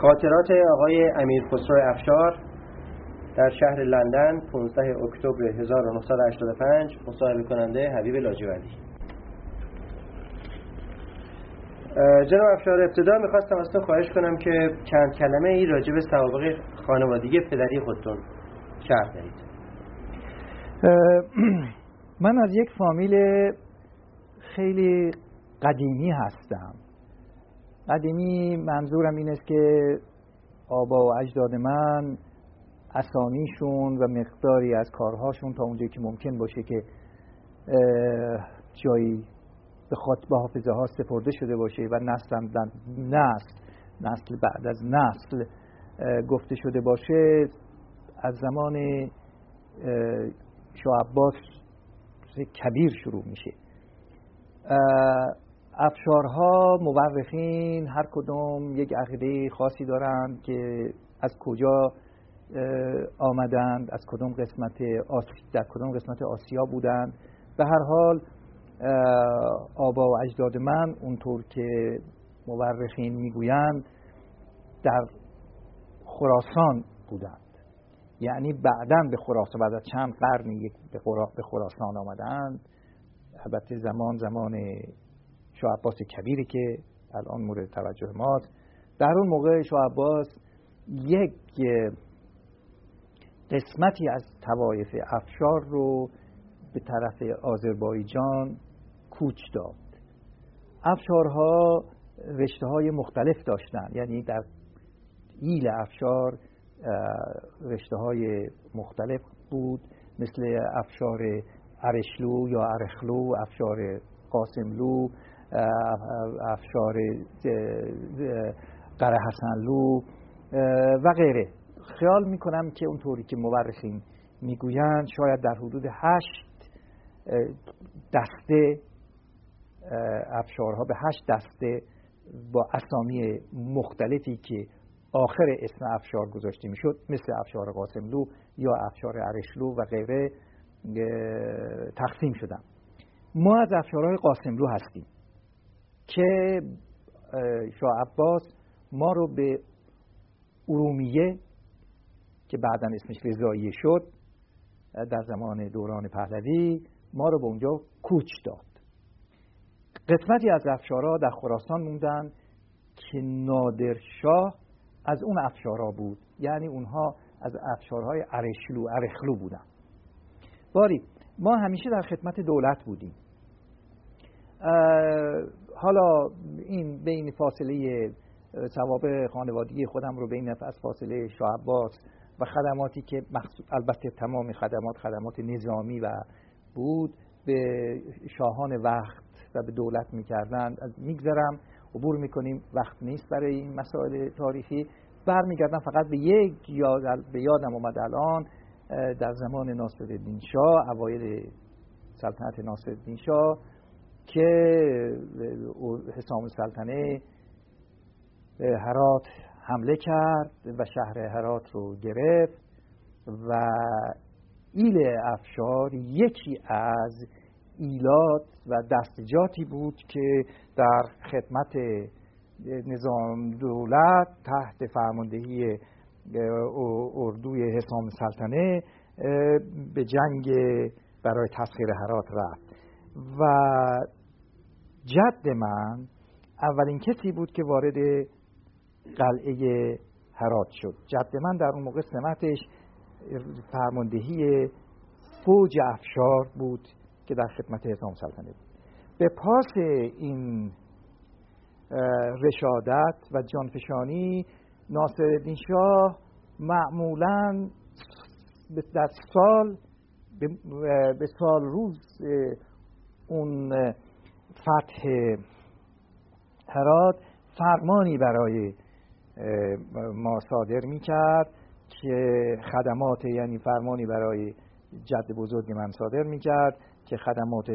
خاطرات آقای امیر خسرو افشار در شهر لندن 15 اکتبر 1985 مصاحبه کننده حبیب لاجوردی. جناب افشار ابتدا می‌خواستم از تو خواهش کنم که چند کلمه ای راجع به سوابق خانوادگی پدری خودتون شرح دهید. من از یک فامیل خیلی قدیمی هستم. قدیمی منظورم این است که آبا و اجداد من اسامیشون و مقداری از کارهاشون تا اونجایی که ممکن باشه که جایی به به حافظه ها سپرده شده باشه و نسل نسل نسل بعد از نسل گفته شده باشه. از زمان شاه عباس کبیر شروع میشه. افشارها مورخین هر کدوم یک عقیده خاصی دارند که از کجا آمدند از کدوم قسمت در کدوم قسمت آسیا بودند. به هر حال آبا و اجداد من اونطور که مورخین می‌گویند در خراسان بودند. یعنی بعدا به خراسان بعد از چند قرنی به خراسان آمدند. البته زمان زمان شاه عباس کبیری که الان مورد توجه ماست. در اون موقع شاه عباس یک قسمتی از توایف افشار رو به طرف آذربایجان کوچ داد. افشارها رشته های مختلف داشتند. یعنی در ایل افشار رشته های مختلف بود. مثل افشار ارشلو یا ارخلو افشار قاسملو. افشار قره حسنلو و غیره. خیال می‌کنم که اونطوری که مورخین می‌گویند شاید در حدود هشت دسته افشارها به هشت دسته با اسامی مختلفی که آخر اسم افشار گذاشته می‌شد مثل افشار قاسملو یا افشار ارشلو و غیره تقسیم شدن. ما از افشارهای قاسملو هستیم. که شاه عباس ما رو به ارومیه که بعدا اسمش رضاییه شد در زمان دوران پهلوی ما رو به اونجا کوچ داد. قسمتی از افشارها در خراسان موندن که نادرشاه از اون افشارها بود. یعنی اونها از افشارهای ارشلو ارخلو بودن. باری ما همیشه در خدمت دولت بودیم. حالا این بین فاصله ثواب خانوادگی خودم رو بین از فاصله شاه عباس و خدماتی که البته تمام خدمات خدمات نظامی و بود به شاهان وقت و به دولت می‌کردن. میگذرم عبور می‌کنیم. وقت نیست برای این مسائل تاریخی. برمیگردم فقط به یک یاد به یادم اومد الان در زمان ناصرالدین شاه اوایل سلطنت ناصرالدین شاه که حسام سلطنه هرات حمله کرد و شهر هرات رو گرفت و ایل افشار یکی از ایلات و دستجاتی بود که در خدمت نظام دولت تحت فرماندهی اردوی حسام سلطنه به جنگ برای تسخیر هرات رفت. و جد من اولین کسی بود که وارد قلعه هرات شد. جد من در اون موقع سمتش فرماندهی فوج افشار بود که در خدمت حسام سلطنه بود. به پاس این رشادت و جانفشانی ناصر شاه معمولا در سال به سال روز اون فتح هرات فرمانی برای ما صادر می کرد که خدمات یعنی فرمانی برای جد بزرگ من صادر می کرد که خدمات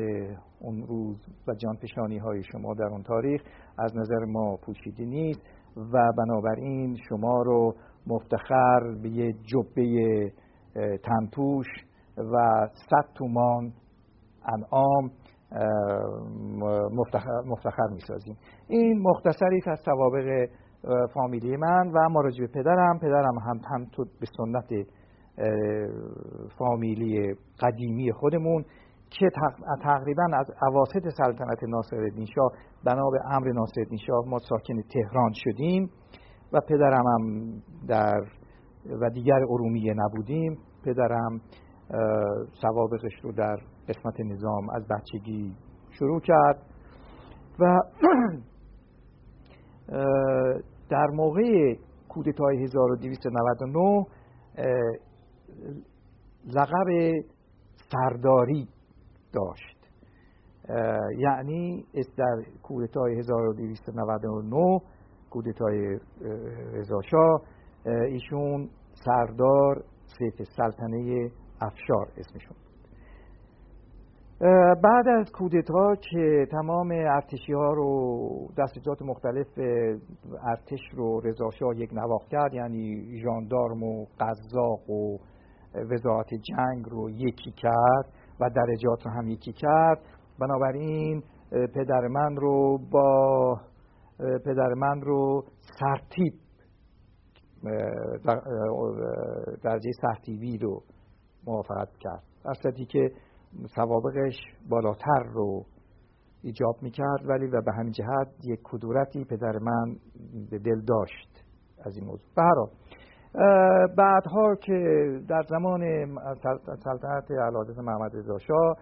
اون روز و جانفشانی های شما در اون تاریخ از نظر ما پوشیده نیست و بنابراین شما رو مفتخر به یه جبه تنپوش و صد تومان انعام مفتخر, مفتخر می سازیم این مختصری از سوابق فامیلی من و ما راجع به پدرم. پدرم هم هم تو به سنت فامیلی قدیمی خودمون که تقریبا از اواسط سلطنت ناصرالدین شاه بنا به امر ناصرالدین شاه ما ساکن تهران شدیم و پدرم هم در و دیگر ارومیه نبودیم. پدرم سوابقش رو در قسمت نظام از بچگی شروع کرد و در موقع کودتای 1299 لقب سرداری داشت. یعنی در کودتای 1299 کودتای رضا ایشون سردار سیف سلطنه افشار اسمشون. بعد از کودتا که تمام ارتشی ها رو دستجات مختلف ارتش رو رضاشاه یک نواخت کرد یعنی ژاندارم و قزاق و وزارت جنگ رو یکی کرد و درجات رو هم یکی کرد. بنابراین پدر من رو با پدر من رو سرتیب درجه سرتیبی رو موافقت کرد. در که سوابقش بالاتر رو ایجاب می‌کرد ولی و به همین جهت یک کدورتی پدر من به دل داشت از این موضوع. برای بعدها که در زمان سلطنت علادت محمد رضا شاه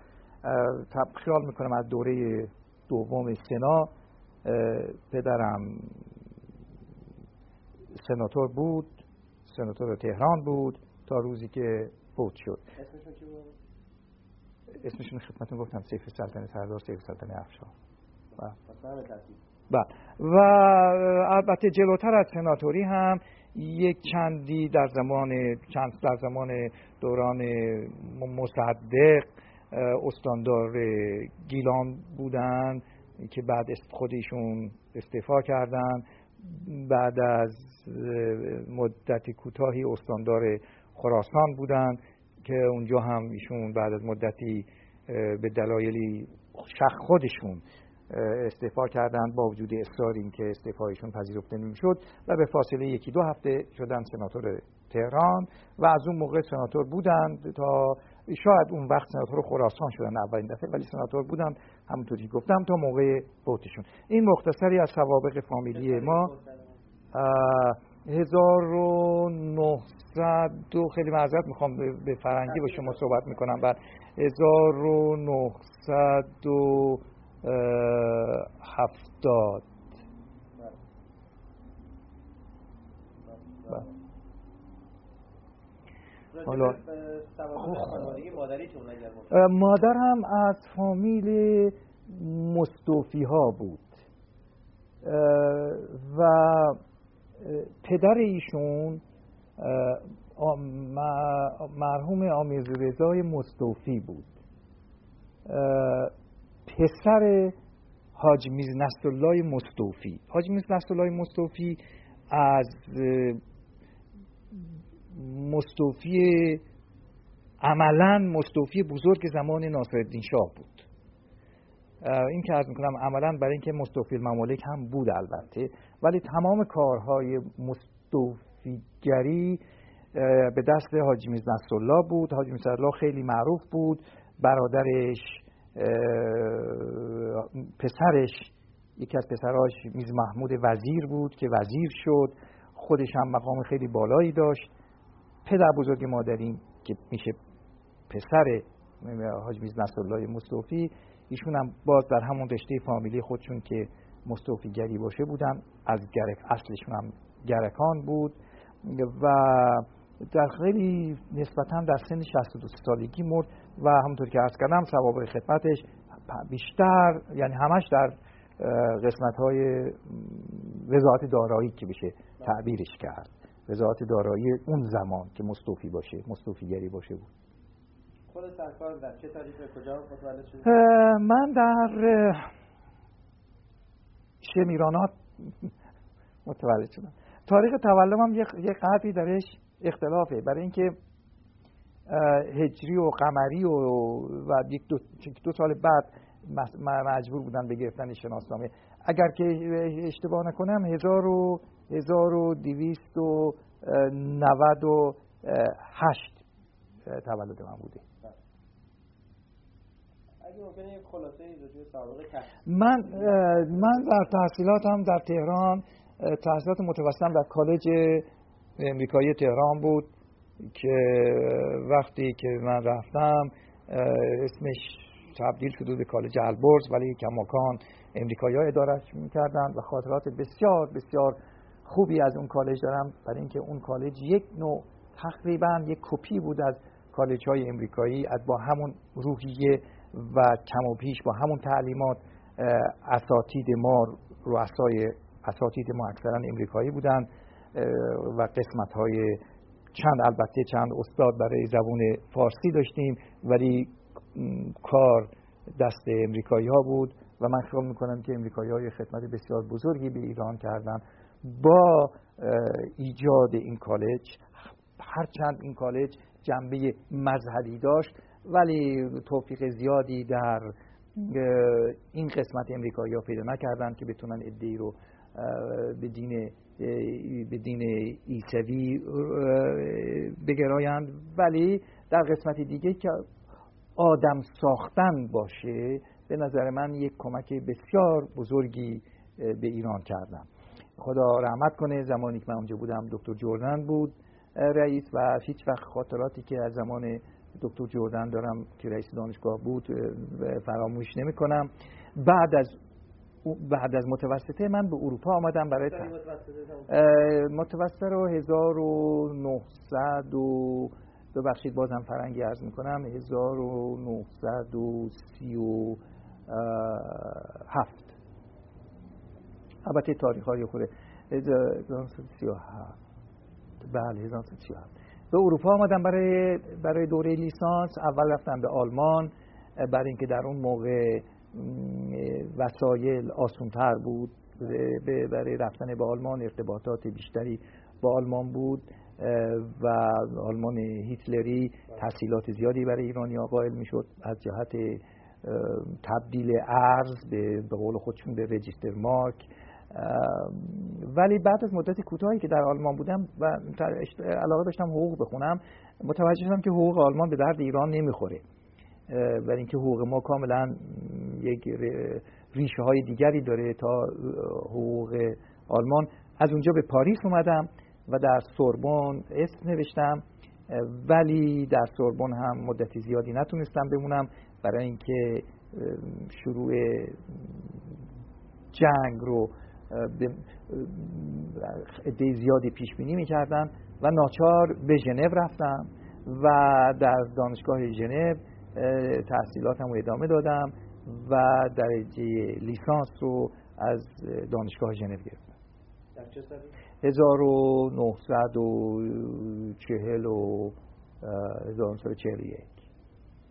خیال می‌کنم از دوره دوم سنا پدرم سناتور بود سناتور تهران بود تا روزی که فوت شد. اسمشون خدمتتون گفتم سیف سلطنه سردار سیف سلطنه افشار بله. و البته جلوتر از سناتوری هم یک چندی در زمان چند در زمان دوران مصدق استاندار گیلان بودن که بعد خودشون استعفا کردن. بعد از مدتی کوتاهی استاندار خراسان بودن. که اونجا هم ایشون بعد از مدتی به دلایلی شخ خودشون استعفا کردند با وجود اصرار این که استعفایشون پذیرفته نمی‌شد و به فاصله یکی دو هفته شدن سناتور تهران و از اون موقع سناتور بودند تا شاید اون وقت سناتور خراسان شدن اولین دفعه ولی سناتور بودن همونطوری گفتم تا موقع فوتشون. این مختصری از سوابق فامیلی ما 1900 دو خیلی معذرت می‌خوام به فرنگی با شما صحبت می‌کنم. بعد 1970 حالا مادر هم از فامیل مستوفی ها بود و پدر ایشون مرحوم آمیز رضای مستوفی بود پسر حاج میز نصرالله مستوفی حاج میز نصرالله مستوفی از مستوفی عملا مستوفی بزرگ زمان ناصرالدین شاه بود. این که از می‌کنم عملا برای اینکه مستوفی الممالک هم بود البته. ولی تمام کارهای مستوفیگری به دست حاجی میز نصرالله بود. حاجی میز خیلی معروف بود. برادرش پسرش یکی از پسراش میز محمود وزیر بود که وزیر شد. خودش هم مقام خیلی بالایی داشت. پدر بزرگ مادریم که میشه پسر حاج میز نصرالله مصطفی ایشون هم باز در همون رشته فامیلی خودشون که مصطفی گری باشه بودن از گرک اصلشون هم گرکان بود. و در خیلی نسبتا در سن 62 سالگی مرد و همونطور که عرض کردم سوابق خدمتش بیشتر یعنی همش در قسمت های وزارت دارایی که بشه تعبیرش کرد. وزارت دارایی اون زمان که مستوفی باشه مستوفیگری باشه بود. خود سرکار در چه تاریخ کجا متولد شد؟ من در شمیرانات متولد شدم تاریخ تولدم یه قدری درش اختلافه. برای اینکه هجری و قمری و, و یک دو, دو سال بعد مجبور بودن به گرفتن شناسنامه. اگر که اشتباه نکنم هزار و 1298 تولد من بوده. من من در تحصیلاتم در تهران تحصیلات متوسطم در کالج امریکایی تهران بود که وقتی که من رفتم اسمش تبدیل شده به کالج البرز ولی کماکان امریکایی ها ادارش می‌کردن و خاطرات بسیار بسیار خوبی از اون کالج دارم. برای اینکه اون کالج یک نوع تقریبا یک کپی بود از کالج های امریکایی از با همون روحیه و کم و پیش با همون تعلیمات اساتید ما رؤسای اساتید ما اکثرا امریکایی بودن و قسمت های چند البته چند استاد برای زبون فارسی داشتیم ولی کار دست امریکایی ها بود و من خیال می‌کنم که امریکایی های خدمت بسیار بزرگی به ایران کردن. با ایجاد این کالج هرچند این کالج جنبه مذهبی داشت ولی توفیق زیادی در این قسمت امریکایی ها پیدا نکردن که بتونن ادهی رو به دین به دین ایسوی بگرایند. ولی در قسمت دیگه که آدم ساختن باشه به نظر من یک کمک بسیار بزرگی به ایران کردم خدا رحمت کنه زمانی که من اونجا بودم دکتر جردن بود رئیس و هیچ وقت خاطراتی که از زمان دکتر جردن دارم که رئیس دانشگاه بود فراموش نمی کنم. بعد از بعد از متوسطه من به اروپا آمدم برای متوسطه؟ رو 1900 و ببخشید بازم فرنگی عرض می‌کنم 1937 البته تاریخ های خوره 1937 بله 1937 به اروپا آمدم برای برای دوره لیسانس. اول رفتم به آلمان برای اینکه در اون موقع وسایل آسونتر بود برای رفتن به آلمان ارتباطات بیشتری با آلمان بود و آلمان هیتلری تحصیلات زیادی برای ایرانی ها قائل می‌شد. از جهت تبدیل ارز به قول خودشون به رجیستر مارک. ولی بعد از مدت کوتاهی که در آلمان بودم و علاقه داشتم حقوق بخونم متوجه شدم که حقوق آلمان به درد ایران نمی‌خوره. برای اینکه حقوق ما کاملا یک ریشه های دیگری داره تا حقوق آلمان. از اونجا به پاریس اومدم و در سوربن اسم نوشتم ولی در سوربن هم مدتی زیادی نتونستم بمونم برای اینکه شروع جنگ رو عده زیادی پیش بینی می‌کردن و ناچار به ژنو رفتم و در دانشگاه ژنو تحصیلاتم رو ادامه دادم و درجه لیسانس رو از دانشگاه ژنو گرفتم. در چه سالی؟ 1940 و 1941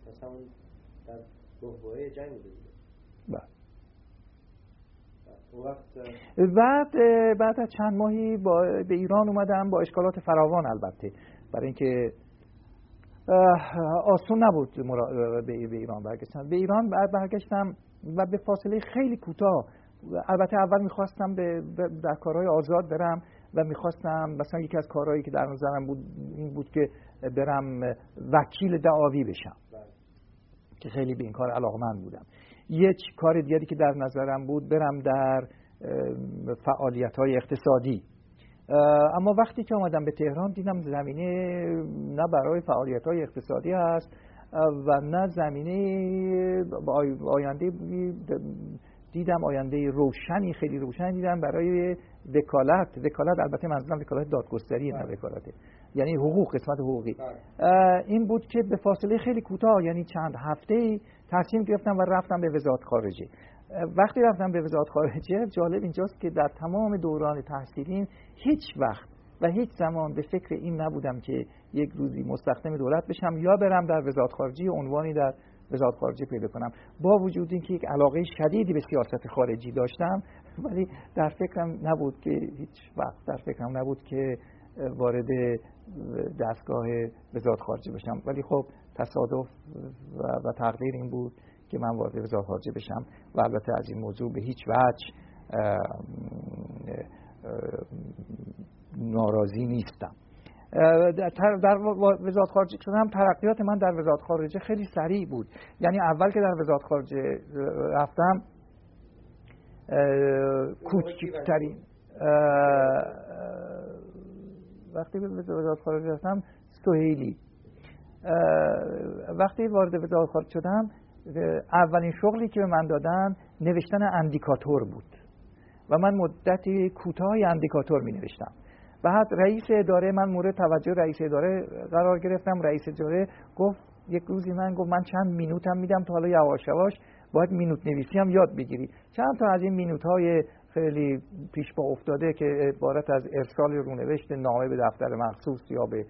مثلا در جنگ بوده بله. بعد بعد از چند ماهی با به ایران اومدم با اشکالات فراوان البته. برای اینکه آسون نبود به ایران برگشتم به ایران برگشتم و به فاصله خیلی کوتاه. البته اول می‌خواستم به در کارهای آزاد برم و می‌خواستم مثلا یکی از کارهایی که در نظرم بود این بود که برم وکیل دعاوی بشم. بله. که خیلی به این کار علاقمند بودم. یک کار دیگری که در نظرم بود برم در فعالیت های اقتصادی اما وقتی که آمدم به تهران دیدم زمینه نه برای فعالیت های اقتصادی هست و نه زمینه آینده دیدم آینده روشنی خیلی روشنی دیدم برای وکالت وکالت البته منظورم وکالت دادگستری نه بله. وکالت یعنی حقوق قسمت حقوقی بله. این بود که به فاصله خیلی کوتاه یعنی چند هفته تصمیم گرفتم و رفتم به وزارت خارجه. وقتی رفتم به وزارت خارجه جالب اینجاست که در تمام دوران تحصیلیم هیچ وقت و هیچ زمان به فکر این نبودم که یک روزی مستخدم دولت بشم یا برم در وزارت خارجه عنوانی در وزارت خارجه پیدا کنم. با وجود اینکه یک علاقه شدیدی به سیاست خارجی داشتم ولی در فکرم نبود که هیچ وقت در فکرم نبود که وارد دستگاه وزارت خارجه بشم. ولی خب تصادف و, تقدیر این بود که من وارد وزارت خارجه بشم و البته از این موضوع به هیچ وجه ناراضی نیستم. در وزارت خارجه شدم ترقیات من در وزارت خارجه خیلی سریع بود. یعنی اول که در وزارت خارجه رفتم کوچکترین وقتی به وزارت خارجه رفتم سهیلی وقتی وارد وزارت خارجه شدم اولین شغلی که به من دادن نوشتن اندیکاتور بود. و من مدتی کوتاهی اندیکاتور می نوشتم بعد رئیس اداره من مورد توجه رئیس اداره قرار گرفتم. رئیس اداره گفت یک روزی من گفت من چند مینوت هم میدم تا حالا یواش یواش باید مینوت نویسی هم یاد بگیری. چند تا از این مینوت های خیلی پیش با افتاده که عبارت از ارسال رونوشت نامه به دفتر مخصوص یا به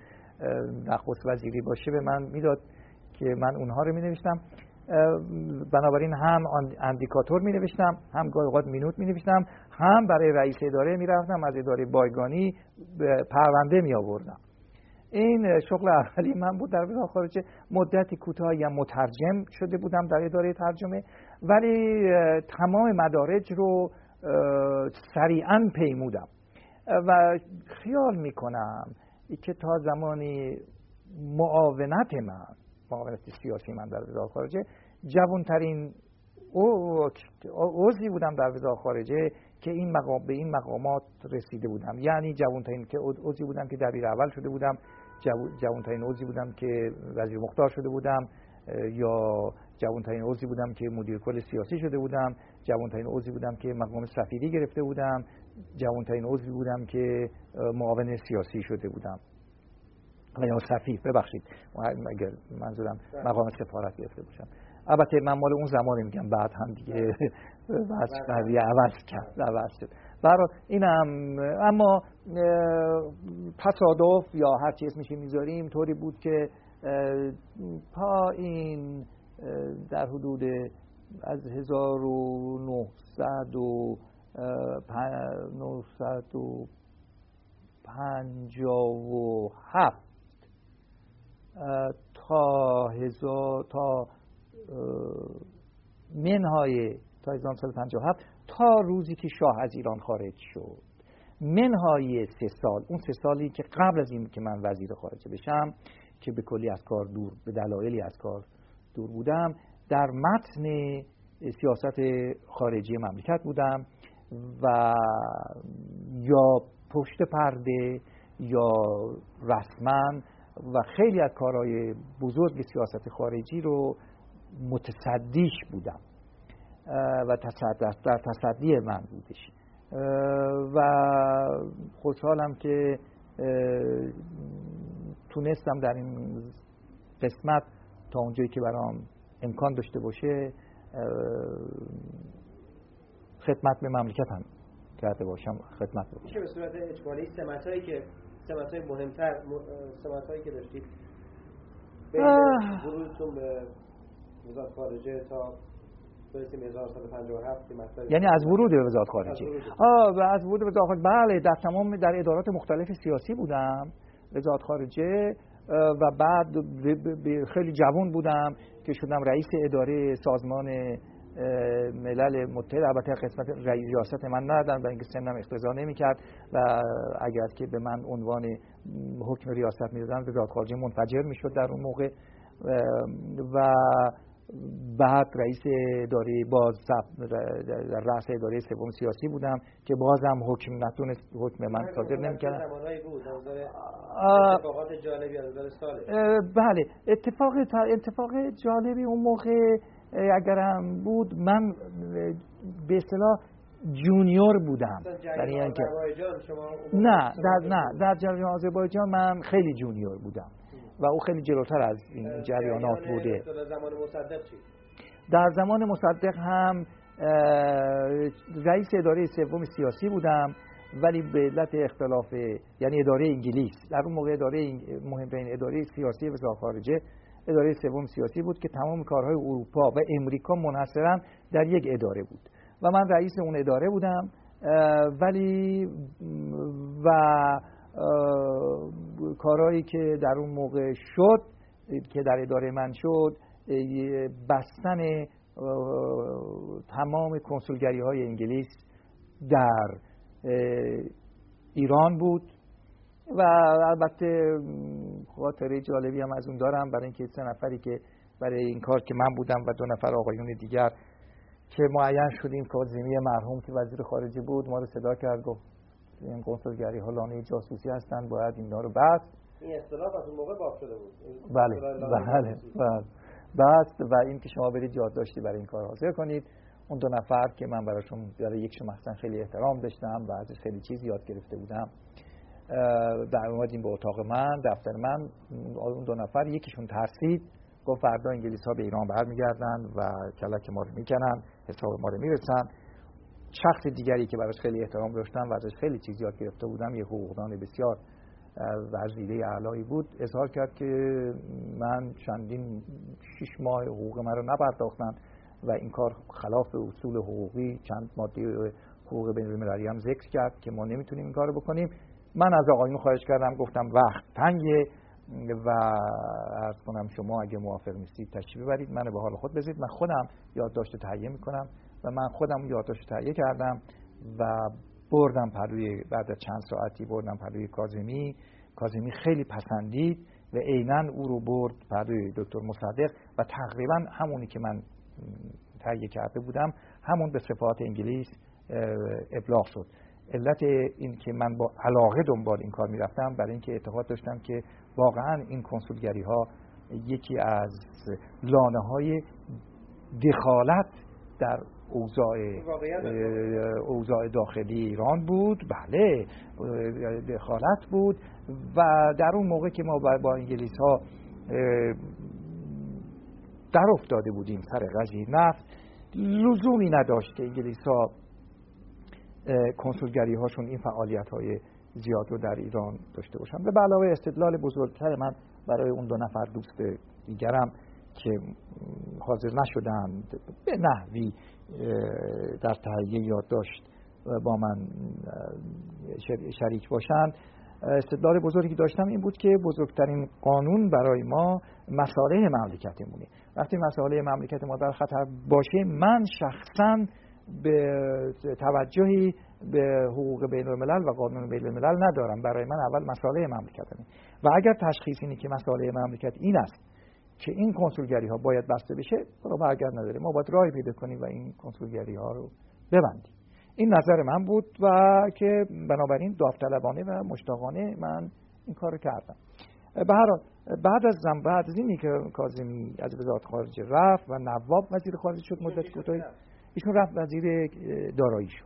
نخست وزیری باشه به من می‌داد که من اونها رو می نوشتم بنابراین هم اندیکاتور می نوشتم هم گاهی اوقات مینوت می نوشتم هم برای رئیس اداره می رفتم از اداره بایگانی پرونده می آوردم این شغل اولی من بود در وزارت خارجه. مدتی کوتاهی مترجم شده بودم در اداره ترجمه ولی تمام مدارج رو سریعا پیمودم. و خیال می کنم که تا زمانی معاونت من معاونت سیاسی من در وزارت خارجه جوانترین عضوی بودم در وزارت خارجه که این مقام به این مقامات رسیده بودم. یعنی جوانترین که عضوی بودم که دبیر اول شده بودم جوانترین عضوی بودم که وزیر مختار شده بودم یا جوانترین عضوی بودم که مدیر کل سیاسی شده بودم جوانترین عضوی بودم که مقام سفیری گرفته بودم. جوانترین عضوی بودم که معاون سیاسی شده بودم. یا سفیر ببخشید. اگر منظورم مقام سفارت گرفته باشم. البته من مال اون زمان میگم بعد هم دیگه بعد قضیه عوض کرد عوض شد. برای اینم اما تصادف یا هر چیز میشه می‌ذاریم طوری بود که تا این در حدود از 1900 و 957 تا هزار تا منهای تا 1957 تا روزی که شاه از ایران خارج شد. منهای سه سال اون سه سالی که قبل از این که من وزیر خارجه بشم که به کلی از کار دور به دلایلی از کار دور بودم در متن سیاست خارجی مملکت بودم. و یا پشت پرده یا رسما و خیلی از کارهای بزرگ سیاست خارجی رو متصدیش بودم و در تصدی من بودش. و خوشحالم که تونستم در این قسمت تا اونجایی که برام امکان داشته باشه خدمت به مملکت هم کرده باشم خدمت باشم به صورت اجمالی سمت هایی که سمت های مهمتر سمت هایی که داشتید ورودتون به وزارت خارجه تا یعنی از ورود به وزارت خارجه. آه از ورود به وزارت خارجه. بله در تمام در ادارات مختلف سیاسی بودم وزارت خارجه و بعد خیلی جوان بودم که شدم رئیس اداره سازمان ملل متحد البته قسمت ریاست من ندادن و اینکه سنم اقتضا نمی‌کرد و اگر که به من عنوان حکم ریاست می‌دادن وزارت خارجه منفجر می‌شد در اون موقع. و بعد رئیس اداره باز در رأس اداره سوم سیاسی بودم که بازم حکم نتونست حکم من صادر نمی‌کرد. بله. اتفاق اتفاق جالبی اون موقع اگرم بود من به اصطلاح جونیور بودم. در این که نه در نه در جریان آذربایجان من خیلی جونیور بودم و او خیلی جلوتر از این جریانات بوده. زمان مصدق چی؟ در زمان مصدق هم رئیس اداره سوم سیاسی بودم ولی به علت اختلاف یعنی اداره انگلیس. در اون موقع اداره مهمترین اداره سیاسی وزارت خارجه اداره سوم سیاسی بود که تمام کارهای اروپا و امریکا منحصرا در یک اداره بود. و من رئیس اون اداره بودم ولی و کارهایی که در اون موقع شد که در اداره من شد بستن تمام کنسولگری های انگلیس در ایران بود. و البته خاطره جالبی هم از اون دارم برای اینکه سه نفری که برای این کار که من بودم و دو نفر آقایون دیگر که معین شدیم کاظمی مرحوم که وزیر خارجه بود ما رو صدا کرد گفت این کنسولگری ها لانه جاسوسی هستن باید اینا رو بست این اصطلاح از اون موقع باف شده بود. بله بله بله بست و این که شما برید یادداشتی برای این کار حاضر کنید اون دو نفر که من براشون برای یک شما خیلی احترام داشتم و ازش خیلی چیز یاد گرفته بودم. در اومدیم به اتاق من دفتر من. اون دو نفر یکیشون ترسید. گفت فردا انگلیس ها به ایران برمیگردن و کلک ما رو می‌کنن حساب ما رو می‌رسن. شخص دیگری که براش خیلی احترام داشتم و ازش خیلی چیز یاد گرفته بودم یه حقوقدان بسیار ورزیده اعلایی بود اظهار کرد که من چندین شش ماه حقوق من رو نپرداختن و این کار خلاف اصول حقوقی چند ماده حقوق بین هم ذکر کرد که ما نمی‌تونیم این کارو بکنیم. من از آقایون خواهش کردم گفتم وقت تنگه و ارز کنم شما اگه موافق نیستید تشریف ببرید من به حال خود بذارید من خودم یادداشت تهیه می‌کنم و من خودم یادداشت تهیه کردم و بردم پروی بعد از چند ساعتی بردم پروی کازمی کازمی خیلی پسندید و عینا او رو برد پروی دکتر مصدق و تقریبا همونی که من تهیه کرده بودم همون به صفات انگلیس ابلاغ شد. علت این که من با علاقه دنبال این کار می‌رفتم برای اینکه اعتقاد داشتم که واقعا این کنسولگری ها یکی از لانه های دخالت در اوضاع اوضاع داخلی ایران بود. بله دخالت بود و در اون موقع که ما با انگلیس ها در افتاده بودیم سر قضیه نفت لزومی نداشت که انگلیس ها کنسولگری هاشون این فعالیت های زیاد رو در ایران داشته باشن. و به علاوه استدلال بزرگتر من برای اون دو نفر دوست دیگرم که حاضر نشدند به نحوی در تهیه یادداشت با من شریک باشند. استدلال بزرگی داشتم این بود که بزرگترین قانون برای ما مساله مملکتمونه. وقتی مساله مملکت ما در خطر باشه من شخصا به توجهی به حقوق بین الملل و قانون بین الملل ندارم. برای من اول مساله مملکتمه و اگر تشخیص اینه که مساله مملکت این است که این کنسولگری ها باید بسته بشه رو برگرد نداره. ما باید رای پیدا کنیم و این کنسولگری ها رو ببندیم. این نظر من بود و که بنابراین داوطلبانه و مشتاقانه من این کار رو کردم. به هر بعد از زم بعد از اینی که کاظمی از وزارت خارجه رفت و نواب وزیر خارجه شد مدت کوتاهی. ایشون رفت وزیر دارایی شد.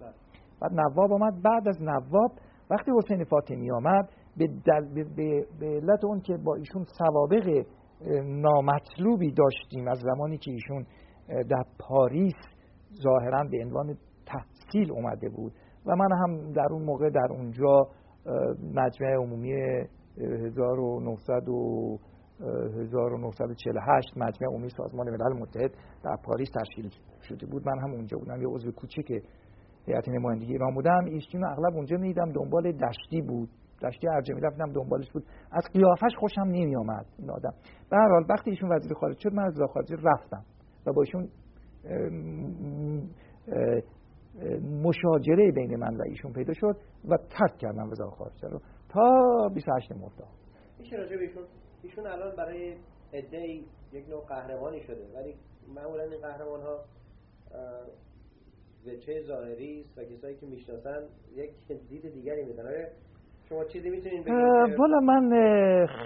بله. بعد نواب آمد. بعد از نواب وقتی حسین فاطمی آمد به, دل... به... به علت اون که با ایشون سوابق نامطلوبی داشتیم از زمانی که ایشون در پاریس ظاهرا به عنوان تحصیل اومده بود. و من هم در اون موقع در اونجا مجمع عمومی 1900 و 1948 مجمع عمومی سازمان ملل متحد در پاریس تشکیل شده بود. من هم اونجا بودم. یه عضو کوچیک هیئت نمایندگی ایران بودم. ایشون اغلب اونجا می‌دیدم. دنبال دشتی بود. دشتی ارجه می‌رفتم دنبالش بود. از قیافش خوشم نمی آمد این آدم. به هر حال وقتی ایشون وزیر خارجه شد من از خارجه رفتم و با ایشون مشاجره بین من و ایشون پیدا شد و ترک کردم وزارت خارجه رو تا 28 مرداد میشه راجع ایشون ایشون الان برای ادعی یک نوع قهرمانی شده ولی معمولا این قهرمان ها وجه ظاهری و کسایی که می‌شناسن یک دید دیگری میدن شما چیزی می‌تونین والا من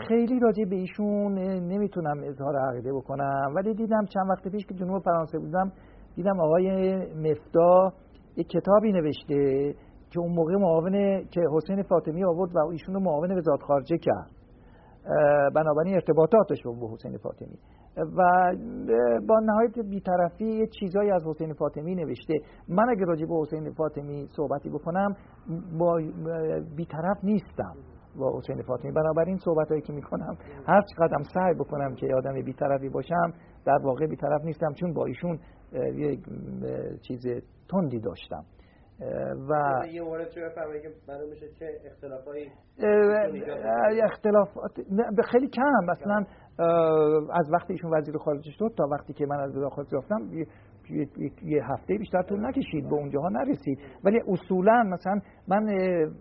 خیلی راجع به ایشون نمی‌تونم اظهار عقیده بکنم. ولی دیدم چند وقت پیش که جنوب فرانسه بودم دیدم آقای مفتا یک کتابی نوشته که اون موقع معاون که حسین فاطمی آورد و ایشون رو معاون وزارت خارجه کرد. بنابراین ارتباطاتش با حسین فاطمی. و با نهایت بیطرفی چیزایی از حسین فاطمی نوشته. من اگر راجع به حسین فاطمی صحبتی بکنم با بیطرف نیستم با حسین فاطمی. بنابراین صحبت هایی که می‌کنم هر قدم سعی بکنم که آدم بیطرفی باشم در واقع بیطرف نیستم چون با ایشون یک چیز تندی داشتم. و یه مورد چه میشه چه اختلافایی اختلافات خیلی کم. مثلا از وقتی ایشون وزیر خارجه شد تا وقتی که من از خارجه رفتم یه هفته بیشتر طول نکشید به اونجاها نرسید. ولی اصولا مثلا من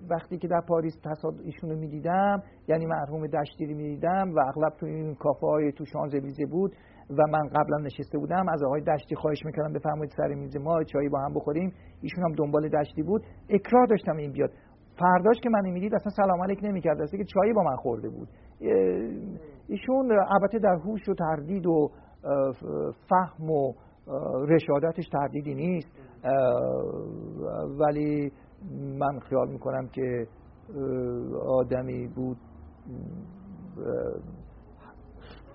وقتی که در پاریس تصاد ایشونو می‌دیدم یعنی مرحوم دشتی رو می‌دیدم و اغلب تو این کافه های تو شانزلیزه بود و من قبلا نشسته بودم از آقای دشتی خواهش می‌کردم بفرمایید سر میز ما چایی با هم بخوریم. ایشون هم دنبال دشتی بود. اکراه داشتم این بیاد. فرداش که من می‌دید اصلا سلام علیک نمی‌کرد. که چایی با من خورده بود. ایشون البته در هوش و تردید و فهم و رشادتش تردیدی نیست. ولی من خیال می‌کنم که آدمی بود.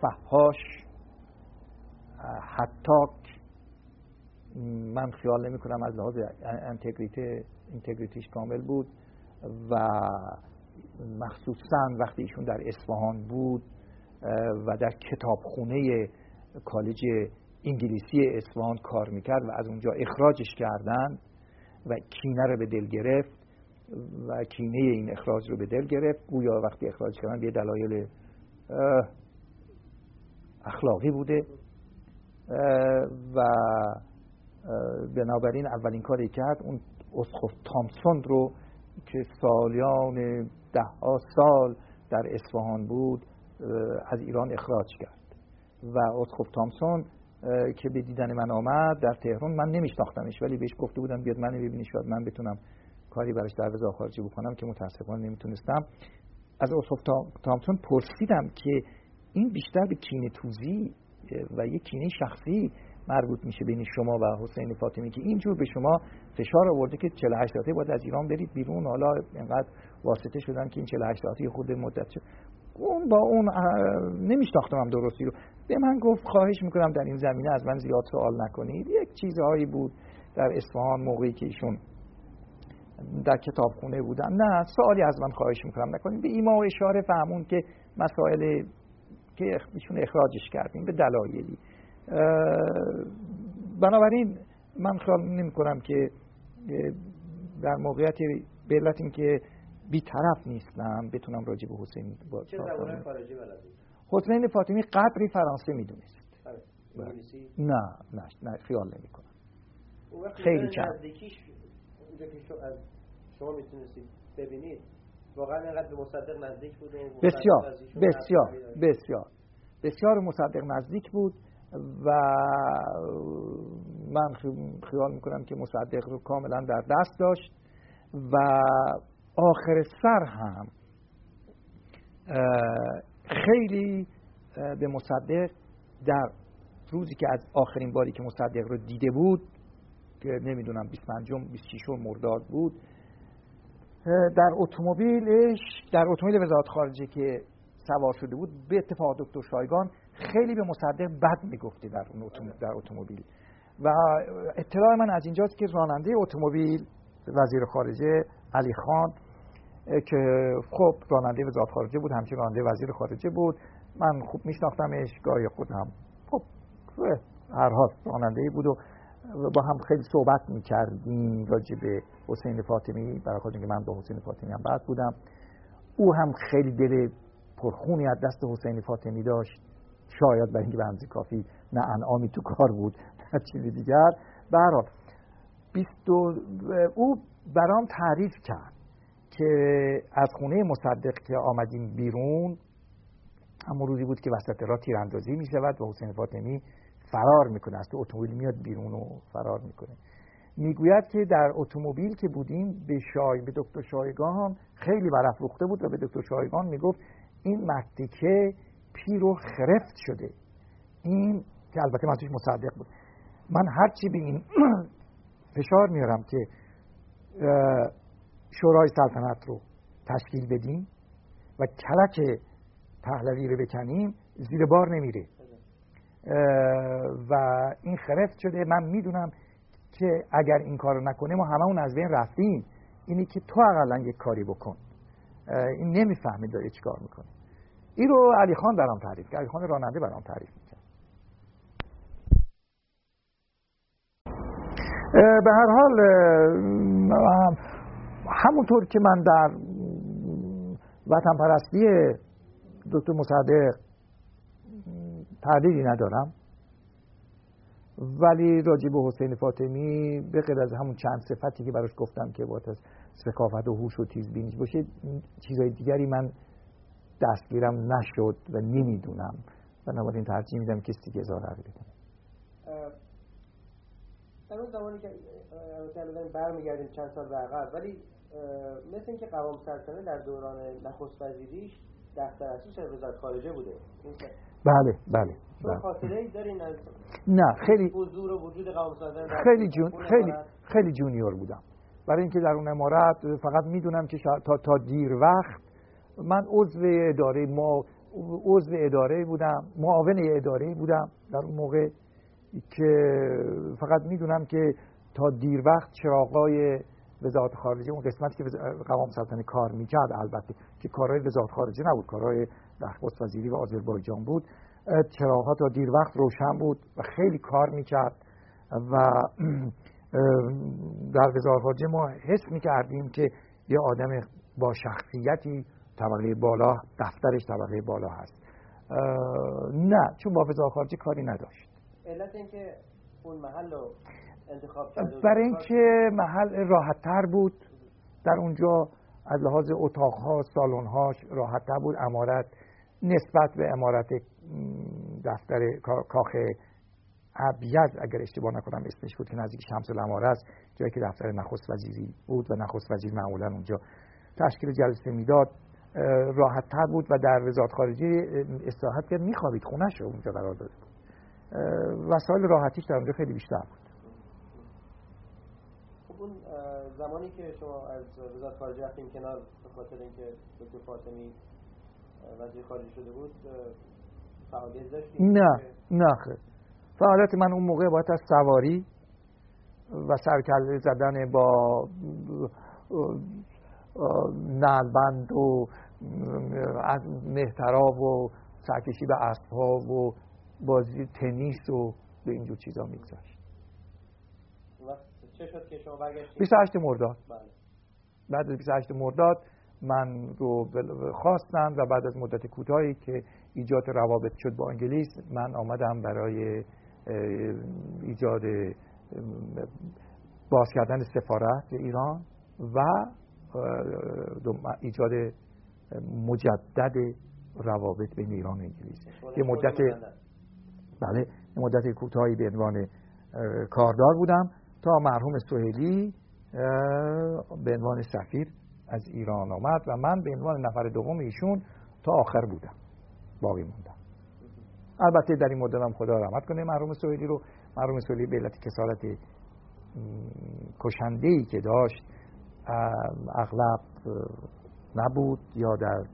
فهاش حتی من خیال نمی کنم از لحاظ انتگریته انتگریتیش کامل بود و مخصوصا وقتی ایشون در اصفهان بود و در کتابخونه کالج انگلیسی اصفهان کار می‌کرد و از اونجا اخراجش کردن و کینه رو به دل گرفت و کینه این اخراج رو به دل گرفت. گویا وقتی اخراج کردن به دلایل اخلاقی بوده. و بنابراین اولین کاری کرد اون اسخف تامسون رو که سالیان ده ها سال در اصفهان بود از ایران اخراج کرد. و اسخف تامسون که به دیدن من آمد در تهران من نمیشناختمش ولی بهش گفته بودم بیاد من ببینی شاید من بتونم کاری براش در وزارت خارجه بکنم که متاسفانه نمی‌تونستم. از اسخف تامسون پرسیدم که این بیشتر به کینه توزی و یک کینه شخصی مربوط میشه بین شما و حسین فاطمی که اینجور به شما فشار آورده که 48 ساعته باید از ایران برید بیرون. حالا اینقدر واسطه شدن که این 48 ساعته خود مدت شد. اون با اون نمیشناختم درستی رو. به من گفت خواهش می‌کنم در این زمینه از من زیاد سوال نکنید. یک چیزهایی بود در اصفهان موقعی که ایشون در کتابخونه بودن. نه سوالی از من خواهش می‌کنم. نکنید. به ایما و اشاره فهمون که مسائل که ایشون اخراجش کردیم به دلایلی. بنابراین من خیال نمی کنم که در موقعیت به علت اینکه بیطرف نیستم بتونم راجع به حسین با حسین فاطمی قدری فرانسه می‌دونست. بله. نه نه نه خیال نمی کنم خیلی چند از شما می‌تونستید ببینید واقعا اینقدر به مصدق نزدیک بود بسیار بسیار بسیار. بسیار مصدق نزدیک بود و من خیال می‌کنم که مصدق رو کاملا در دست داشت و آخر سر هم خیلی به مصدق در روزی که از آخرین باری که مصدق رو دیده بود که نمی‌دونم 25 26 مرداد بود در اتومبیلش در اتومبیل وزارت خارجه که سوار شده بود به اتفاق دکتر شایگان خیلی به مصدق بد می‌گفته در در اتومبیل. و اطلاع من از اینجاست که راننده اتومبیل وزیر خارجه علی خان که خب راننده وزارت خارجه بود همچنین راننده وزیر خارجه بود. من خوب میشناختمش گاهی خودم خب هر حال راننده بود و با هم خیلی صحبت می‌کردیم راجع به حسین فاطمی برای خود که من با حسین فاطمی هم بعد بودم. او هم خیلی دل پرخونی از دست حسین فاطمی داشت. شاید برای اینکه به کافی نه انعامی تو کار بود نه چیزی دیگر. برای او برام تعریف کرد که از خونه مصدق که آمدیم بیرون همون روزی بود که وسط را تیراندازی می شود و حسین فاطمی فرار می‌کنه. از تو اتومبیل میاد بیرون و فرار می‌کنه. می‌گوید که در اتومبیل که بودیم به شای به دکتر شایگان خیلی برافروخته بود و به دکتر شایگان می‌گفت این مکتیکه پیر و خرفت شده. این که البته من مصدق بود. من هرچی به این فشار میارم که شورای سلطنت رو تشکیل بدیم و کلک پهلوی رو بکنیم زیر بار نمیره. و این خرفت شده. من می‌دونم که اگر این کار نکنه ما همه اون از بین رفتیم. اینی که تو اقلا یک کاری بکن. این نمی‌فهمه داره چیکار می‌کنه. این رو علی خان برام تعریف کرد. علی خان راننده برام تعریف می‌کرد. به هر حال همونطور که من در وطن پرستی دکتر مصدق تردیدی ندارم. ولی راجع به حسین فاطمی به غیر از همون چند صفتی که براش گفتم که با از ثقافت و هوش و تیزبینی باشه چیزهای دیگری من دستگیرم نشد و نمی‌دونم. بنابراین ترجیح میدم کسی دیگه اظهار کنه در اون زمانی که برمیگردیم چند سال به عقب ولی مثل اینکه قوام سلطنه در دوران نخست وزیریش دفتر اصلیش وزارت خارجه بوده بله بله, بله. نه خیلی حضور و وجود خیلی جون خیلی خیلی جونیور بودم برای اینکه در اون امارت فقط می‌دونم که تا تا دیر وقت من عضو اداره ما عضو اداره بودم معاون اداره بودم در اون موقع که فقط می‌دونم که تا دیر وقت چراغای وزارت خارجه اون قسمتی که قوام سلطنه کار می‌کرد البته که کارهای وزارت خارجه نبود کارهای نخست وزیری و آذربایجان بود. چراغها تا دیر وقت روشن بود و خیلی کار می‌کرد و در وزارت خارجه ما حس می‌کردیم که یه آدم با شخصیتی طبقه بالا دفترش طبقه بالا هست. نه چون با وزارت خارجه کاری نداشت. علت اینکه اون محل رو برای اینکه محل راحت تر بود. در اونجا از لحاظ اتاقها سالن‌هاش راحت تر بود. امارت نسبت به امارت دفتر کاخ ابیز اگر اشتباه نکنم اسمش بود که نزدیک شمس الاماره است جایی که دفتر نخست وزیری بود و نخست وزیر معمولا اونجا تشکیل جلسه می‌داد. راحت تر بود و در وزارت خارجه استراحت کرد. میخوابید. خونش رو اونجا قرار داده بود وسایل راحتیش در اونجا خیلی بیشتر بود. اون زمانی که شما از وزارت خارجه رفتیم کنار به خاطر اینکه دکتر فاطمی وزیر خارجه شده بود فعالیت داشتیم نه نه خیر. فعالیت من اون موقع باید از سواری و سرکله زدن با نلبند و از مهتراب و سرکشی به اسب و بازی تنیس و به اینجور چیزا میگذاشت چه شد که شما برگشتید 28 مرداد. بله. بعد از 28 مرداد من رو خواستم و بعد از مدت کوتاهی که ایجاد روابط شد با انگلیس من آمدم برای ایجاد باز کردن سفارت ایران و ایجاد مجدد روابط بین ایران و انگلیس. یه مدت بله مدت کوتاهی به عنوان کاردار بودم. تا مرحوم سوهلی به عنوان سفیر از ایران آمد و من به عنوان نفر دوم ایشون تا آخر بودم. باقی موندم. البته در این مدت هم خدا رحمت کنه مرحوم سوهلی رو. مرحوم سوهلی به علت کسارت کشنده که داشت اغلب نبود یا در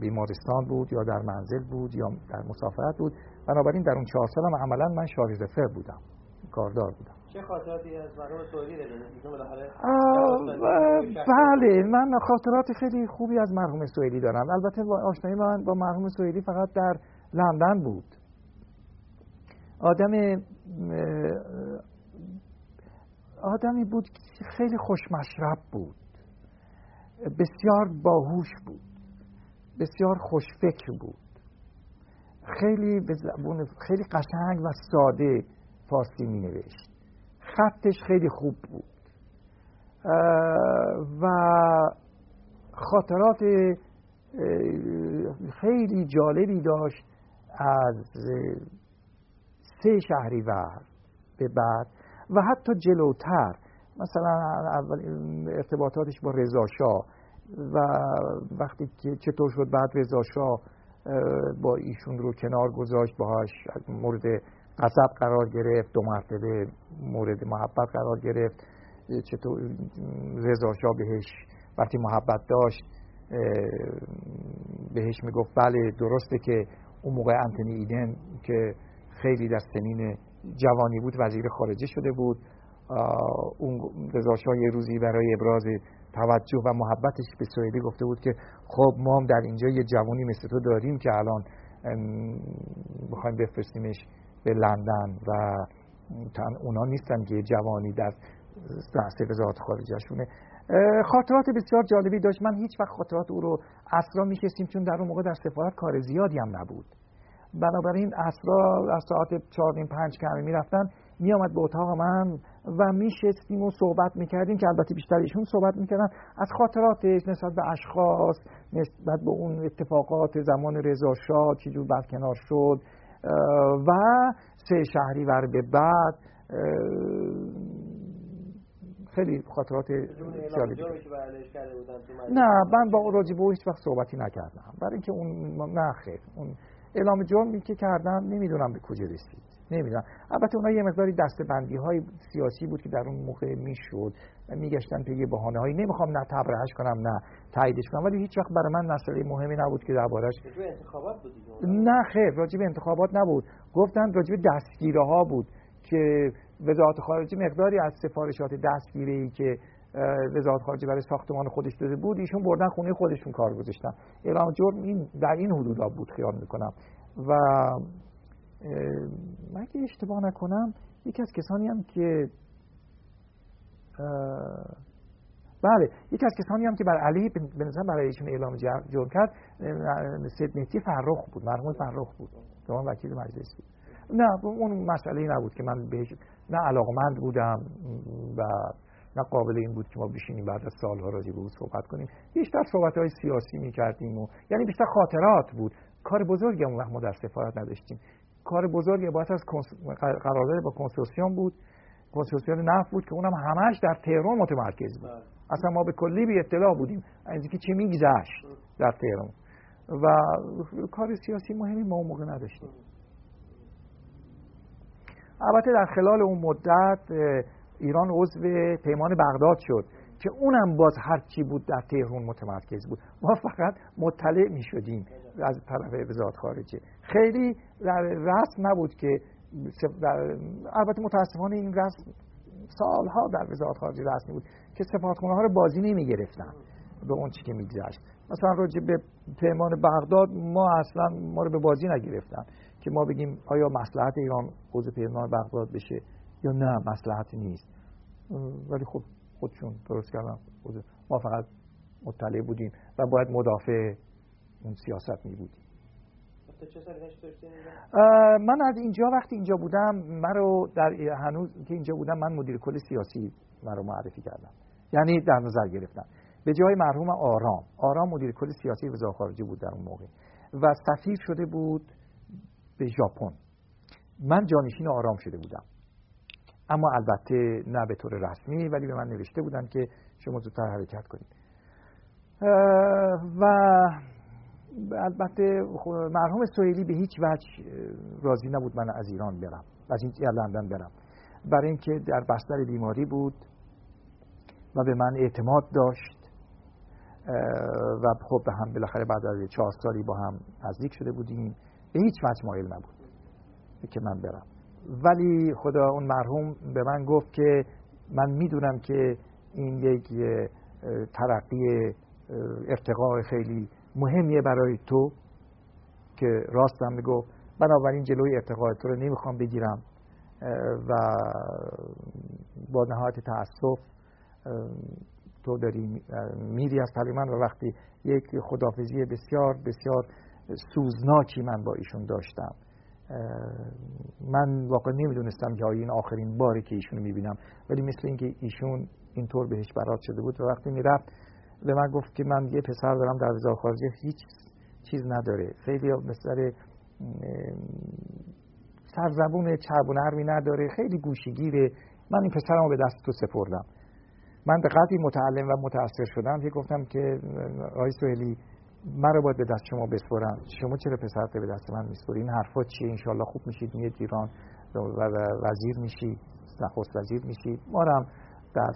بیمارستان بود یا در منزل بود یا در مسافرت بود. بنابراین در اون چهار سالم عملا من شارژ بودم. کاردار بودم. چه خاطراتی از مرحوم بله من خاطرات خیلی خوبی از مرحوم سوئیلی دارم. البته آشنایی من با مرحوم سوئیلی فقط در لندن بود. آدم آدمی بود که خیلی خوشمشرب بود. بسیار باهوش بود. بسیار خوشفکر بود. خیلی به زبون خیلی قشنگ و ساده فارسی می نوشت خطش خیلی خوب بود. و خاطرات خیلی جالبی داشت از سه شهری و به بعد و حتی جلوتر. مثلا اول ارتباطاتش با رضا و وقتی که چطور شد بعد رضا با ایشون رو کنار گذاشت باهاش مورد غضب قرار گرفت دو مرتبه مورد محبت قرار گرفت. چطور؟ رضا بهش وقتی محبت داشت بهش می‌گفت بله درسته که اون موقع انتونی ایدن که خیلی در سنین جوانی بود وزیر خارجه شده بود. اون رضا یه روزی برای ابراز توجه و محبتش به سوئدی گفته بود که خب ما هم در اینجا یه جوانی مثل تو داریم که الان می‌خوایم بفرستیمش به لندن و اونا نیستن که جوانی در بحث وزارت خارجشونه خاطرات بسیار جالبی داشت. من هیچ وقت خاطرات او رو اصلا میشستیم چون در اون موقع در سفارت کار زیادی هم نبود. بنابراین اسرا از ساعت چهار پنج که همه می‌رفتن میآمد به اتاق من و میشستیم و صحبت می‌کردیم که البته بیشتر ایشون صحبت می‌کردن. از خاطراتش نسبت به اشخاص نسبت به اون اتفاقات زمان رضا شاه چجور برکنار شد و سه شهری ور به بعد خیلی خاطرات جالبی نه من با راجع به هیچ وقت صحبتی نکردم. برای اینکه اون نه خیر اون اعلام جرمی که کردم نمی‌دونم به کجا رسید. نمی‌دونم. البته اونها یه مقداری دستبندی های سیاسی بود که در اون موقع می‌شد. و میگشتن پی بهانه هایی نمی‌خوام نه تبرهش کنم نه تاییدش کنم ولی هیچ وقت برای من مسئله مهمی نبود که دربارش انتخابات بود نه خیر. راجب انتخابات نبود. گفتن راجب دستگیره ها بود که وزارت خارجه مقداری از سفارشات دستگیره ای که وزارت خارجه برای ساختمان خودش داده بود ایشون بردن خونه خودشون کار گذاشتن. اعلام جرم این در این حدودا بود خیال می‌کنم. و مگه اشتباه نکنم یکی از کسانی هم که بله یکی از کسانی هم که بر علی به نظر برای ایشون اعلام جرم کرد سید فرخ بود مرحوم فرخ بود زمان وکیل مجلس بود. نه اون مسئله نبود که من بهش نه علاقمند بودم و نه قابل این بود که ما بشینیم بعد از سالها راجع به او صحبت کنیم. بیشتر صحبت های سیاسی می‌کردیم و یعنی بیشتر خاطرات بود. کار بزرگی اون وقت ما در سفارت نداشتیم. کار بزرگی باید از قرارداد با کنسورسیوم بود. کنسورسیوم نفت بود که اونم همش در تهران متمرکز بود. بله. اصلا ما به کلی بی اطلاع بودیم. از اینکه چه میگذشت در تهران. و کار سیاسی مهمی ما اون موقع نداشتیم. البته در خلال اون مدت ایران عضو پیمان بغداد شد. که اونم باز هر چی بود در تهران متمرکز بود. ما فقط مطلع می شدیم از طرف وزارت خارجه. خیلی در رسم نبود که البته متاسفانه این رسم سالها در وزارت خارجه رسمی بود که سفارتخونه ها رو بازی نمی گرفتن به اون چی که میگذشت. مثلا راجع به پیمان بغداد ما اصلا ما رو به بازی نگرفتن که ما بگیم آیا مسلحت ایران عضو پیمان بغداد بشه یا نه مسلحت نیست. ولی خب خودشون درست کردن. ما فقط مطلع بودیم و باید مدافع اون سیاست می بودیم. من از اینجا وقتی اینجا بودم من رو در هنوز که اینجا بودم من مدیر کل سیاسی من رو معرفی کردم. یعنی در نظر گرفتم. به جای مرحوم آرام آرام مدیر کل سیاسی وزارت خارجه بود در اون موقع و سفیر شده بود به ژاپن. من جانشین آرام شده بودم. اما البته نه به طور رسمی ولی به من نوشته بودن که شما زودتر حرکت کنید. و البته مرحوم سویلی به هیچ وجه راضی نبود من از ایران برم از این لندن برم. برای اینکه در بستر بیماری بود و به من اعتماد داشت. و خب به هم بالاخره بعد از چهار سالی با هم نزدیک شده بودیم. به هیچ وجه مایل نبود که من برم. ولی خدا اون مرحوم به من گفت که من می‌دونم که این یک ترقی ارتقاء خیلی مهمیه برای تو که راستم می‌گفت. بنابراین جلوی ارتقاء تو رو نمی‌خوام بگیرم و با نهایت تاسف تو داری میری از من و وقتی یک خدافزی بسیار بسیار سوزناکی من با ایشون داشتم. من واقعا نمی‌دونستم که این آخرین باری که ایشونو می‌بینم. ولی مثل اینکه ایشون اینطور بهش برات شده بود و وقتی می‌رفت به من گفت که من یه پسر دارم در وزارت خارجه هیچ چیز نداره. خیلی مثل سرزبون چرب و نرمی نداره خیلی گوشیگیره. من این پسرمو به دست تو سپردم. من به قدری متعلم و متاثر شدم که گفتم که آقای سوهلی من رو باید به دست شما بسپرم. شما چرا پسرت به دست من میسپری این حرفا چیه؟ انشالله خوب میشید. میاد ایران و وزیر میشی. نخست وزیر میشید ما هم در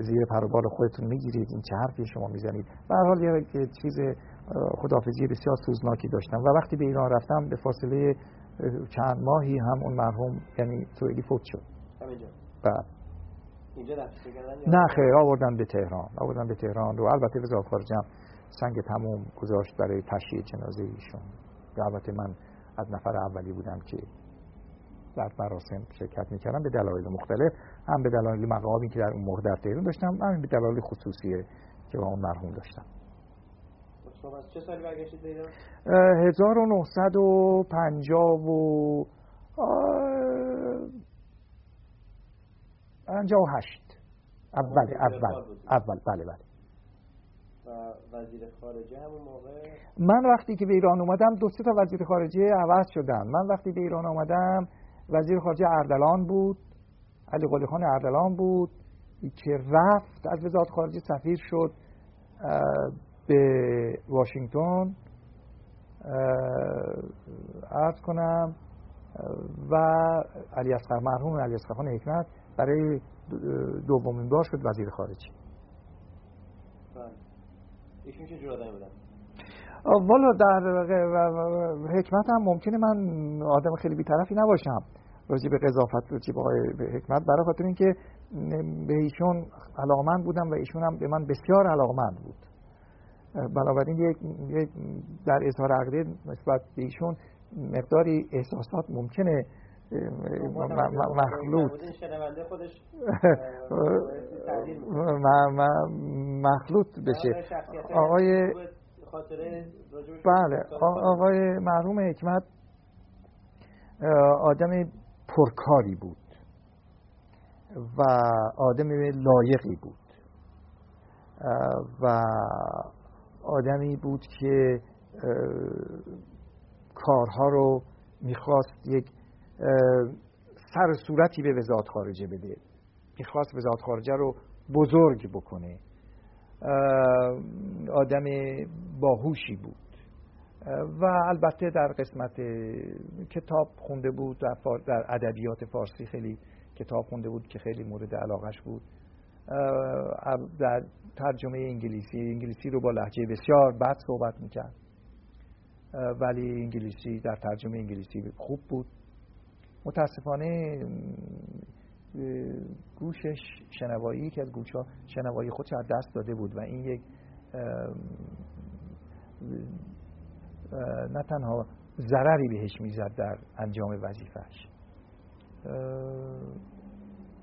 زیر پروبال خودتون می‌گیرید. این چه حرفی شما می‌زنید؟ به هر حال یه چیز خدافزی بسیار سوزناکی داشتم. و وقتی به ایران رفتم به فاصله چند ماهی هم اون مرحوم یعنی سوئیلی فوت شد. بله. نه خیر. آوردن به تهران. آوردن به تهران و البته وزارت خارجه سنگ تموم گذاشت برای تشییع جنازه ایشون. البته من از نفر اولی بودم که در مراسم شرکت می‌کردم. به دلایل مختلف هم به دلایل مقامی که در اون موقع در تهران داشتم هم به دلایل خصوصی که با اون مرحوم داشتم. از چه سالی برگشتید به ایران؟ 1950 و 58 اول اول اول. بله بله. وزیر خارجه همون موقع من وقتی که به ایران اومدم دو سه تا وزیر خارجه عوض شدن من وقتی به ایران اومدم وزیر خارجه اردلان بود علی قلی خان اردلان بود که رفت از وزارت خارجه سفیر شد به واشنگتن ارز کنم و علی اصغر مرحوم علی اصغر خان حکمت برای دومین بار شد وزیر خارجه. ایشون چه جور آدمی بودن؟ والا در حکمت هم ممکنه من آدم خیلی بیطرفی نباشم. راجع به قضافت راجع به حکمت برای خاطر اینکه به ایشون علاقمند بودم و ایشون هم به من بسیار علاقمند بود. بنابراین یک, در اظهار عقیده نسبت به ایشون مقداری احساسات ممکنه مخلوط. مخلوط بشه. آقای بله آقای مرحوم حکمت آدم پرکاری بود و آدم لایقی بود. و آدمی بود که کارها رو می‌خواست یک سر صورتی به وزارت خارجه بده. می‌خواست وزارت خارجه رو بزرگ بکنه. آدم باهوشی بود. و البته در قسمت کتاب خونده بود در ادبیات فارسی خیلی کتاب خونده بود که خیلی مورد علاقش بود. در ترجمه انگلیسی انگلیسی رو با لحجه بسیار بد صحبت می‌کرد. ولی انگلیسی در ترجمه انگلیسی خوب بود. متاسفانه گوشش شنوایی که از گوش ها شنوایی خودش از دست داده بود و این یک نه تنها ضرری بهش می‌زد در انجام وظیفهش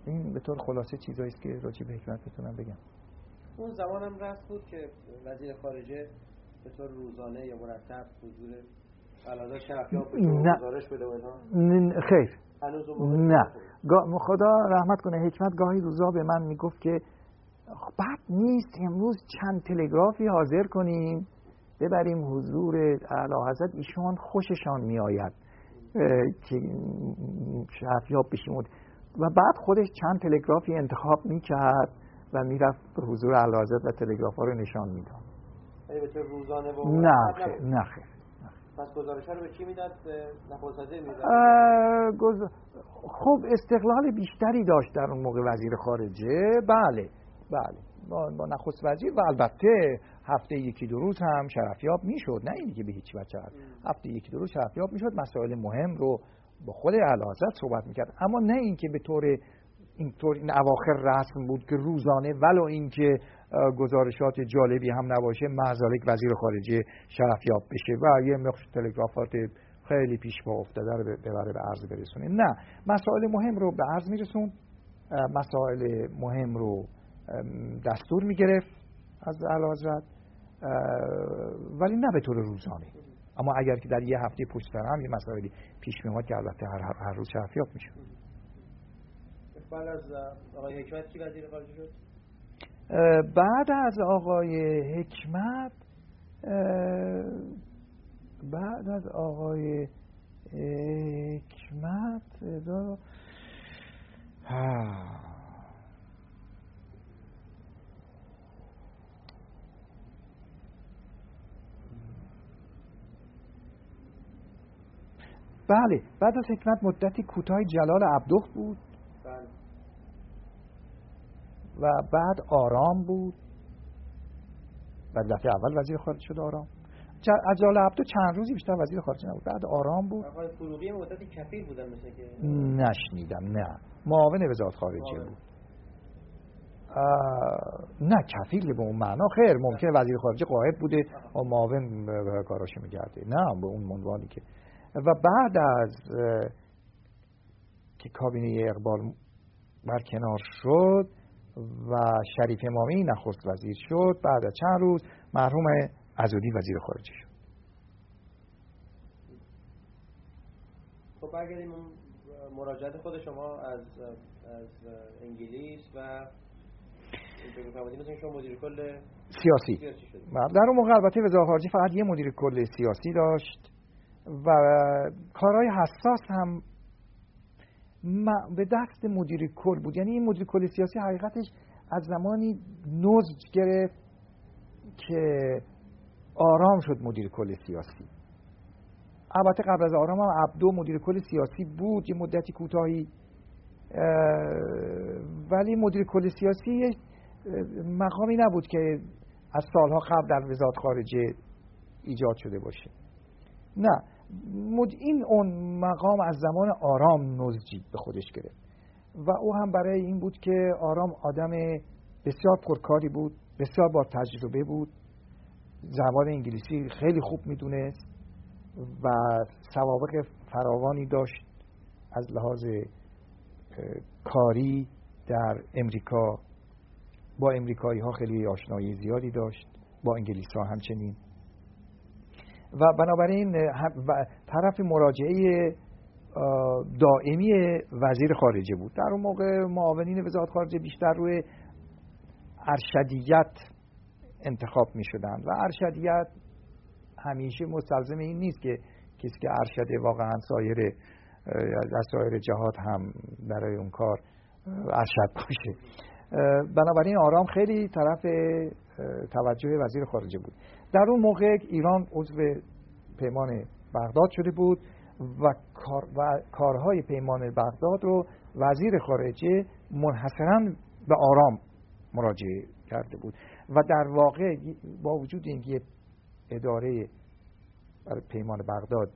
این به طور خلاصه چیزایی است که راجع به حکمت بتونم بگم. اون زمان هم رفت بود که وزیر خارجه به طور روزانه یا مرتب حضور نه. خیر. نه. خدا رحمت کنه حکمت گاهی روزا به من می‌گفت که بعد نیست امروز چند تلگرافی حاضر کنیم ببریم حضور اعلی حضرت ایشان خوششان میآید که شرفیاب بشیم و بعد خودش چند تلگرافی انتخاب می‌کرد و می‌رفت به حضور اعلی حضرت و تلگراف ها رو نشان می‌داد. روزانه نه خیر نه خیر. پس گزارش رو به کی می‌داد؟ گز... خب استقلال بیشتری داشت در اون موقع وزیر خارجه. بله بله. با, با نخست وزیر و البته هفته یکی دو روز هم شرفیاب می‌شد. نه اینی که به هیچ وجه هفته یکی دو روز شرفیاب می‌شد. مسائل مهم رو با خود اعلی صحبت می‌کرد. اما نه اینکه به طور اینطور این اواخر رسم بود که روزانه ولو اینکه گزارشات جالبی هم نباشه معزالک وزیر خارجه شرفیاب بشه و یه مقصد تلگرافات خیلی پیش با افتاده رو ببره به عرض برسونه نه مسائل مهم رو به عرض میرسون. مسائل مهم رو دستور می‌گرفت از اعلی ولی نه به طور روزانه. اما اگر که در یه هفته پشت هم یه مسائلی پیش میاد که البته هر, هر روز شرفیاب میشه بعد از آقای حکمت کی وزیر خارجه شد؟ بعد از آقای حکمت بعد از آقای حکمت بله بعد از حکمت مدتی کوتاه جلال عبدخت بود. و بعد آرام بود. و دفعه اول وزیر خارجه شد آرام. از جلال عبدو چند روزی بیشتر وزیر خارجه نبود. بعد آرام بود. آقای فروغی مدتی کفیل بودن مثل که نشنیدم نه. معاون وزارت خارجه بود. نه کفیل به اون معنا. خیر ممکنه وزیر خارجه قاعد بوده و معاون کاراش میگرده. نه به اون عنوانی که و بعد از که کابینه اقبال برکنار شد و شریف امامی نخست وزیر شد. بعد از چند روز مرحوم ازودی وزیر خارجه شد. خب برگردیم مراجعت خود شما از از انگلیس و مدیر کل سیاسی. در اون موقع البته وزارت خارجه فقط یه مدیر کل سیاسی داشت و کارهای حساس هم به دست مدیر کل بود. یعنی این مدیر کل سیاسی حقیقتش از زمانی نزج گرفت که آرام شد مدیر کل سیاسی. البته قبل از آرام هم عبدو مدیر کل سیاسی بود یه مدتی کوتاهی. ولی مدیر کل سیاسی مقامی نبود که از سالها قبل در وزارت خارجه ایجاد شده باشه. نه. این اون مقام از زمان آرام نزجی به خودش گرفت. و او هم برای این بود که آرام آدم بسیار پرکاری بود بسیار با تجربه بود. زبان انگلیسی خیلی خوب می‌دونست و سوابق فراوانی داشت از لحاظ کاری در امریکا. با امریکایی ها خیلی آشنایی زیادی داشت با انگلیس ها همچنین. و بنابراین طرف مراجعه دائمی وزیر خارجه بود. در اون موقع معاونین وزارت خارجه بیشتر روی ارشدیت انتخاب می شدن و ارشدیت همیشه مستلزم این نیست که کسی که ارشده واقعا سایر از سایر جهات هم برای اون کار ارشد باشه. بنابراین آرام خیلی طرف توجه وزیر خارجه بود. در اون موقع ایران عضو پیمان بغداد شده بود و, کار و کارهای پیمان بغداد رو وزیر خارجه منحصرا به آرام مراجعه کرده بود. و در واقع با وجود اینکه اداره پیمان بغداد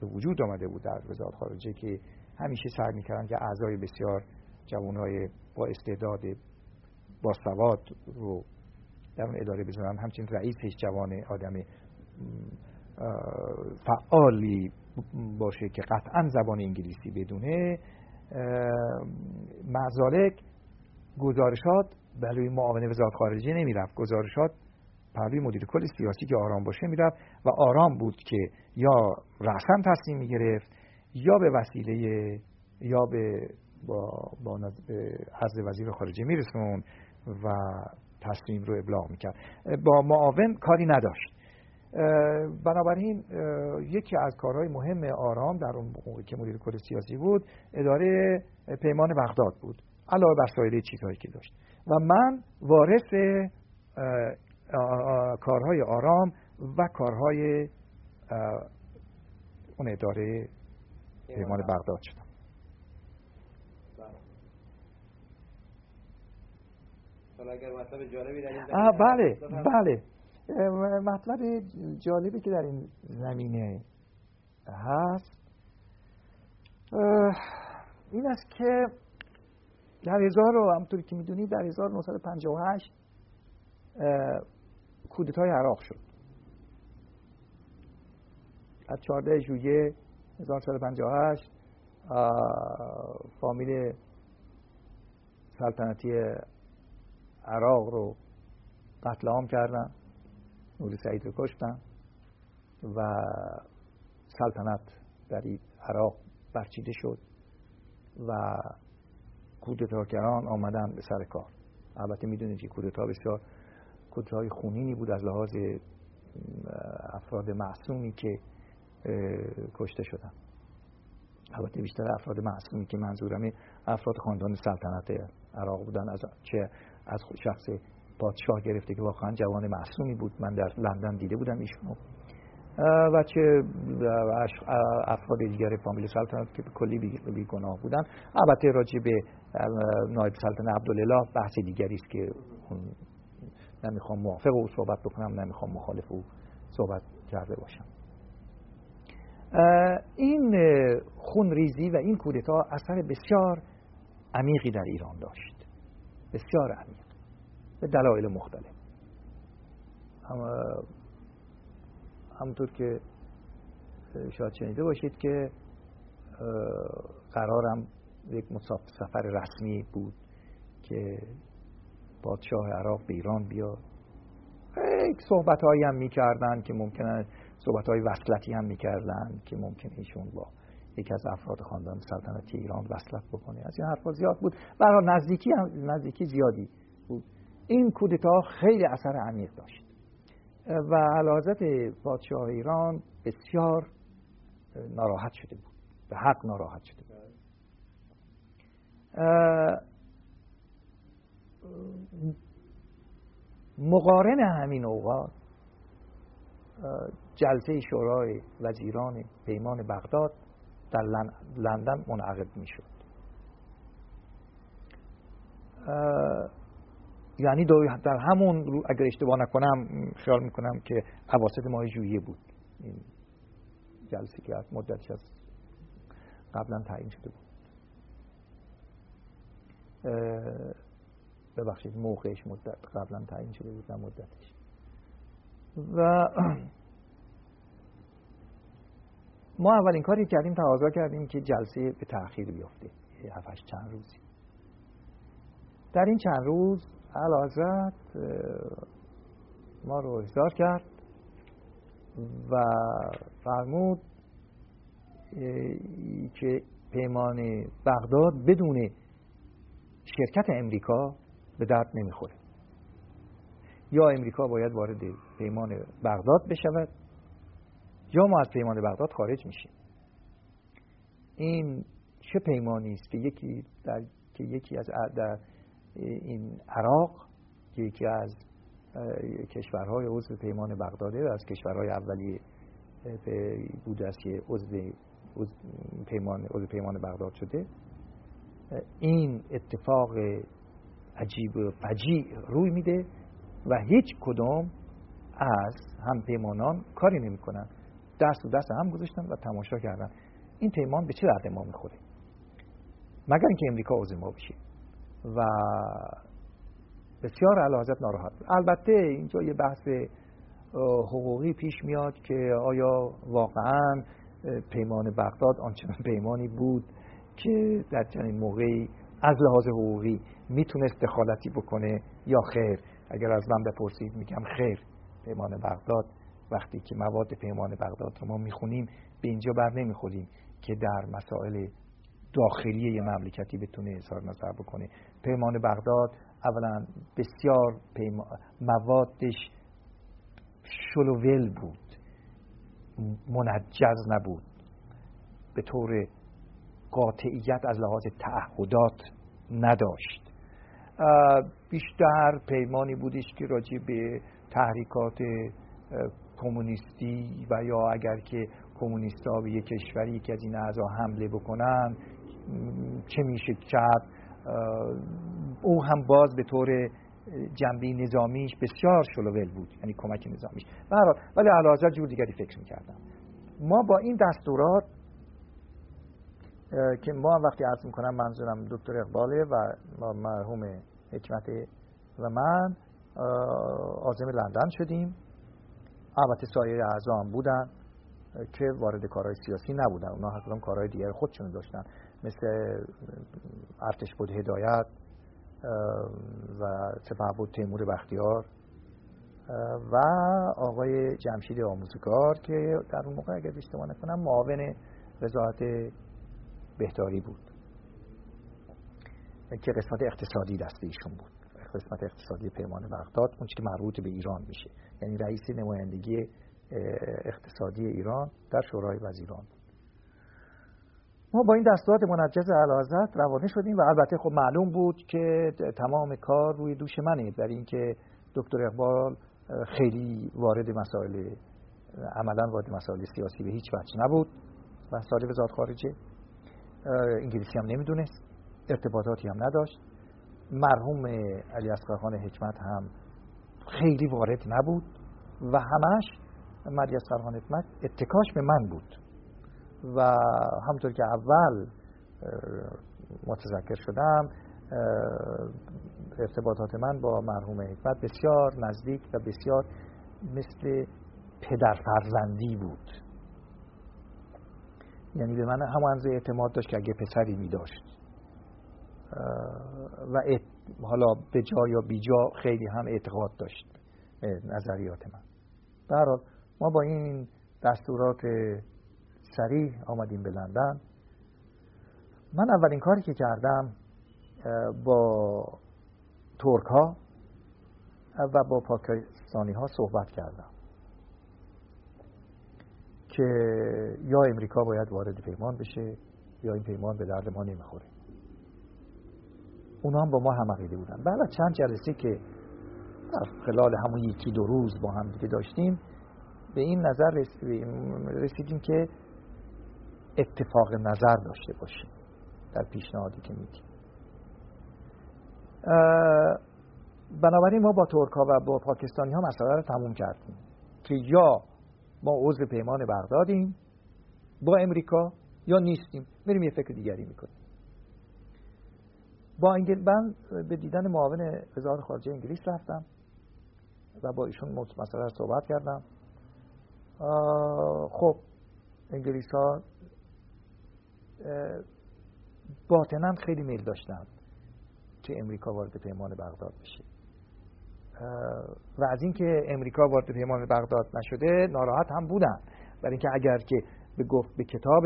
به وجود آمده بود در وزارت خارجه که همیشه سعی می‌کردن که اعضای بسیار جوانای با استعداد با سواد رو در اون اداره بزنن همچنین رئیسش جوان آدم فعالی باشه که قطعا زبان انگلیسی بدونه مزالک گزارشات بلوی معاون وزارت خارجه نمی‌رفت. گزارشات پروی مدیر کل سیاسی که آرام باشه می‌رفت و آرام بود که یا رأسا تصمیم می‌گرفت یا به وسیله یا به با, با حضر وزیر خارجه میرسون و تصمیم رو ابلاغ می‌کرد. با معاون کاری نداشت. بنابراین یکی از کارهای مهم آرام در اون موقع که مدیر کل سیاسی بود اداره پیمان بغداد بود علاوه بر سایر چیزهایی که داشت. و من وارث کارهای آرام و کارهای اون اداره پیمان بغداد شدم. بله بله. مطلب جالبی که در این زمینه هست. این است که در هزار رو همطوری که می‌دونید در 1958 کودتای عراق شد. از 14 ژوئیه 1958 فامیل سلطنتی عراق رو قتل عام کردن نوری سعید رو کشتن و سلطنت در عراق برچیده شد و کودتاگران آمدن به سر کار. البته می‌دونید که کودتا بسیار کودتای خونینی بود از لحاظ افراد معصومی که کشته شدن. البته بیشتر افراد معصومی که منظورم افراد خاندان سلطنت عراق بودن از چه از شخص پادشاه گرفته که واقعا جوان معصومی بود. من در لندن دیده بودم ایشونو. و چه افراد دیگر فامیل سلطنت که کلی بی گناه بودن. البته راجع به نایب سلطنت عبدالله بحث دیگری است که نمی‌خوام موافق او صحبت بکنم نمی‌خوام مخالف او صحبت کرده باشم. این خونریزی و این کودتا اثر بسیار عمیقی در ایران داشت. بسیار عمیق به دلایل مختلف. همونطور که شاید شنیده باشید که قرارم یک سفر رسمی بود که پادشاه عراق به ایران بیاد. صحبت هایی هم می‌کردن که ممکنه صحبت های وصلتی هم می‌کردن که ممکنه ایشون با یکی از افراد خاندان سلطنتی ایران وصلت بکنه. از این حرفا زیاد بود. برای نزدیکی هم نزدیکی زیادی بود. این کودتا خیلی اثر عمیق داشت. و علازت پادشاه ایران بسیار ناراحت شده بود. به حق ناراحت شده بود. مقارن همین اوقات جلسه شورای وزیران پیمان بغداد در لندن منعقد می شد یعنی در همون اگر اشتباه نکنم خیال می‌کنم که عواسط ماه ژوئیه بود. این جلسه که از مدتی از قبلا تعیین شده بود. ببخشید موقعش مدت قبلا تعیین شده بود نه مدتش. و ما اولین کاری کردیم تقاضا کردیم که جلسه به تأخیر بیفته. هفتش چند روزی. در این چند روز حضرت ما رو احضار کرد و فرمود که پیمان بغداد بدون شرکت امریکا به درد نمی‌خوره. یا امریکا باید وارد پیمان بغداد بشود یا ما از پیمان بغداد خارج میشیم. این چه پیمانی است که یکی در که یکی از در این عراق یکی از کشورهای عضو پیمان بغداده و از کشورهای اولیه بوده است که عضو پیمان عضو پیمان بغداد شده. این اتفاق عجیب و فجیع روی میده و هیچ کدام از هم پیمانان کاری نمی‌کنن دست و دست هم گذاشتن و تماشا کردن این پیمان به چه درد ما می‌خوره؟ مگر اینکه امریکا عضو ما بشه. و بسیار علازت ناراحت البته اینجا یه بحث حقوقی پیش میاد که آیا واقعا پیمان بغداد آنچنان پیمانی بود که در چنین موقعی از لحاظ حقوقی می‌تونست دخالتی بکنه یا خیر؟ اگر از من بپرسید میگم خیر پیمان بغداد وقتی که مواد پیمان بغداد رو ما می‌خونیم به اینجا بر نمی‌خوریم که در مسائل داخلی یه مملکتی بتونه اظهار نظر بکنه. پیمان بغداد اولا بسیار موادش شلوول بود. منجز نبود. به طور قاطعیت از لحاظ تعهدات نداشت. بیشتر پیمانی بودش که راجع به تحریکات کمونیستی و یا اگر که کمونیست ها به یک کشوری یکی از این اعضا حمله بکنن چه میشه کرد؟ او هم باز به طور جنبی نظامیش بسیار شلوول بود یعنی کمک نظامیش. ولی علاوه جور دیگری فکر می‌کردم. ما با این دستورات که ما وقتی عرض می‌کنم منظورم دکتر اقباله و مرحوم حکمت و من آزم لندن شدیم. البته سایر اعضا بودن که وارد کارهای سیاسی نبودن. اونا حتما کارهای دیگر خودشون داشتن. مثل ارتش بود هدایت و بود تیمور بختیار و آقای جمشید آموزگار که در اون موقع اگر اشتباه نکنم معاون وزارت بهداری بود که قسمت اقتصادی دست ایشون بود. قسمت اقتصادی پیمان بغداد اون که مربوط به ایران میشه. یعنی رئیس نمایندگی اقتصادی ایران در شورای وزیران ما با این دستورات منجز اعلیحضرت روانه شدیم و البته خب معلوم بود که تمام کار روی دوش منه در اینکه دکتر اقبال خیلی وارد مسائل عملا وارد مسائل سیاسی به هیچ وجه نبود و سال وزارت خارجه. انگلیسی هم نمی‌دونست. ارتباطاتی هم نداشت. مرحوم علی اصغر حکمت هم خیلی وارد نبود و همش مری اصغر حکمت اتکاش به من بود و همطور که اول متذکر شدم ارتباطات من با مرحوم حکمت بسیار نزدیک و بسیار مثل پدر فرزندی بود. یعنی به من همانزه اعتماد داشت که اگه پسری می داشت و حالا به جا یا بی جا خیلی هم اعتقاد داشت. نظریات من. برحال ما با این دستورات سریع آمدیم به لندن. من اولین کاری که کردم با ترک ها و با پاکستانی ها صحبت کردم. که یا امریکا باید وارد پیمان بشه یا این پیمان به درد ما نمی‌خوره. اونا هم با ما هم عقیده بودن. بعد چند جلسه که در خلال همون یکی دو روز با هم دیگه داشتیم به این نظر رسیدیم که اتفاق نظر داشته باشیم در پیشنهادی که میدیم. بنابراین ما با ترک و با پاکستانی ها مسئله رو تموم کردیم. که یا ما عضو پیمان بغدادیم. با امریکا یا نیستیم. بریم یه فکر دیگری می‌کنیم. با انگل من به دیدن معاون وزارت خارجه انگلیس رفتم و با ایشون مسئله صحبت کردم. خب انگلیس ها باطنا خیلی میل داشتن که امریکا وارد پیمان بغداد بشه. و از اینکه امریکا وارد پیمان بغداد نشده ناراحت هم بودن. برای اینکه اگر که به گفت به کتاب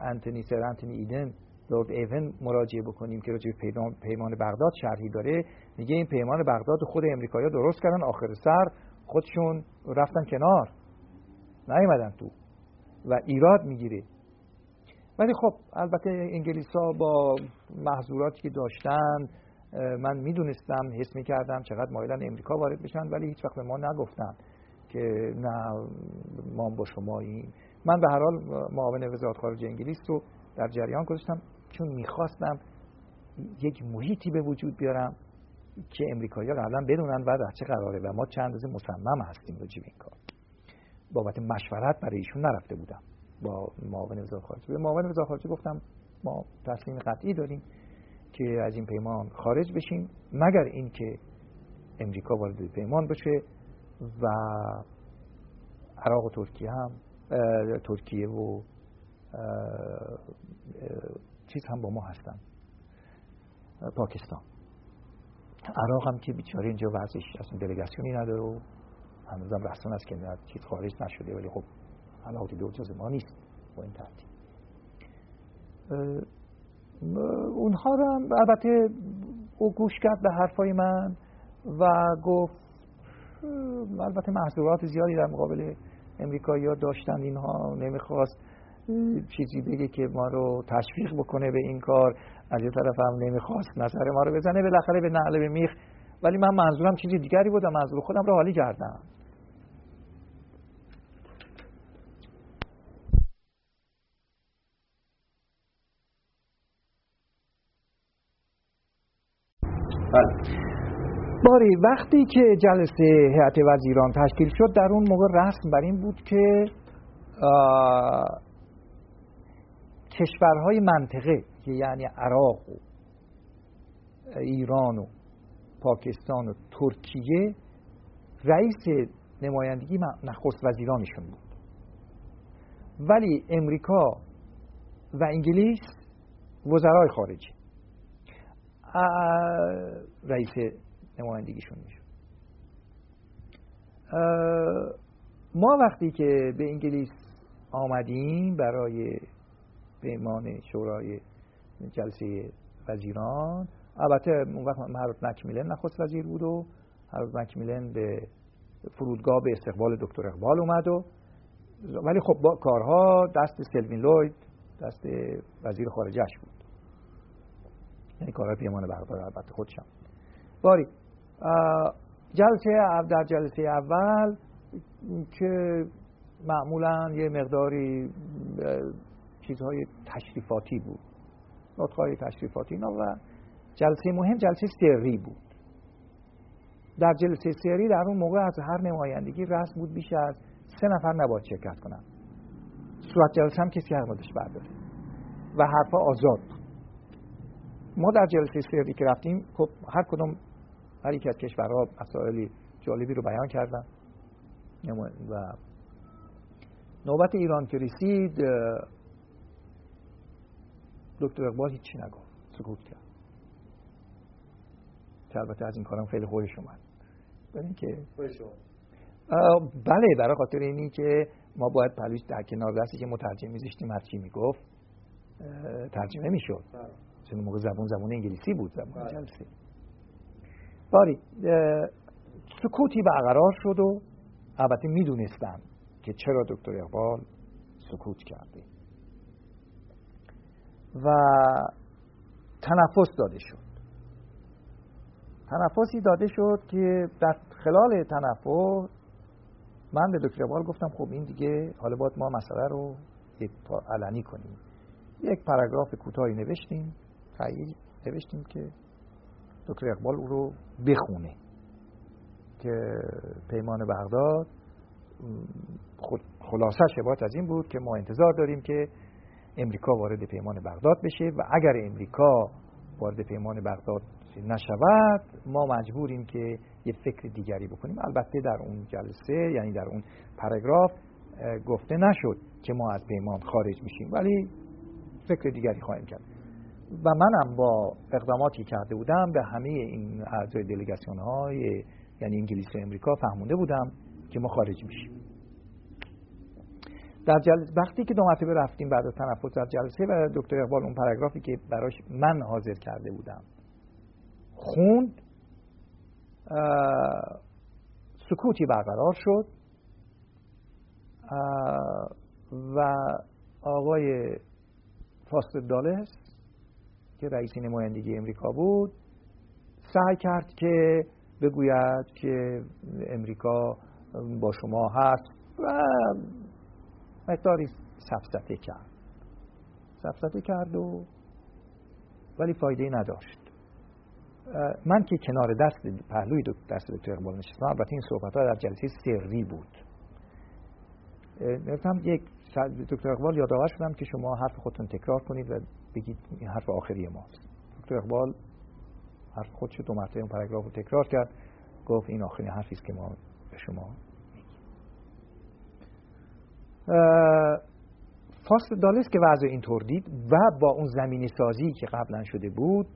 انتونی سر انتونی ایدن لورد ایون مراجعه بکنیم که راجع پیمان, بغداد شرحی داره. میگه این پیمان بغداد خود امریکایی‌ها درست کردن آخر سر خودشون رفتن کنار. نیومدن تو. و ایراد می‌گیره. ولی خب البته انگلیس ها با محضوراتی که داشتن من می‌دونستم حس می‌کردم چقدر مایلن امریکا وارد بشن ولی هیچ وقت به ما نگفتن که نه ما با شما این من به هر حال معاون وزارت خارجه انگلیس رو در جریان گذاشتم. چون می‌خواستم یک محیطی به وجود بیارم که امریکایی ها قبلا بدونن و در چه قراره و ما چند روز مصمم هستیم راجع این کار. بابت مشورت برای ایشون نرفته بودم. با معاون وزارت خارجه. به معاون وزارت خارجه گفتم ما تصمیم قطعی داریم که از این پیمان خارج بشیم مگر اینکه امریکا وارد پیمان بشه و عراق و ترکیه هم ترکیه و چیز هم با ما هستن. پاکستان. عراق هم که بیچاره اینجا وضعش اصلا دلگاسیونی نداره و هنوزم رسون است که چیز خارج نشده ولی خب علاقه دو جز ما نیست با این ترتیب. اونها هم البته او گوش کرد به حرفای من و گفت البته محضورات زیادی در مقابل امریکایی ها داشتن اینها نمی‌خواست. چیزی بگه که ما رو تشویق بکنه به این کار. از یه طرف هم نمی‌خواست نظر ما رو بزنه بالاخره به نعله به میخ. ولی من منظورم چیزی دیگری بود منظور خودم رو حالی کردم. بله. باری وقتی که جلسه هیئت وزیران تشکیل شد در اون موقع رسم بر این بود که کشورهای منطقه که یعنی عراق و ایران و پاکستان و ترکیه رئیس نمایندگی نخست وزیرانشون بود. ولی امریکا و انگلیس وزرای خارجه رئیس نمایندگیشون می‌شد. ما وقتی که به انگلیس آمدیم برای پیمان شورای جلسه وزیران. البته اون وقت هرات مکمیلن نخست وزیر بود و هرات مکمیلن به فرودگاه به استقبال دکتر اقبال اومد و ولی خب با کارها دست سلوین لوید دست وزیر خارجهش بود. یعنی کارهای پیمان بغداد البته خودشم باری جلسه در جلسه اول که معمولا یه مقداری چیزهای تشریفاتی بود. نطقهای تشریفاتی. و جلسه مهم جلسه سری بود. در جلسه سری در اون موقع از هر نمایندگی رسم بود بیش از سه نفر نباید شرکت کنن. صورت جلسه هم کسی حق نداشت برداره. و حرفا آزاد ما در جلسه سری که رفتیم خب هر کدوم هر یک از کشورها مسائلی جالبی رو بیان کردن. و نوبت ایران که رسید دکتر اقبال هیچی نگفت. سکوت کرد. که البته از این کارم خیلی خوشش اومد. برای اینکه بله برای خاطر اینی که ما باید پلوش در کنار دستی که مترجم میذاشتیم هر چی می‌گفت ترجمه می‌شد. بله. چون موقع زبون زبون انگلیسی بود زبون بله. جلسه باری سکوتی برقرار شد و البته می‌دونستم که چرا دکتر اقبال سکوت کرده. و تنفس داده شد. تنفسی داده شد که در خلال تنفس من به دکتر اقبال گفتم خب این دیگه حالا باید ما مسئله رو علنی کنیم. یک پاراگراف کوتاهی نوشتیم تایید نوشتیم که دکتر اقبال او رو بخونه که پیمان بغداد خلاصه عبارت از این بود که ما انتظار داریم که امریکا وارد پیمان بغداد بشه و اگر امریکا وارد پیمان بغداد نشود ما مجبوریم که یه فکر دیگری بکنیم. البته در اون جلسه یعنی در اون پاراگراف گفته نشد که ما از پیمان خارج میشیم ولی فکر دیگری خواهیم کرد. و منم با اقداماتی کرده بودم به همه این اعضای دلیگاسیون های یعنی انگلیس و امریکا فهمونده بودم که ما خارج میشیم. در جلسه وقتی که دو مرتبه رفتیم بعد از تنفس در جلسه و دکتر اقبال اون پاراگرافی که براش من حاضر کرده بودم خوند سکوتی برقرار شد و آقای فاست دالس که رئیس نمایندگی امریکا بود سعی کرد که بگوید که امریکا با شما هست و مقداری سفزته کرد. سفزته کرد و ولی فایده نداشت. من که کنار دست پهلوی دست دکتر اقبال نشستم البته این صحبت ها در جلسه سری بود. گفتم یک دکتر اقبال یادآور شدم که شما حرف خودتون تکرار کنید و بگید این حرف آخری ماست. دکتر اقبال حرف خودش دو مرتبه اون پاراگراف رو تکرار کرد گفت این آخرین حرفی است که ما به شما فاست دالس که وضع اینطور دید و با اون زمینی سازی که قبلا شده بود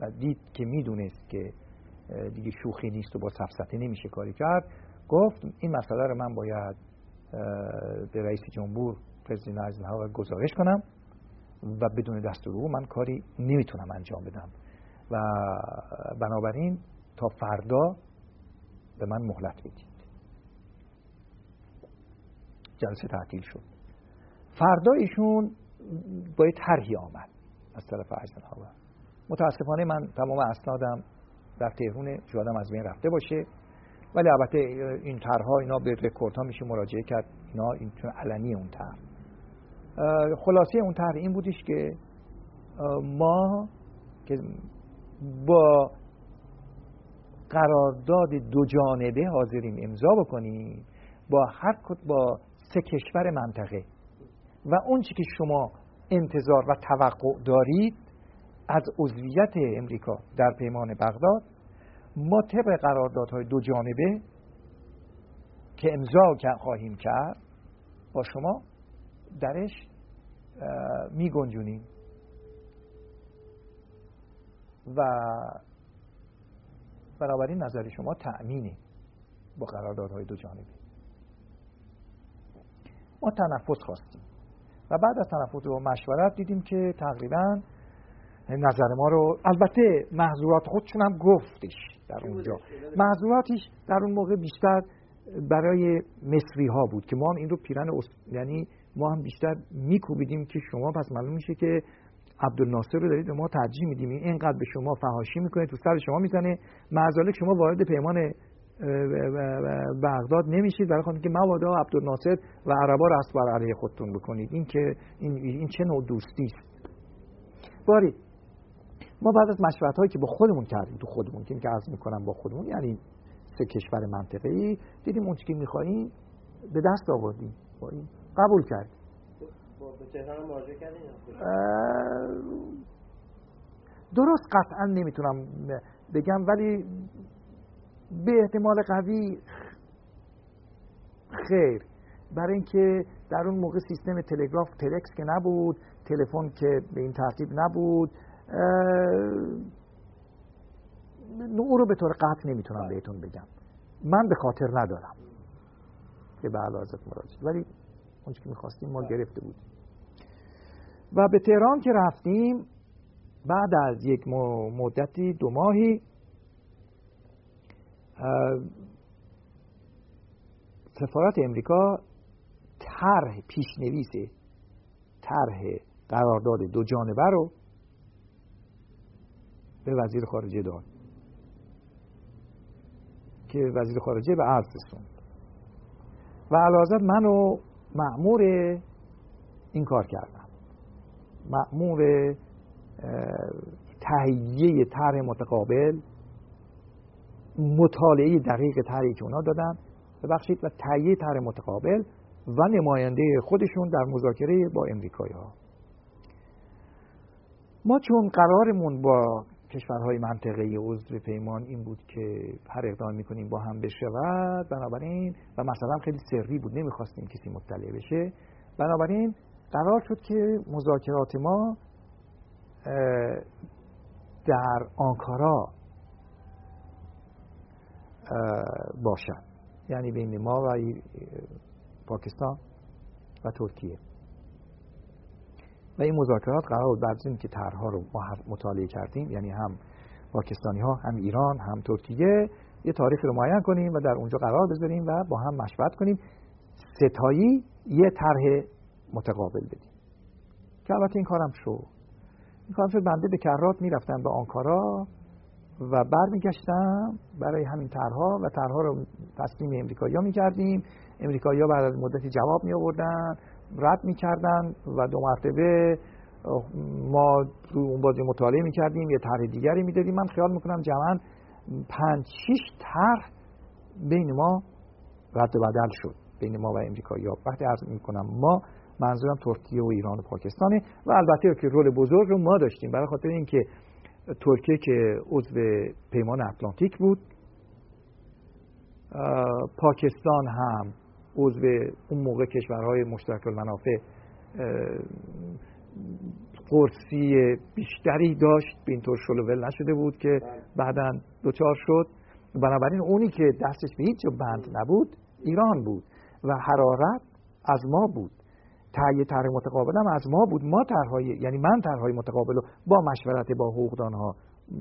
و دید که می‌دونست که دیگه شوخی نیست و با سفسطه نمیشه کاری کرد گفت این مسئله رو من باید به رئیس جمهور پرزیدنت ایزنهاور گزارش کنم و بدون دستور او من کاری نمی‌تونم انجام بدم. و بنابراین تا فردا به من مهلت بدید. جلسه تعطیل شد. فردا ایشون با یه طرحی آمد از طرف ایزنهاور متاسفانه من تمام اسنادم در تهرون شادم از بین رفته باشه ولی البته این طرحها اینا به رکورد ها میشه مراجعه کرد. اینا این علنی اون طرح. خلاصه اون طرح این بودش که ما که با قرارداد دو جانبه حاضریم امضا بکنیم با هر با سه کشور منطقه. و اون چی که شما انتظار و توقع دارید از عضویت امریکا در پیمان بغداد ما طبق قراردادهای دو جانبه که امضا خواهیم کرد با شما درش می گنجونیم و بنابراین نظر شما تأمینه با قراردادهای دو جانبه. ما تنفس خواستیم. و بعد از تنفس و مشورت دیدیم که تقریبا نظر ما رو البته محضورات خودشون هم گفتش در اونجا. محضوراتش در اون موقع بیشتر برای مصری ها بود که ما هم این رو پیرن یعنی ما هم بیشتر میکوبیدیم که شما پس معلوم میشه که عبدالناصر رو دارید به ما ترجیح میدیم. این اینقدر به شما فهاشی می‌کنه تو سر شما می‌زنه. معذالک شما وارد پیمان بغداد نمیشید. برای خاطر که مبادا عبدالناصر و عربا رو بر علیه خودتون بکنید. این که این, این چه نوع دوستی است. باری ما بعد از مشورت هایی که با خودمون کردیم تو خودمون که عرض می‌کنم با خودمون یعنی سه کشور منطقه ای دیدیم اون که میخواییم به دست آوردیم. با این قبول کرد درست قطعا نمی‌تونم بگم ولی به احتمال قوی خیر. برای اینکه در اون موقع سیستم تلگراف تلکس که نبود تلفن که به این ترتیب نبود او رو به طور قطع نمی‌تونم بله. بهتون بگم. من به خاطر ندارم که به حضرت مراجعه. ولی اونچه که می‌خواستیم ما گرفته بود. و به تهران که رفتیم بعد از یک مدتی دو ماهی سفارت امریکا طرح پیشنویس طرح قرارداد دو جانبه رو به وزیر خارجه داد که وزیر خارجه به عرض رسوند. و علازت منو معمور این کار کردم. معمور تهیه طرح متقابل مطالعه دقیق طرحی که اونا دادن ببخشید و تهیه طرح متقابل و نماینده خودشون در مذاکره با امریکایی ها ما چون قرارمون با کشورهای منطقه عضو پیمان این بود که هر اقدام می‌کنیم با هم بشود بنابراین و مثلا خیلی سری بود نمی‌خواستیم کسی مطلع بشه. بنابراین قرار شد که مذاکرات ما در آنکارا باشد یعنی بین ما و پاکستان و ترکیه. و این مذاکرات قرار بود بعد که طرحها رو ما مطالعه کردیم یعنی هم پاکستانی ها هم ایران هم ترکیه یه تاریخ رو معین کنیم و در اونجا قرار بذاریم و با هم مشورت کنیم. ستایی یه طرح متقابل بدیم. که البته این کارم شد. این کارم شد بنده به کرات می‌رفتم به آنکارا. و برمیگشتم برای همین طرحها و طرحها رو تسلیم امریکایی‌ها می‌کردیم. امریکایی‌ها بعد از مدتی جواب می رد می‌کردن و دو مرتبه ما رو اون بازی مطالعه می‌کردیم یه طرح دیگری می‌دادیم. من خیال می‌کنم جمعا پنج شیش طرح بین ما رد و بدل شد. بین ما و امریکایی وقتی عرض می‌کنم ما منظورم ترکیه و ایران و پاکستانه. و البته که رول بزرگ رو ما داشتیم. برای خاطر اینکه ترکیه که عضو پیمان اتلانتیک بود. پاکستان هم عضو اون موقع کشورهای مشترک المنافع قرصی بیشتری داشت. به اینطور شلوول نشده بود که. بعدا دوچار شد. بنابراین اونی که دستش به هیچ بند نبود ایران بود و حرارت از ما بود. تهیه طرح متقابل هم از ما بود. ما طرحهای یعنی من طرحهای متقابل رو با مشورت با حقوقدان ها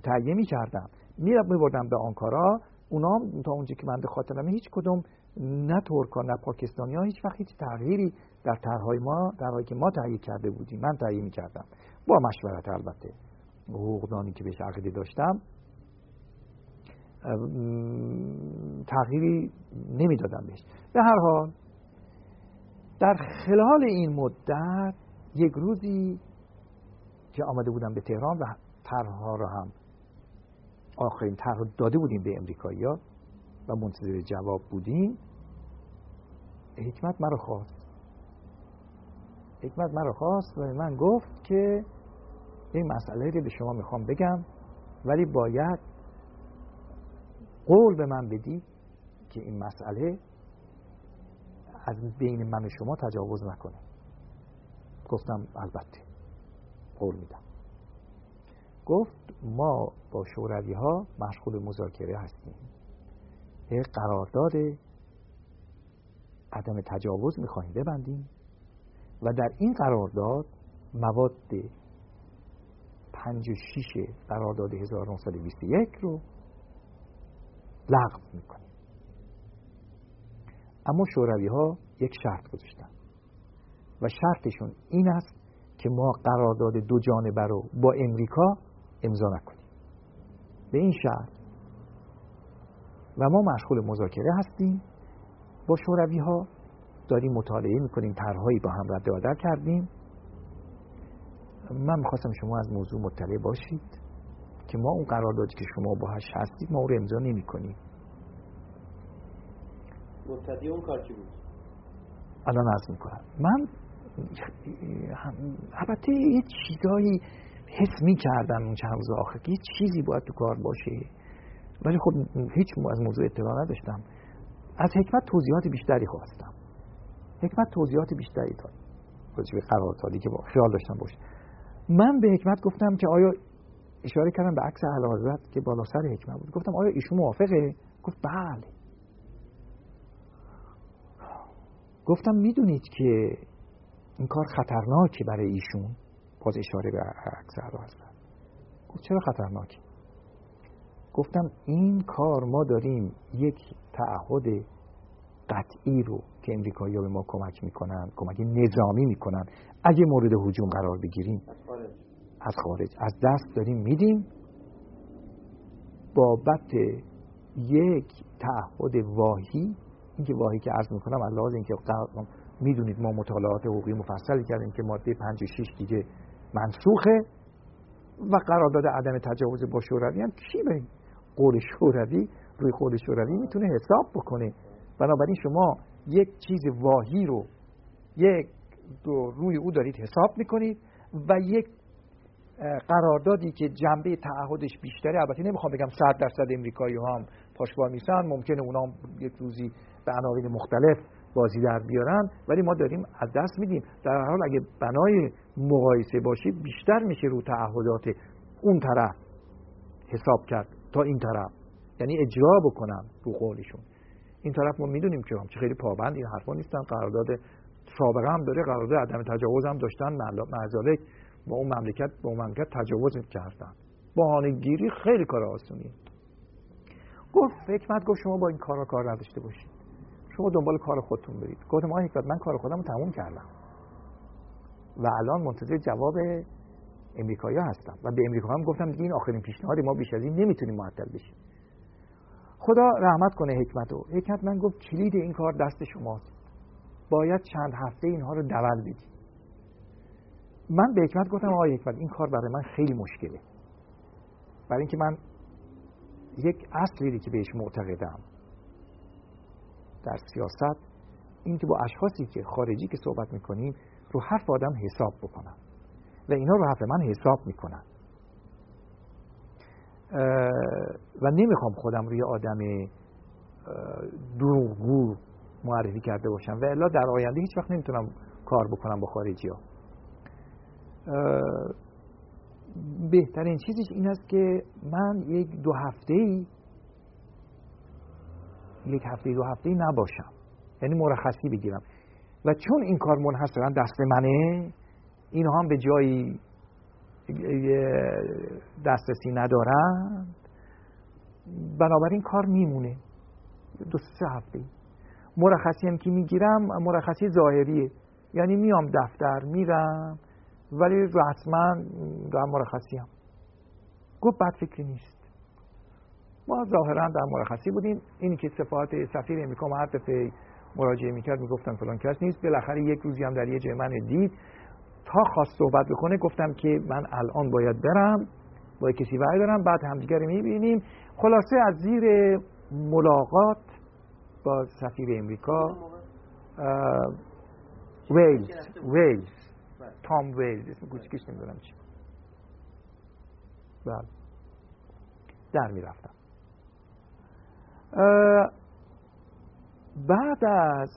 تهیه می کردم می بردم به آنکارا. اونا تا اونجا که من خاطرمه هیچ کدوم نه ترکا نه پاکستانی ها هیچ وقت هیچ تغییری در طرحهای ما در که ما تهیه کرده بودیم من تهیه می کردم با مشورت البته. حقوقدانی که بهش عقیده داشتم تغییری نمی‌دادم بهش. به هر حال در خلال این مدت یک روزی که آمده بودم به تهران و طرحها را هم آخرین طرح داده بودیم به امریکایی و منتظر جواب بودیم حکمت مرا خواست. حکمت مرا خواست و من گفت که این مسئله رو به شما می‌خوام بگم ولی باید قول به من بدی که این مسئله از بین من و شما تجاوز نکنه. گفتم البته. قول میدم. گفت ما با شوروی ها مشغول مذاکره هستیم. یک قرارداد عدم تجاوز می‌خواهیم ببندیم و در این قرارداد مواد 56 قرارداد 1921 رو لغو می‌کنیم. اما شوروی ها یک شرط گذاشتن. و شرطشون این است که ما قرارداد دو جانبه رو با امریکا امضا نکنیم. به این شرط. و ما مشغول مذاکره هستیم. با شوروی ها داریم مطالعه می‌کنیم طرحهایی با هم رد و کردیم. من می‌خواستم شما از موضوع مطلع باشید که ما اون قراردادی که شما باهاش هستید ما رو امضا نمی کنیم مبتدی اون کار بود؟ الان عرض می‌کنم. من البته یه چیزایی حس می‌کردم اون چند روز آخر که یه چیزی باید تو کار باشه. ولی خب هیچ از موضوع اطلاع نداشتم. از حکمت توضیحات بیشتری خواستم. حکمت توضیحات بیشتری داد راجع قراردادی که با خیال داشتم باشه. من به حکمت گفتم که آیا اشاره کردم به عکس اعلی که بالا سر حکمت بود. گفتم آیا ایشون موافقه؟ گفت بله. گفتم می‌دونید که این کار خطرناکه برای ایشون؟ باز اشاره به اکثر هستن گفت چرا خطرناکه گفتم این کار ما داریم یک تعهد قطعی رو که امریکایی به ما کمک می‌کنن کمک نظامی می‌کنن. اگه مورد حجوم قرار بگیریم از خارج. از دست داریم میدیم. بابت یک تعهد واهی اینکه واهی که عرض می‌کنم از اینکه می‌دونید ما مطالعات حقوقی مفصلی کردیم که ماده 5 و 6 دیگه منسوخه و قرارداد عدم تجاوز با شوروی هم کی به قول شوروی؟ روی قول شوروی می‌تونه حساب بکنه. بنابراین شما یک چیز واهی رو یک دو روی او دارید حساب می‌کنید و یک قراردادی که جنبه تعهدش بیشتره البته نمی‌خوام بگم 100 درصد امریکایی هم پاشبار نیستن ممکنه اونا یک روزی به عناوین مختلف بازی در بیارن ولی ما داریم از دست میدیم. در حال اگه بنای مقایسه باشه بیشتر میشه رو تعهدات اون طرف حساب کرد تا این طرف. یعنی اجرا بکنن رو قولشون این طرف ما می‌دونیم که هم چه خیلی پابند این حرفا نیستن. قرارداد سابقه هم داره قرارداد عدم تجاوز هم داشتن. معذالک با اون مملکت با اون مملکت تجاوز کردن. بهانه گیری خیلی کار آسونیه. گفت حکمت گفت شما با این کارا کار نداشته باشید. شما دنبال کار خودتون برید. گفتم آقا حکمت من کار خودم رو تموم کردم. و الان منتظر جواب امریکایی هستم. و به امریکا هم گفتم دیگه این آخرین پیشنهاد ما بیش از این نمی‌تونیم معطل بشیم. خدا رحمت کنه حکمت رو حکمت من گفت کلید این کار دست شماست. باید چند هفته اینها رو دول بدید. من به حکمت گفتم آقای حکمت این کار برای من خیلی مشکله. برای اینکه من یک اصلی که بهش معتقدم در سیاست این که با اشخاصی که خارجی که صحبت می‌کنیم رو حرف آدم حساب بکنم و اینا رو حرف من حساب می‌کنن. و نمی‌خوام خودم روی آدم دروغگو معرفی کرده باشم. و الا در آینده هیچ وقت نمی‌تونم کار بکنم با خارجی ها بهترین چیزش این است که من یک دو هفته ای یک هفته دو هفته نباشم. یعنی مرخصی بگیرم. و چون این کار منحصرا دست منه اینها هم به جایی دسترسی ندارند بنابراین کار میمونه. دو سه هفته. مرخصی هم که می‌گیرم مرخصی ظاهریه. یعنی میام دفتر میرم ولی رسما در مرخصی هم. گفت بد فکری نیست. ما ظاهرا در مرخصی بودیم. اینی که صفات سفیر امریکا ما هر دفعه مراجعه می‌کرد می‌گفتن فلان کس نیست. بالاخره یک روزی هم در یه جای من دید. تا خواست صحبت بکنه گفتم که من الان باید برم با کسی برم بعد همدیگر می‌بینیم. خلاصه از زیر ملاقات با سفیر امریکا ویلز ویلز تام ویلز اسم کوچکش نمی‌دونم چی. بله. در می‌رفتم. بعد از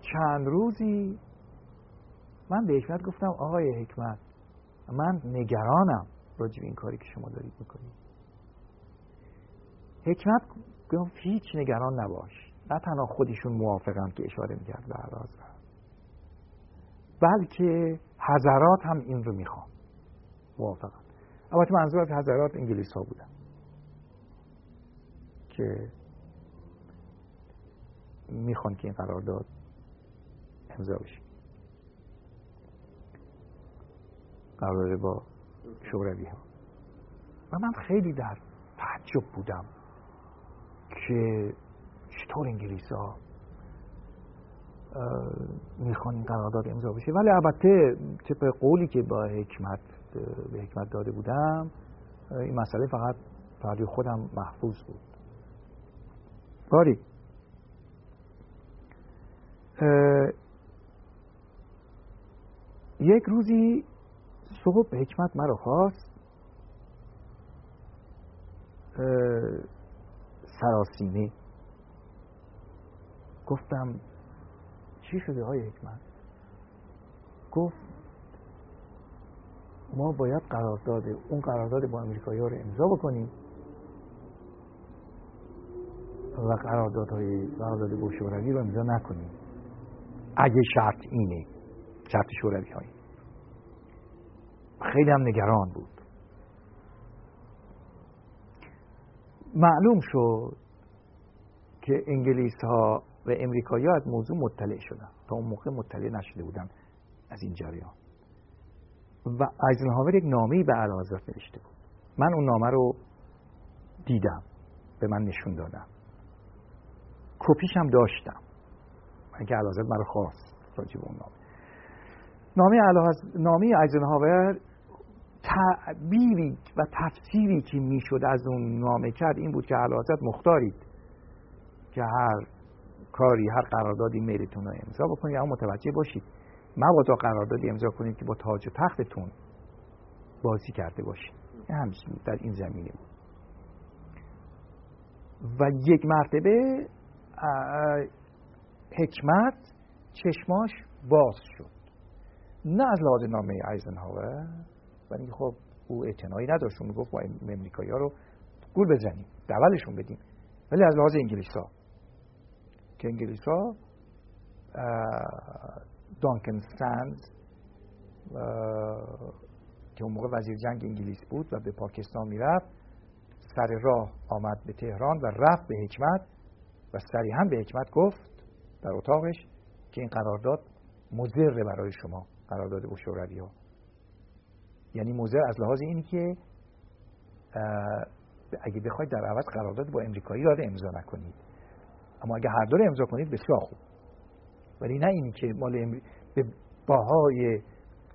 چند روزی من به حکمت گفتم آقای حکمت من نگرانم راجع این کاری که شما دارید می‌کنید. حکمت گفت هیچ نگران نباش. نه تنها خودشون موافقم که اشاره می‌کرد به عراض بلکه حضرات هم این رو می‌خوان. موافقم البته منظور از حضرات انگلیس ها بودن که می‌خوان که این قرارداد امضا بشه. قرارداد با شوروی ها و من خیلی در تعجب بودم که چطور انگلیس ها می‌خوان این قرارداد امضا بشه. ولی البته طبق قولی که با حکمت به حکمت داده بودم این مسئله فقط برای خودم محفوظ بود. باری یک روزی صبح حکمت مرا خواست. سراسیمه. گفتم چی شده های حکمت؟ گفت ما باید قرارداد اون قرارداد با امریکایی رو امضا بکنیم. و قراردادهای قرارداد با شوروی رو امضا نکنیم. اگه شرط اینه شرط شوروی هایی خیلی هم نگران بود. معلوم شد که انگلیس ها و امریکایی ها از موضوع مطلع شدن. تا اون موقع مطلع نشده بودن از این جریان. و ایزنهاور یک نامه به اعلیحضرت نوشته بود. من اون نامه رو دیدم. به من نشون دادم کپیش هم داشتم. من که من رو خواست راجع به اون نامه. نامه نامه ایزنهاور تعبیری و تفسیری که می‌شد از اون نامه کرد این بود که اعلیحضرت مختارید که هر کاری هر قراردادی میلتون رو امضا بکنید. اما متوجه باشید مبادا قراردادی امضا کنید که با تاج و تختتون بازی کرده باشید. همیشه در این زمینه بود. و یک مرتبه حکمت چشماش باز شد. نه از لحاظ نامه ایزنهاور ولی خب او اعتنایی نداشت. اون گفت با امریکایی ها رو گول بزنیم دولشون بدیم. ولی از لحاظ انگلیس ها که انگلیس ها دانکن سند که اون موقع وزیر جنگ انگلیس بود و به پاکستان می‌رفت سر راه آمد به تهران و رفت به حکمت. و هم به حکمت گفت در اتاقش که این قرارداد مضر برای شما قرارداد با شوروی ها یعنی مضر از لحاظ اینی که اگه بخواید در عوض قرارداد با امریکایی را امضا نکنید. اما اگه هر دو امضا کنید بسیار خوب. ولی نه اینی که مال به باهای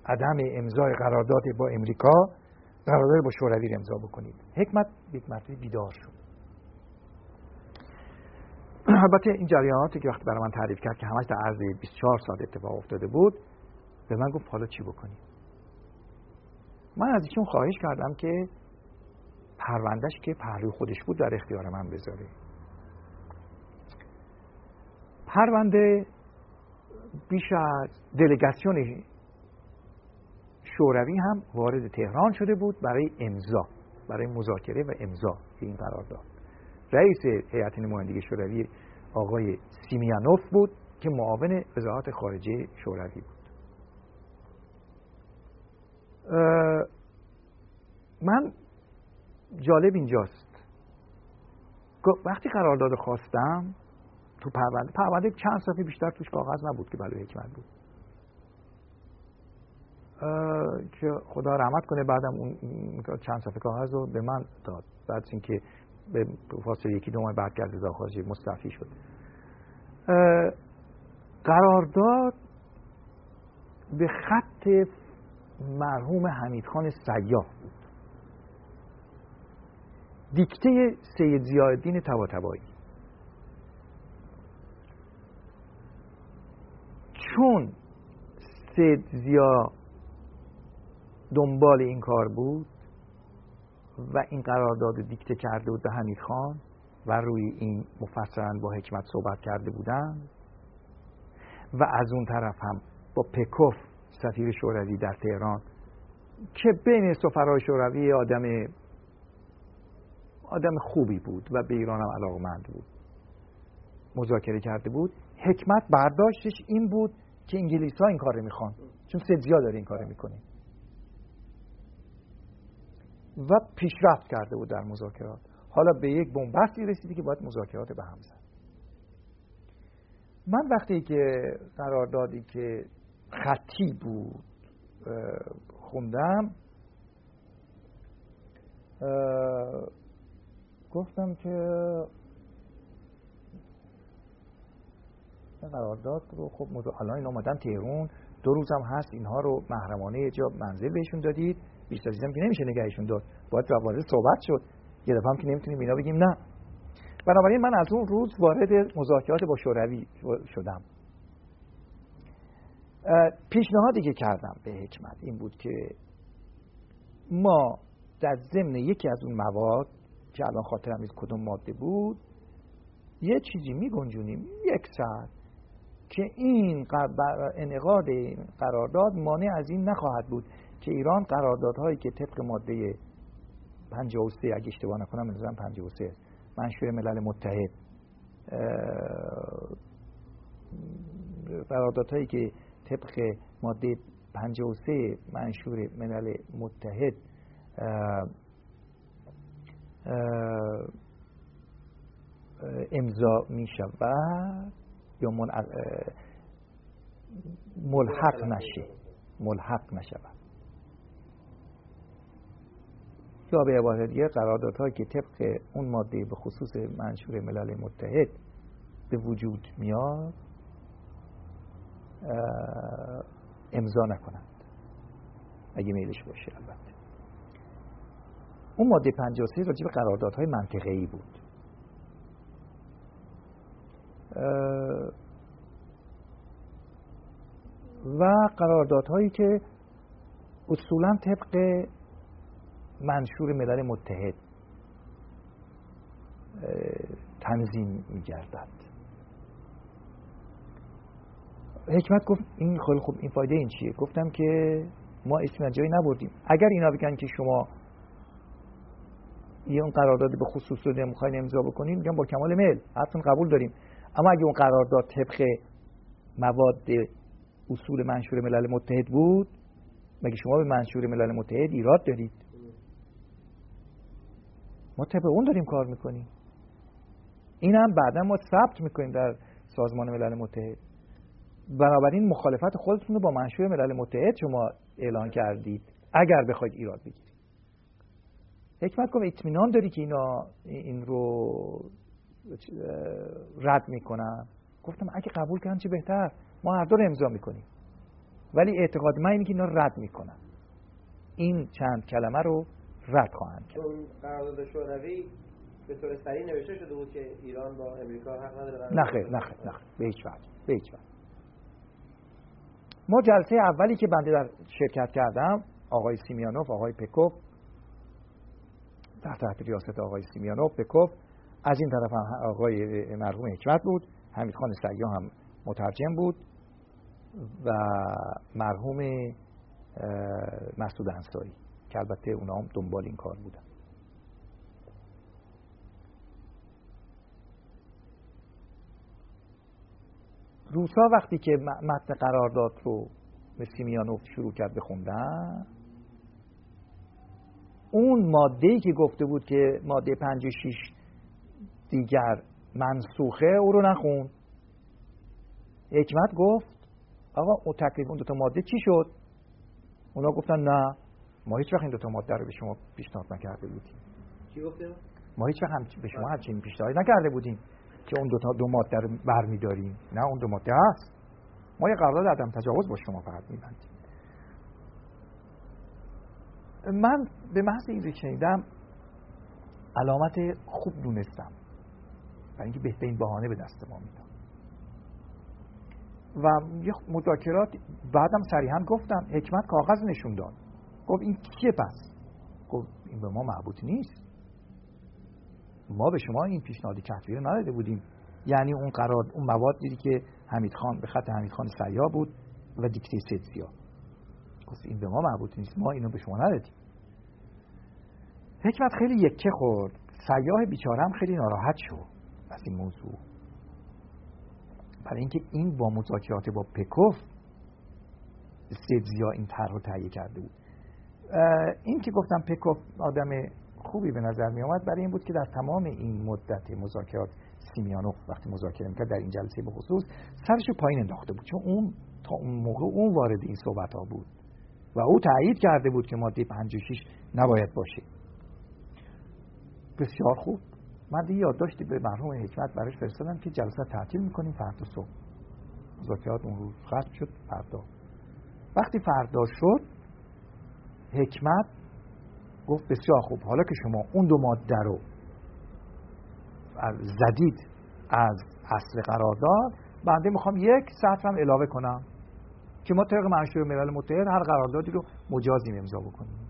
عدم امضای قرارداد با امریکا قرارداد با شوروی امضا بکنید. حکمت یک مرتبه بیدار شد. البته این جریاناتی که وقتی برای من تعریف کرد که همش در عرض 24 ساعت اتفاق افتاده بود به من گفت حالا چی بکنیم؟ من از ایشون خواهش کردم که پروندهش که پهلوی خودش بود در اختیار من بذاره. پرونده بیش از دلگاسیون شوروی هم وارد تهران شده بود برای امضا برای مذاکره و امضا این قرارداد رئیس هیئت نمایندگی شوروی آقای سیمیانوف بود که معاون وزارت خارجه شوروی بود. من جالب اینجاست. وقتی قرارداد خواستم تو پرونده پرونده چند صفحه بیشتر توش کاغذ نبود که برای حکمت بود. که خدا رحمت کنه بعدم اون چند صفحه کاغذ رو به من داد. بعد اینکه به فاصله یکی دو ماه بعد که خارجی مستعفی شد. قرارداد به خط مرحوم حمیدخان سیاه بود. دیکته سید زیادین تباتبایی چون سید زیا دنبال این کار بود و این قرارداد دیکته کرده بود به حمید خان و روی این مفصلا با حکمت صحبت کرده بودن. و از اون طرف هم با پکوف سفیر شوروی در تهران که بین سفرهای شوروی آدم آدم خوبی بود و به ایران هم علاقمند بود. مذاکره کرده بود. حکمت برداشتش این بود که انگلیس ها این کار می‌خوان. چون سدزیا داره این کار می‌کنه. و پیشرفت کرده بود در مذاکرات. حالا به یک بنبستی رسیدی که باید مذاکرات به هم زد. من وقتی که قراردادی که خطی بود خوندم گفتم که قرارداد رو؟ خب الان این آمدن تهرون. دو روزم هست اینها رو محرمانه جا منزل بهشون دادید. بیشتر چیزم که نمیشه نگهشون داد. باید وارد صحبت شد. یه دفعه هم که نمی‌تونیم اینا بگیم نه. بنابراین من از اون روز وارد مذاکرات با شوروی شدم. پیشنهادی که کردم به حکمت این بود که ما در ضمن یکی از اون مواد که الان خاطرم نیست کدوم ماده بود یه چیزی می گنجونیم یک ساعت که این انعقاد قرارداد مانع از این نخواهد بود. که ایران قراردادهایی که طبق ماده 53 اگه اشتباه نکنم منظورم 53 منشور ملل متحد قراردادهایی که طبق ماده 53 منشور ملل متحد امضا می شود یا ملحق نشه. ملحق نشود. یا به عبارت دیگه قراردادهایی که طبق اون ماده به خصوص منشور ملل متحد به وجود میاد امضا نکنند. اگه میلش باشه البته. اون ماده 53 راجع به قراردادهای منطقه ای بود و قراردادهایی که اصولا طبق منشور ملل متحد تنظیم میگردد. حکمت گفت این خیلی خوب این فایده این چیه؟ گفتم که ما اسم جایی نبردیم. اگر اینا بگن که شما یه اون قرارداد به خصوص رو می‌خواین امضا بکنین میگم با کمال میل حتما قبول داریم. اما اگه اون قرارداد طبق مواد اصول منشور ملل متحد بود مگه شما به منشور ملل متحد ایراد دارید؟ ما طبق اون داریم کار می‌کنیم. این هم بعدا ما ثبت می‌کنیم در سازمان ملل متحد. بنابراین مخالفت خودتون رو با منشور ملل متحد شما اعلان کردید اگر بخواید ایراد بگیرید. حکمت کنم اطمینان داری که اینا این رو رد می‌کنن؟ گفتم اگه قبول کردن چه بهتر؟ ما هر دو رو امضا می‌کنیم. ولی اعتقاد من اینه که اینا رد می‌کنن. این چند کلمه رو رد خواهند کرد. اون قرارداد شوروی به طور سریع نوشته شده بود که ایران با امریکا حق نداره نه خیر نه خیر نه به هیچ وجه به هیچ وجه. ما جلسه اولی که بنده در شرکت کردم آقای سیمیانوف آقای پکوف تحت تحت ریاست آقای سیمیانوف پکوف از این طرف آقای مرحوم حکمت بود حمید خان سیا هم مترجم بود و مرحوم مسعود انصاری. که البته اونا هم دنبال این کار بودن. روسا وقتی که متن قرارداد رو به سیمیانوف شروع کرد بخوندن اون ماده که گفته بود که ماده 56 دیگر منسوخه او رو نخون حکمت گفت آقا اون تکلیف اون دوتا ماده چی شد؟ اونا گفتن نه. ما هیچ وقت این دوتا ماده رو به شما پیشنهاد نکرده بودیم. چی گفته؟ ما هیچ وقت به شما همچین پیشنهاد نکرده بودیم که اون دو تا دو ماده رو برمیداریم. نه اون دو ماده هست. ما یه قرارداد عدم تجاوز با شما فقط میبندیم. من به محض این رو شنیدم علامت خوب دونستم و اینکه بهترین بهانه به دست ما میدم و یه مذاکرات بعدم صریحا گفتم حکمت کاغذ نشون داد. گفت این کیه پس؟ گفت این به ما مربوط نیست. ما به شما این پیشنهادی کتبی رو نداده بودیم. یعنی اون قرار اون مواد دیدی که حمید خان به خط حمید خان سیا بود و دیکته سدسیا گفت این به ما مربوط نیست. ما اینو به شما ندادیم. حکمت خیلی یکه خورد. سیاه بیچارم خیلی ناراحت شد از این موضوع. برای اینکه این با مذاکرات با پکوف سدزیا این طرح رو تهیه کرده بود. این که گفتم پکوف آدم خوبی به نظر می آمد برای این بود که در تمام این مدت مذاکرات سیمیانوف وقتی مذاکره می‌کرد در این جلسه به خصوص سرش پایین انداخته بود. چون اون تا اون موقع اون وارد این صحبت ها بود و او تایید کرده بود که ماده 56 نباید باشه. بسیار خوب. من دیگه یادداشتی به مرحوم حکمت براش فرستادم که جلسه تعطیل می‌کنیم فردا صبح. مذاکرات اون روز ختم شد فردا. وقتی فردا شد حکمت گفت بسیار خوب. حالا که شما اون دو ماده رو زدید از اصل قرارداد بنده می‌خوام یک سطر هم علاوه کنم که ما طبق منشور ملل متحد هر قراردادی رو مجازیم امضا بکنیم.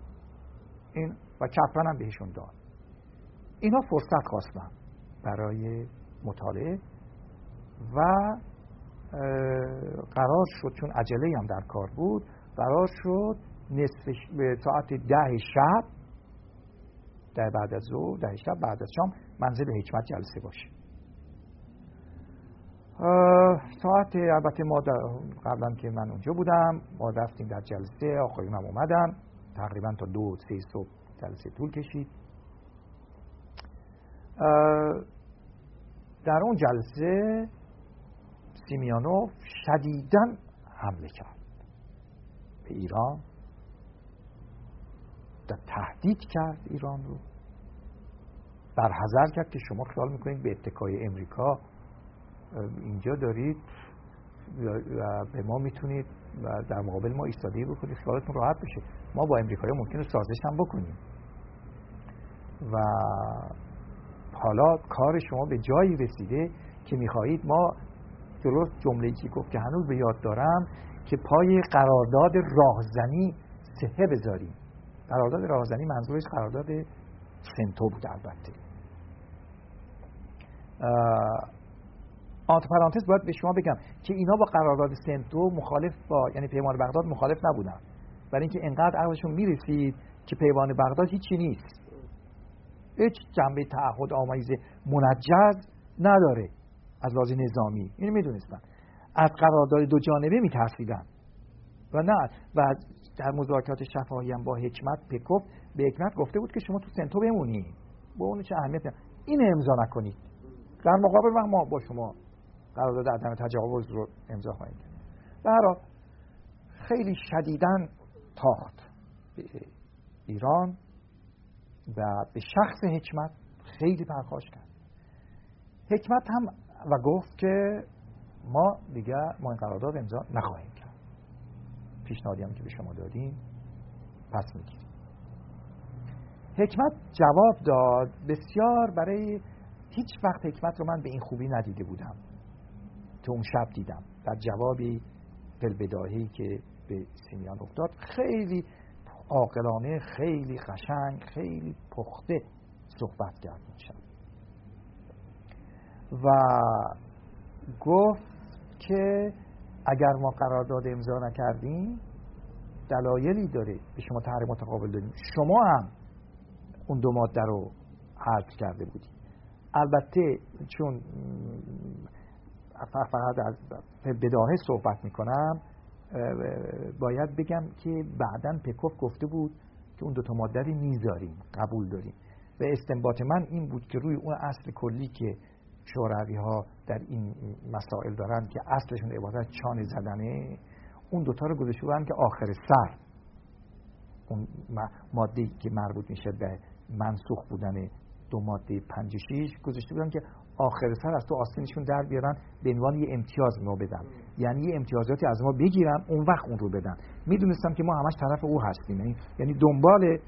این و کفن هم بهشون داد. اینا فرصت خواستن برای مطالعه و قرار شد چون عجله هم در کار بود قرار شد نصف ساعت ده شب در بعد از ظهر ده شب بعد از شام منزل حکمت جلسه باشه. ساعت البته ما قبلا که من اونجا بودم ما رفتیم در جلسه آخرین هم اومدن تقریبا تا دو سه صبح جلسه طول کشید. در اون جلسه سیمیانوف شدیدا حمله کرد. به ایران. در تهدید کرد ایران رو. برحضر کرد که شما خیال می‌کنید به اتکای امریکا اینجا دارید و به ما می‌تونید و در مقابل ما ایستادگی بکنید. خیالتون راحت بشه. ما با امریکایی ممکنه سازش هم بکنیم. و حالا کار شما به جایی رسیده که می‌خواهید ما درست جمله که گفت که هنوز به یاد دارم که پای قرارداد راهزنی سهه بذاریم. قرارداد راهزنی منظورش قرارداد سنتو بود البته. آنت پرانتز باید به شما بگم که اینا با قرارداد سنتو مخالف با یعنی پیمان بغداد مخالف نبودن. برای اینکه انقدر عقلشون می‌رسید که پیمان بغداد هیچی نیست. هیچ جنبه تعهد آمیز منجز نداره از لحاظ نظامی. اینو می‌دونستن. از قرارداد دو جانبه میترسیدن. و نه. و در مذاکرات شفاهی هم با حکمت پکوف به حکمت گفته بود که شما تو سنتو بمونید با اون چه اهمیت این امضا نکنید. در مقابل ما با شما قرارداد عدم تجاوز رو امضا خواهیم کرد. خیلی شدیدن تاخت به ایران و به شخص حکمت خیلی پرخاش کرد. حکمت هم و گفت که ما دیگه ما این قرارداد امضا نخواهیم پیشنهادی هم که به شما دادیم پس می‌گیریم. حکمت جواب داد. بسیار برای هیچ وقت حکمت رو من به این خوبی ندیده بودم. که اون شب دیدم. در جوابی دلبداهی که به سیمیان افتاد. خیلی عاقلانه خیلی قشنگ خیلی پخته صحبت کرد شب. و گفت که اگر ما قرارداد امضا نکردیم دلایلی داره به شما تحریم متقابل داریم. شما هم اون دو ماده رو حذف کرده بودید. البته چون فقط از بداهه صحبت می‌کنم باید بگم که بعدا پکوف گفته بود که اون دوتا ماده رو می‌ذاریم قبول داریم. و استنباط من این بود که روی اون اصل کلی که شوروی ها در این مسائل دارن که اصلشون عبارت چانه زدنه اون دوتا رو گذاشته بودن که آخر سر. اون ماده که مربوط میشه به منسوخ بودن دو ماده پنج شیش گذاشته بودن که آخر سر از تو آستینشون در بیارن به عنوان یه امتیاز ما بدن. یعنی یه امتیازاتی از ما بگیرن اون وقت اون رو بدن. می‌دونستم که ما همش طرف او هستیم. یعنی, یعنی دنبال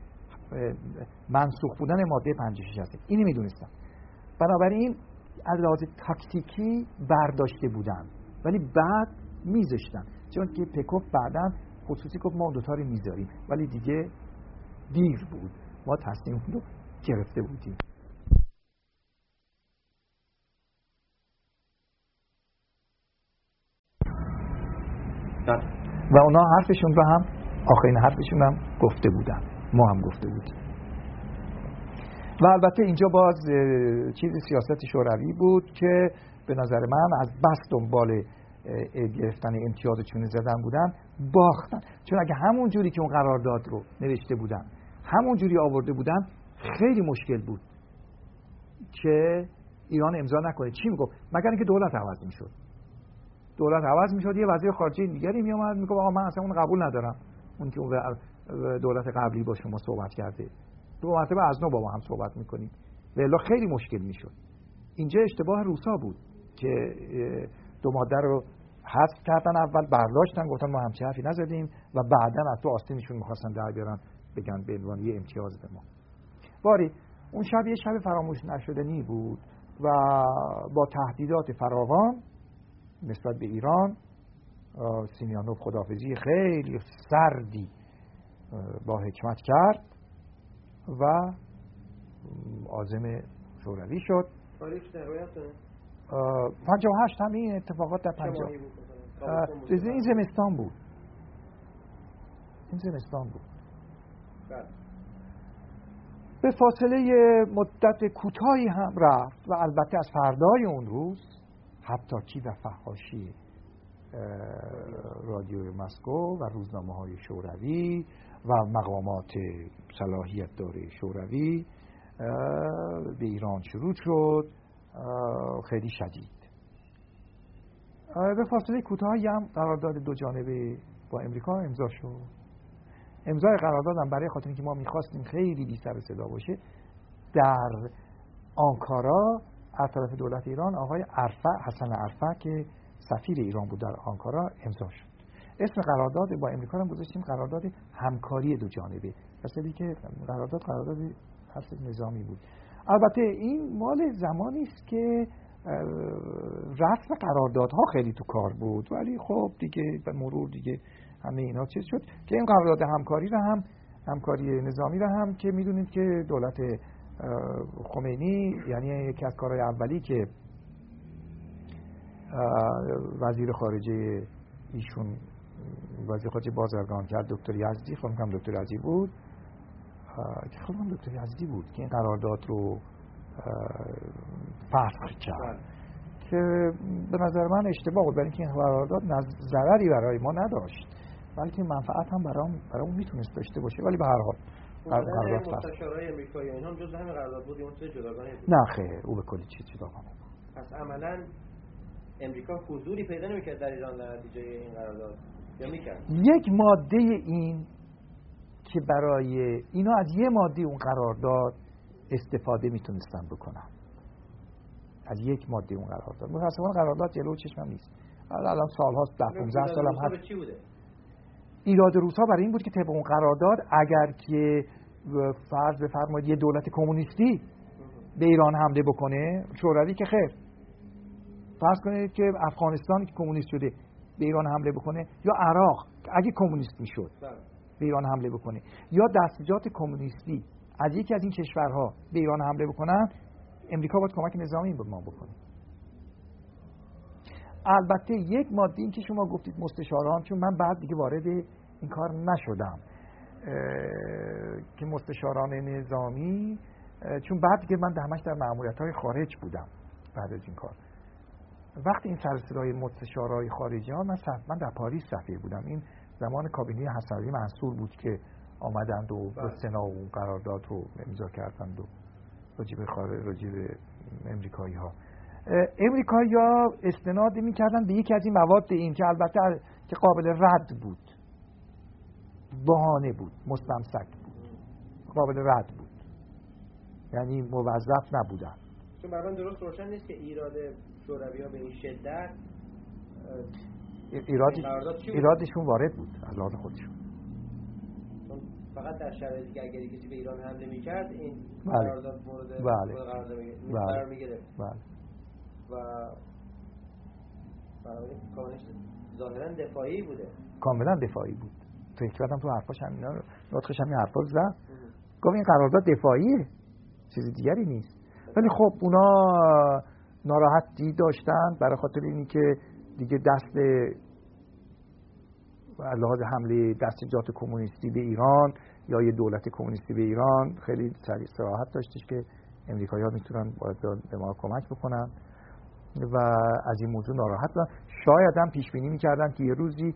منسوخ بودن ماده 56 هستیم. اینو می‌دونستم. بنابراین از لحاظ تاکتیکی برداشته بودن ولی بعد میذاشتن چون که پکوف بعدا خصوصی گفت ما دوتا رو می‌ذاریم ولی دیگه دیر بود. ما تصمیم رو گرفته بودیم. و اونا حرفشون رو هم آخرین حرفشون هم گفته بودن. ما هم گفته بودیم. و البته اینجا باز چیز سیاست شوروی بود که به نظر من از بس دنبال گرفتن امتیاز چونه زدن بودن باختن. چون اگه همون جوری که اون قرارداد رو نوشته بودن همون جوری آورده بودن خیلی مشکل بود که ایران امضا نکنه. چی می‌گفت؟ مگر اینکه دولت عوض می‌شد. دولت عوض می‌شد یه وزیر خارجه دیگری میومد میگه آقا من اصلا اون قبول ندارم. اون که دولت قبلی با شما صحبت کرده. دو مرتبه از نو با ما هم صحبت می‌کنیم و خیلی مشکل می‌شد. اینجا اشتباه روسا بود که دو ماده رو حذف کردن اول برداشتن گفتن ما همچه حرفی نزدیم و بعدا از تو آستینشون می‌خواستن در بیارن بگن به عنوان یه امتیاز به ما. باری اون شب یه شب فراموش نشدنی بود و با تهدیدات فراوان نسبت به ایران سیمیانوف خدافزی خیلی سردی با حکمت کرد. و آزم شوروی شد. تاریخ هشت هم این اتفاقات در پنجاه. این زمستان بود. این زمستان بود. بله. به فاصله مدت کوتاهی هم رفت و البته از فردای اون روز حتی و فحاشی رادیو مسکو و روزنامه های شوروی و مقامات صلاحیت داره شوروی به ایران شروع شد خیلی شدید. به فاصله کوتاهی هم قرارداد دو جانبه با امریکا امضا شد. امضای قرارداد هم برای خاطر اینکه ما می‌خواستیم خیلی بی سر صدا باشه در آنکارا از طرف دولت ایران آقای عرفه حسن عرفه که سفیر ایران بود در آنکارا امضا شد. اسم قرارداد با امریکا هم گذاشتیم قرارداد همکاری دو جانبه. مثلی که قرارداد قرارداد حرف نظامی بود. البته این مال زمانی است که رسم قراردادها خیلی تو کار بود. ولی خب دیگه به مرور دیگه همه اینا چیز شد که این قرارداد همکاری را هم همکاری نظامی را هم که می‌دونید که دولت خمینی یعنی یکی از کارهای اولی که وزیر خارجه ایشون وزیر خارجه بازرگان کرد. دکتر یزدی خودم دکتر یزدی بود. که خودم دکتر یزدی بود که این قرارداد رو فسخ کرد. بله. که به نظر من اشتباه بود. برای اینکه این قرارداد ضرری برای ما نداشت. بلکه منفعت هم برای برای اون می‌تونست داشته باشه. ولی به هر حال قرارداد مستشارای امریکایی اینها جز همین قرارداد بود. اون جداگانه نه خیر او به کلی چیز جداگانه پس عملا امریکا حضوری پیدا نمی‌کرد در ایران در نتیجه این قرارداد. یک ماده این که برای اینا از یه ماده اون قرارداد استفاده می‌تونستن بکنن. از یک ماده اون قرارداد. متاسفانه قرارداد جلو چشمم نیست. الان سال هاست ده 15 سال هم هست. ایراد روسا برای این بود که طبق اون قرارداد اگر که فرض بفرمایید یه دولت کمونیستی به ایران حمله بکنه شوروی که خیر. فرض کنید که افغانستان که کمونیست شده. به ایران حمله بکنه یا عراق اگه کمونیست می‌شد بله. به ایران حمله بکنه یا دستجات کمونیستی از یکی از این کشورها به ایران حمله بکنن امریکا باید کمک نظامی به ما بکنه البته یک ماده این که شما گفتید مستشاران چون من بعد دیگه وارد این کار نشدم که مستشاران نظامی چون بعد دیگه من همش در معمولیت های خارج بودم بعد از این کار وقتی این سرسرای مستشارای خارجی ها من, من در پاریس سفیر بودم. این زمان کابینه حسنی منصور بود که آمدند و به بله. سنا و قرارداد رو امضا کردند و راجب خارج راجب امریکایی ها امریکایی ها استناد می‌کردن به یکی از این مواد این که البته که قابل رد بود. بهانه بود مستمسک بود. قابل رد بود. یعنی موظف نبودن. چون درست روشن نیست که ایراد شوروی ها به این شدت ایرادشون وارد بود از لحاظ خودشون. فقط در شرایطی که اگر کسی به ایران حمله می‌کرد این بله. قرارداد مورد بله. قرار می‌گرفت. بله. و کاملا ظاهرا دفاعی بوده. کاملا دفاعی بود. فکر کردم تو حرفاش همینا نطقش همین حرفا زد. گفت این قرارداد دفاعیه. چیز دیگری نیست. ولی خب اونا ناراحتی داشتن برای خاطر اینی که دیگه دست لحاظ حمله دستجات کمونیستی به ایران یا یه دولت کمونیستی به ایران خیلی سراحت داشتش که امریکایی ها می‌تونن به ما کمک بکنن و از این موضوع ناراحت بودن شاید هم پیش بینی می‌کردن که یه روزی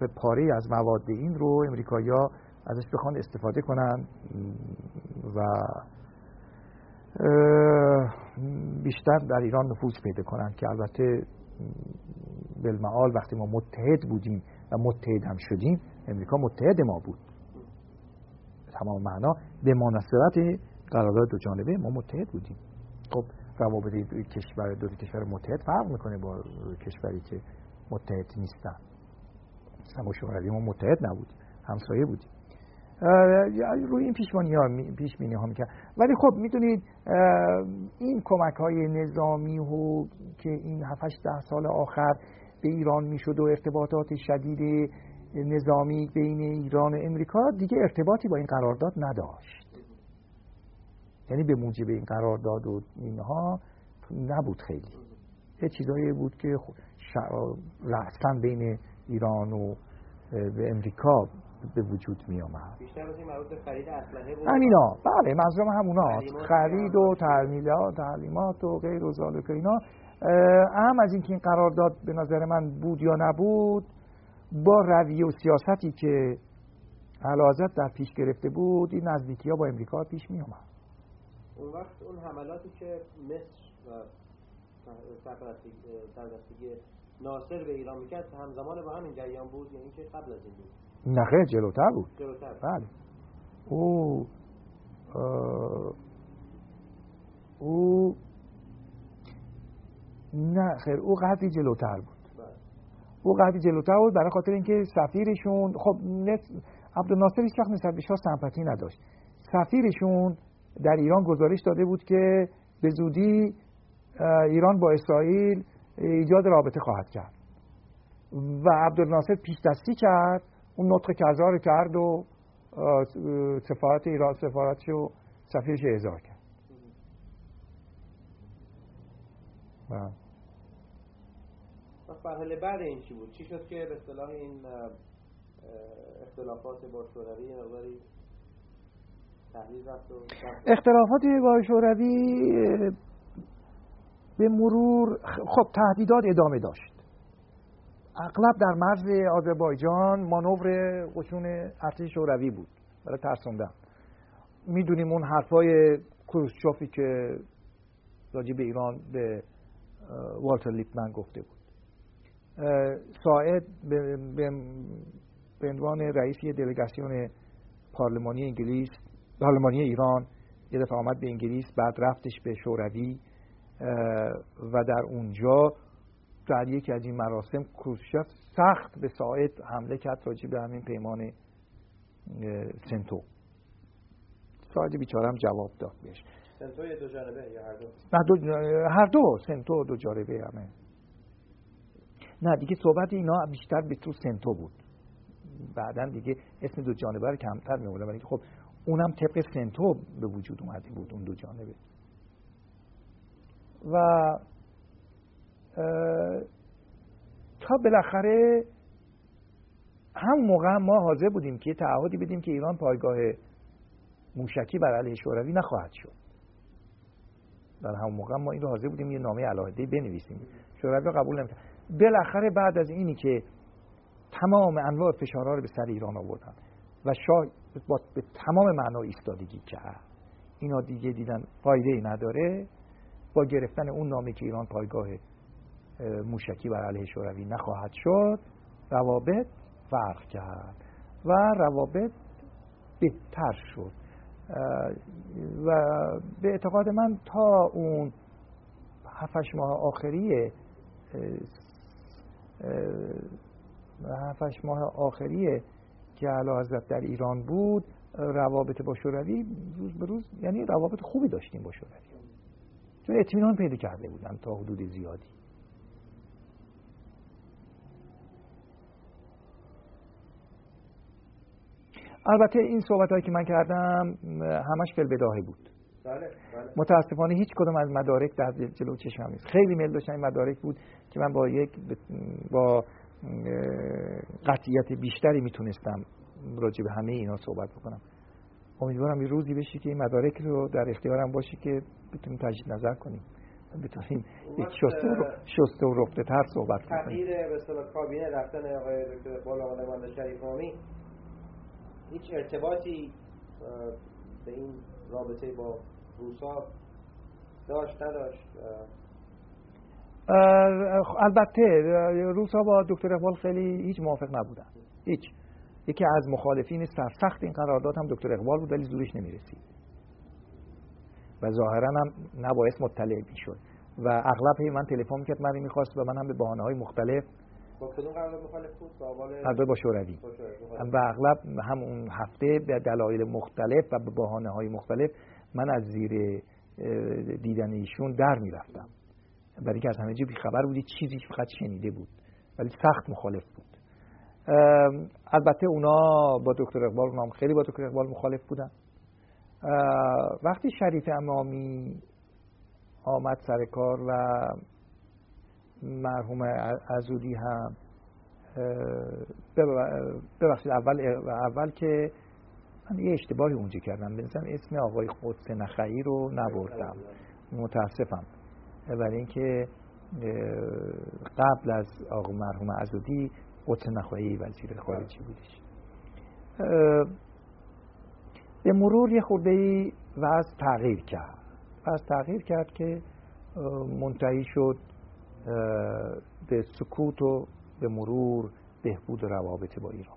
به پاره از مواد این رو امریکایی ها ازش بخوان استفاده کنن و بیشتر در ایران نفوذ پیدا کنن که البته بالمعال وقتی ما متحد بودیم و متحد هم شدیم امریکا متحد ما بود. تمام معنا به مناسبت قرارداد دو جانبه ما متحد بودیم. خب روابط کشور دو کشور متحد فرق می‌کنه با کشوری که متحد نیستن. مثلا شوروی ما متحد نبودیم همسایه بودیم. روی این پیشمانی ها پیش بینی ها می‌کرد. ولی خب می‌دونید این کمک های نظامی و که این 7 ده سال آخر به ایران می‌شد و ارتباطات شدید نظامی بین ایران و امریکا دیگه ارتباطی با این قرارداد نداشت. یعنی به موجب این قرارداد و اینها نبود خیلی. یه چیزایی بود که رأسا بین ایران و به امریکا به وجود می آمد همینا بله منظورم همونا خرید و تعمیلات تعلیمات و غیر و ذالک اینا. اهم از اینکه این قرارداد به نظر من بود یا نبود با رویه و سیاستی که حضرت در پیش گرفته بود این نزدیکی ها با امریکا پیش می اومد اون وقت اون حملاتی که مصر و سردستگی ناصر به ایران می‌کرد همزمان با همین جریان بود یا اینکه قبل از این بود. نه خیلی جلوتر بود. جلوتر. بله. او او نه خیر او قدری جلوتر بود. بله. او قدری جلوتر بود برای خاطر اینکه سفیرشون خب عبدالناصر هیچ وقت نسبت به شاه سمپاتی نداشت. سفیرشون در ایران گزارش داده بود که به زودی ایران با اسرائیل ایجاد رابطه خواهد کرد. و عبدالناصر پیش دستی کرد اون نطق کذا رو کرد و سفارت ایران سفارتش و سفیرش اعزار کرد. مرحله بعد این چی بود؟ چی شد که به اصطلاح این اختلافات با شوروی مقداری اختلافات با شوروی به مرور خب تهدیدات ادامه داشت. اغلب در مرز آذربایجان مانور قشون ارتش شوروی بود. برای ترسوندن. می‌دونیم اون حرفای کروسچوفی که راجع به ایران به والتر لیپمن گفته بود. ساعد به عنوان رئیس یه دلگاسیون پارلمانی انگلیس پارلمانی ایران یه دفعه آمد به انگلیس بعد رفتش به شوروی و در اونجا در یکی از این مراسم کروشچف سخت به ساعد حمله کرد راجع به همین پیمان سنتو. ساعد بیچاره هم جواب داد بهش. سنتو دو جانبه یا هر دو؟ نه دو هر دو. سنتو دو جانبه همه. نه دیگه صحبت اینا بیشتر به تو سنتو بود. بعدا دیگه اسم دو جانبه رو کمتر می ولی خب اونم طبق سنتو به وجود اومده بود اون دو جانبه. و تا بالاخره هم موقع ما حاضر بودیم که تعهدی بدیم که ایران پایگاه موشکی بر علیه شوروی نخواهد شد. در همون موقع ما این رو حاضر بودیم یه نامه علاهده بنویسیم. شوروی قبول نمی‌کرد. بالاخره بعد از اینی که تمام انواع فشارها رو به سر ایران آوردن و شاه با به تمام معنا ایستادگی کرد. اینا دیگه دیدن فایده ای نداره. با گرفتن اون نامی که ایران پایگاه موشکی بر علیه شوروی نخواهد شد روابط فرق کرد و روابط بهتر شد. و به اعتقاد من تا اون هفتش ماه آخری هفتش ماه آخری که علا حضرت در ایران بود روابط با شوروی روز به روز یعنی روابط خوبی داشتیم با شوروی. چون اطمینان پیدا کرده بودن تا حدود زیادی. البته این صحبت هایی که من کردم همش فل بداهه بود. بله، بله. متاسفانه هیچ کدوم از مدارک در جلو چشم نیست. خیلی میل داشتن این مدارک بود که من با یک با قطعیت بیشتری می‌تونستم راجع به همه اینا صحبت بکنم. امیدوارم یه روزی بشی که این مدارک رو در اختیارم باشی که بتونیم تجدید نظر کنیم بتونیم یک شسته و, شسته و رفته تر صحبت کنیم تغییر به اصطلاح کابینه رفتن آقای دکتر بالا شریف هیچ ارتباطی به این رابطه با روسا داشت نداشت؟ البته روسا با دکتر اقبال خیلی هیچ موافق نبودن. هیچ. یکی از مخالفین سرسخت این قرارداد هم دکتر اقبال بود ولی زورش نمی‌رسید. و ظاهرا هم نباید مطلع می‌شد. و اغلب هی من تلفن می‌کرد من می‌خواست و من هم به بحانه های مختلف با کدوم قرارداد مخالف بود؟ با با شوروی. و اغلب هم اون هفته به دلایل مختلف و به بحانه های مختلف من از زیر دیدن ایشون در می‌رفتم. برای اینکه از همه جا خبر بودی چیزی فقط شنیده بود ولی سخت مخالف بود. البته اونا با دکتر اقبال اونام خیلی با دکتر اقبال مخالف بودن. وقتی شریف امامی آمد سر کار و مرحوم عزودی هم ببخشید اول اول که من یه اشتباهی اونجا کردم. بنظرم اسم آقای قدس نخعی رو نبردم. متاسفم. برای اینکه قبل از آقا مرحوم ازودی قدس نخواهی وزیر خارجی بودش. به مرور یه خورده ای وضع تغییر کرد. وضع تغییر کرد که منتهی شد. به سکوت و به مرور بهبود روابط با ایران.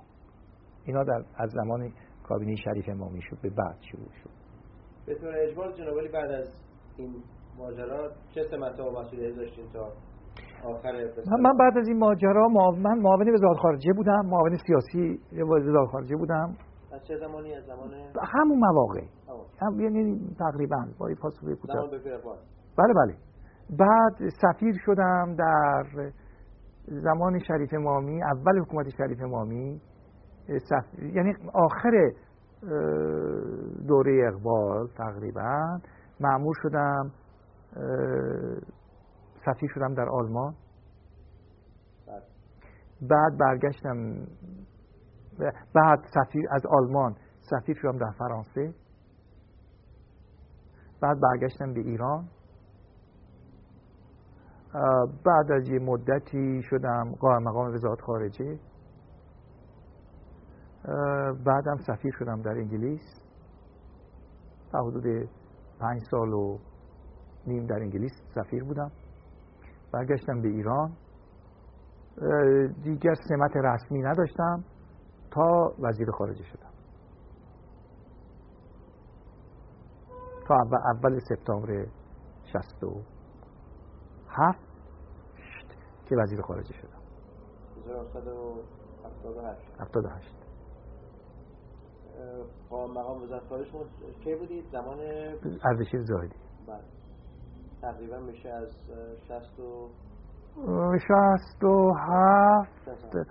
اینا در از زمان کابینه شریف امامی شد به بعد شروع شد. به طور اجمال جناب بعد از این ماجرا چه سمت و مسئولیتی داشتین تا آخر من بعد از این ماجرا من معاون وزارت خارجه بودم معاون سیاسی وزارت خارجه بودم. از چه زمانی؟ از زمان همون مواقع. هم یعنی تقریبا با فاصله کوتاه. بله بله. بعد سفیر شدم در زمان شریف مامی اول حکومت شریف مامی. یعنی آخر دوره اقبال تقریبا. معمور شدم سفیر شدم در آلمان. بعد برگشتم بعد سفیر از آلمان سفیر شدم در فرانسه. بعد برگشتم به ایران. بعد از یه مدتی شدم قائم مقام وزارت خارجه. بعدم سفیر شدم در انگلیس. تا حدود پنج سال و نیم در انگلیس سفیر بودم. برگشتم به ایران. دیگر سمت رسمی نداشتم تا وزیر خارجه شدم. تا اول سپتامبر 67 که وزیر خارجه شدم. 78 با مقام وزارت خارجه شما کی بودید؟ زمان؟ اردشیر زاهدی. بله. تقریبا میشه از 60 و 67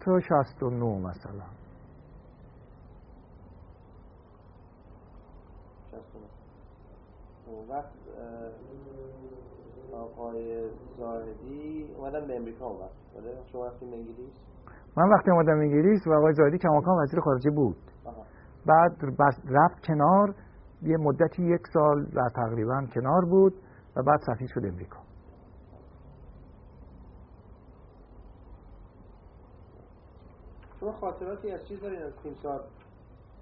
تا 69 مثلا. 69 اون وقت آقای زاهدی اومدن به امریکا اومد. بله شما رفتیم انگلیس؟ من وقتی اومدم انگلیس و آقای زاهدی کماکان وزیر خارجه بود. بعد رفت کنار یه مدتی یک سال و تقریبا کنار بود و بعد سفیر شد امریکا. شما خاطراتی از چیز دارین؟ از تیمسار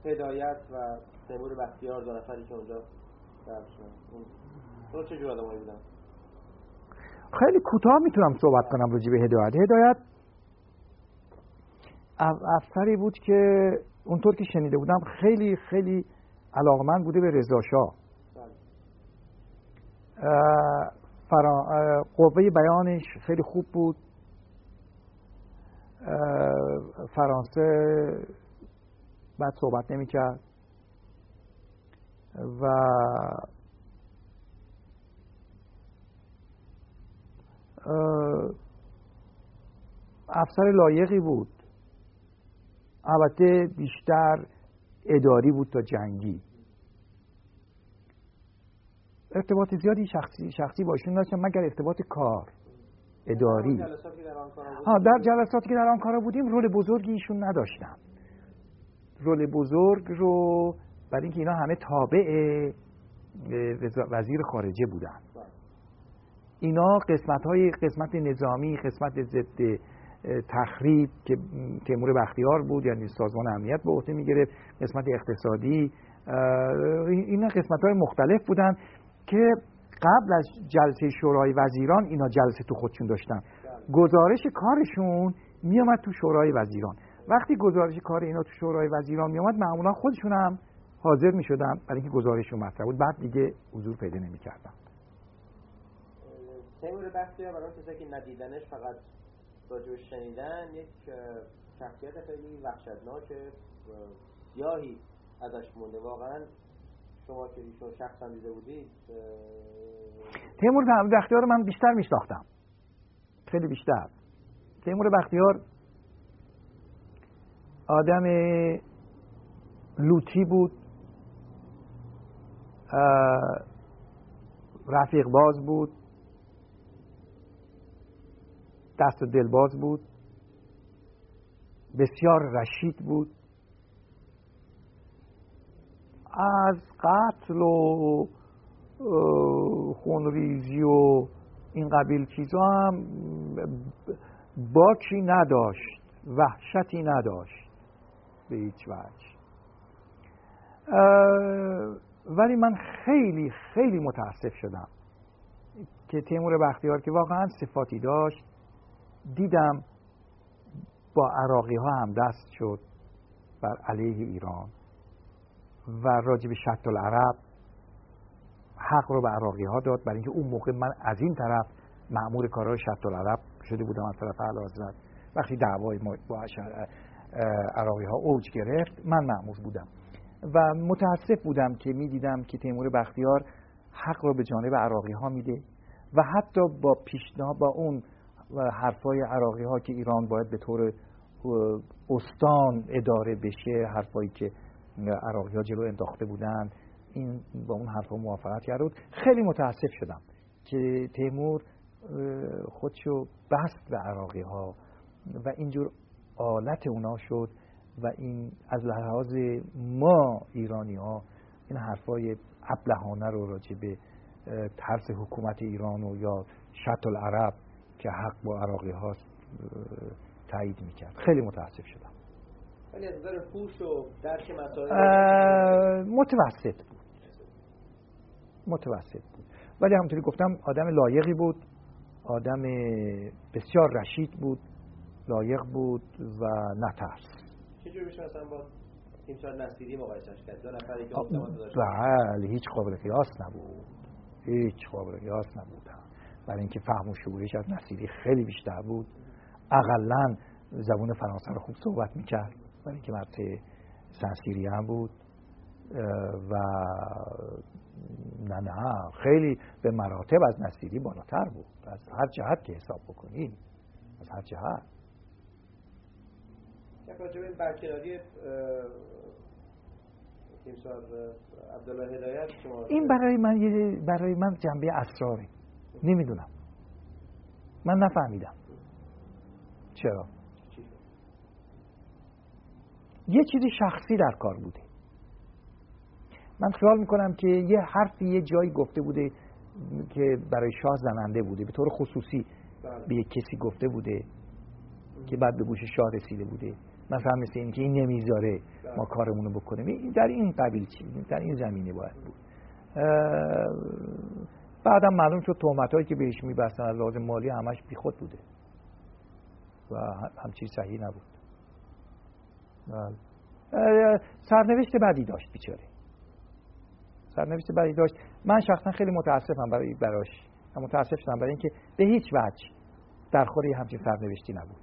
هدایت و تیمور بختیار دو نفری که اونجا در شما چه جور آدمایی بودن؟ خیلی کوتاه می‌تونم صحبت کنم راجع به هدایت. هدایت افسری بود که اونطور که شنیده بودم خیلی خیلی علاقمند بوده به رضا شاه. قوه بیانش خیلی خوب بود. فرانسه بعد صحبت نمی‌کرد. و افسر لایقی بود. البته بیشتر اداری بود تا جنگی. ارتباط زیادی شخصی شخصی باشون داشتم مگر ارتباط کار اداری. ها در جلساتی که در آن کارا بودیم رول بزرگی ایشون نداشتم. رول بزرگ رو برای اینکه اینا همه تابع وزیر خارجه بودن. اینا قسمت های قسمت نظامی قسمت ضد تخریب که تیمور بختیار بود یعنی سازمان امنیت به عهده می‌گرفت قسمت اقتصادی اینا قسمت های مختلف بودن که قبل از جلسه شورای وزیران اینا جلسه تو خودشون داشتن. گزارش کارشون میامد تو شورای وزیران. وقتی گزارش کار اینا تو شورای وزیران میامد معمولا خودشون هم حاضر می‌شدن برای اینکه گزارششون مطرح بود. بعد دیگه حضور پیدا نمی‌کردن. تیمور بختیار برای کسی که ندیدنش فقط راجبش شنیدن یک شخصیت خیلی وحشتناک سیاهی ازش مونده. واقعا شما که ایشون شخصا دیده بودید تیمور بختیار من بیشتر میشناختم. خیلی بیشتر. تیمور بختیار آدم لوتی بود رفیق باز بود. دست دلباز بود. بسیار رشید بود. از قتل و خونریزی و این قبیل چیزا هم باکی نداشت وحشتی نداشت به هیچ وجه. ولی من خیلی خیلی متاسف شدم که تیمور بختیار که واقعا صفاتی داشت. دیدم با عراقی ها هم دست شد بر علیه ایران و راجب شط العرب حق رو به عراقی ها داد. برای اینکه اون موقع من از این طرف معمور کارهای شط العرب شده بودم از طرف اعلی وقتی دعوای ما با عراقی ها اوج گرفت من معمور بودم. و متاسف بودم که می‌دیدم که تیمور بختیار حق رو به جانب عراقی ها میده و حتی با پیشنهاد با اون حرفای عراقی ها که ایران باید به طور استان اداره بشه حرفایی که عراقی ها جلو انداخته بودن این با اون حرفا موافقت کرد خیلی متاسف شدم که تیمور خودشو بست به عراقی ها و اینجور آلت اونا شد و این از لحاظ ما ایرانی ها این حرفای ابلهانه رو راجع به ترس حکومت ایران و یا شط العرب که حق با عراقی هاست تایید می‌کرد. خیلی متاسف شدم. ولی از نظر و درک متوسط بود. متوسط بود. ولی همونطوری گفتم آدم لایقی بود آدم بسیار رشید بود لایق بود و نترس. چجور میشه مثلا با تیمسار نصیری مقایسش کرد؟ دو نفری که بله هیچ قابل قیاس نبود. هیچ قابل قیاس نبودن. برای اینکه فهم و شعورش از نصیری خیلی بیشتر بود. اقلا زبون فرانسه رو خوب صحبت می‌کرد. برای اینکه مرد سنسیری هم بود. و نه نه خیلی به مراتب از نصیری بالاتر بود. از هر جهت که حساب بکنی از هر جهت. راجب برکناری عبدالله هدایت شما. این برای من برای من جنبه اسراری نمی‌دونم. من نفهمیدم. چرا؟ یه چیزی شخصی در کار بوده. من خیال می‌کنم که یه حرفی یه جایی گفته بوده که برای شاه زننده بوده. به طور خصوصی. به یک کسی گفته بوده که بعد به گوش شاه رسیده بوده. مثلا مثل این که این نمی‌ذاره ما کارمونو بکنیم. در این قبیل چیز در این زمینه باید بود. بعدم معلوم شد تهمت هایی که بهش میبستن از لازم مالی همش بیخود بوده. و همچی صحیح نبود. بله. سرنوشت بدی داشت بیچاره. سرنوشت بدی داشت. من شخصا خیلی متاسفم برای براش. متاسف شدم برای اینکه به هیچ وجه در خوری همچین سرنوشتی نبود.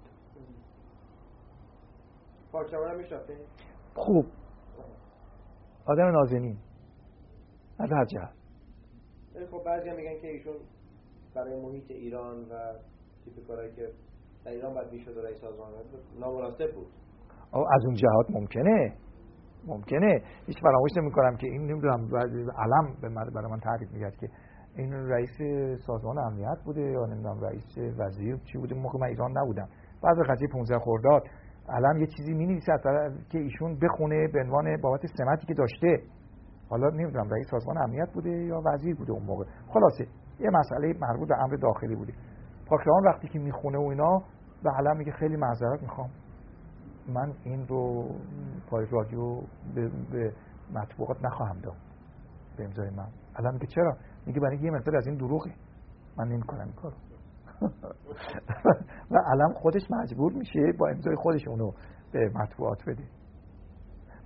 خوب. آدم نازنین. از هر جهت. خب بعضی هم میگن که ایشون برای محیط ایران و تیپ کارهایی که در ایران باید می‌شد رئیس سازمان نامناسب بود. از اون جهات ممکنه. ممکنه. هیچ فراموش نمی کنم که این نمی‌دونم علم به من برای من تعریف میگرد که این رئیس سازمان امنیت بوده یا نمی‌دونم رئیس وزیر چی بوده. موقع من ایران نبودم. بعد قضیه 15 خرداد. علم یه چیزی می نویسه که ایشون بخونه به عنوان بابت سمتی که داشته. حالا نمی‌دونم رئیس سازمان امنیت بوده یا وزیر بوده اون موقع. خلاصه یه مسئله مربوط به امر داخلی بوده. پاکران وقتی که می‌خونه و اینا به علم میگه خیلی معذرت می‌خوام. من این رو پای رادیو به, به مطبوعات نخواهم داد. به امضای من. علم میگه چرا؟ میگه برای یه مقدار از این دروغه. من نمی‌کنم این کارو. و علم خودش مجبور میشه با امضای خودش اونو به مطبوعات بده.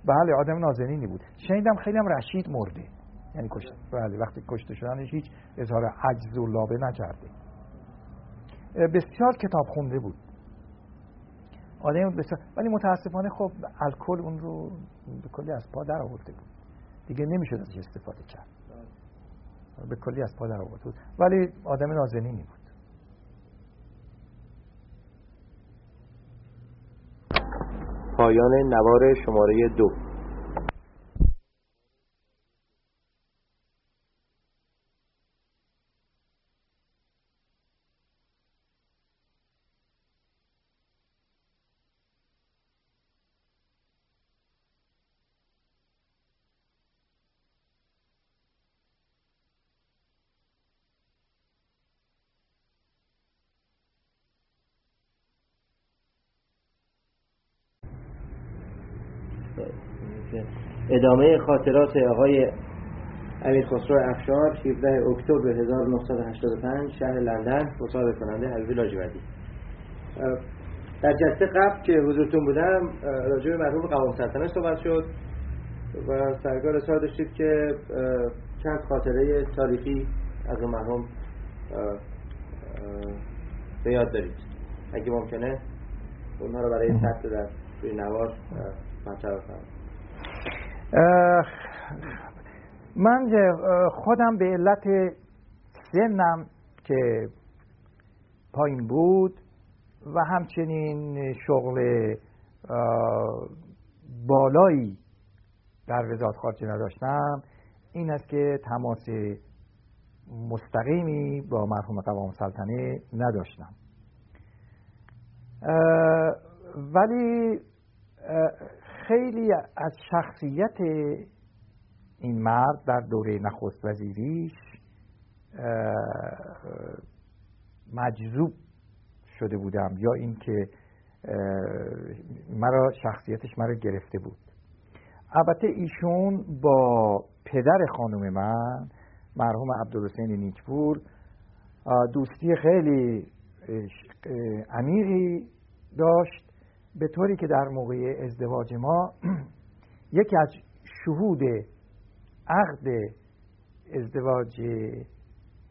بله آدم نازنینی بود. شنیدم خیلی هم رشید مرده. یعنی کشته بله وقتی کشته شدنش هیچ اظهار عجز و لابه نکرده. بسیار کتاب خونده بود. آدم بسیار ولی متاسفانه خب الکل اون رو به کلی از پا در آورده بود. دیگه نمی‌شد ازش استفاده کرد. به کلی از پا در آورده بود. ولی آدم نازنینی بود. پایان نوار شماره دو. ادامه خاطرات آقای امیر خسرو افشار 17 اکتبر 1985 شهر لندن مصاحبه کننده حبیب لاجوردی. در جلسه قبل که حضورتون بودم راجع به مرحوم قوام سلطنه صحبت شد و سرگار اصحار داشتید که چند خاطره تاریخی از اون مرحوم به یاد دارید. اگه ممکنه اونها رو برای ثبت در روی نوار مطرح کنم. من خودم به علت سنم که پایین بود و همچنین شغل بالایی در وزارت خارجه نداشتم این است که تماس مستقیمی با مرحوم قوام سلطنه نداشتم. ولی خیلی از شخصیت این مرد در دوره نخست وزیریش مجذوب شده بودم یا اینکه مرا شخصیتش مرا گرفته بود. البته ایشون با پدر خانم من مرحوم عبدالحسین نیکپور دوستی خیلی عمیقی داشت. به طوری که در موقع ازدواج ما یکی از شهود عقد ازدواج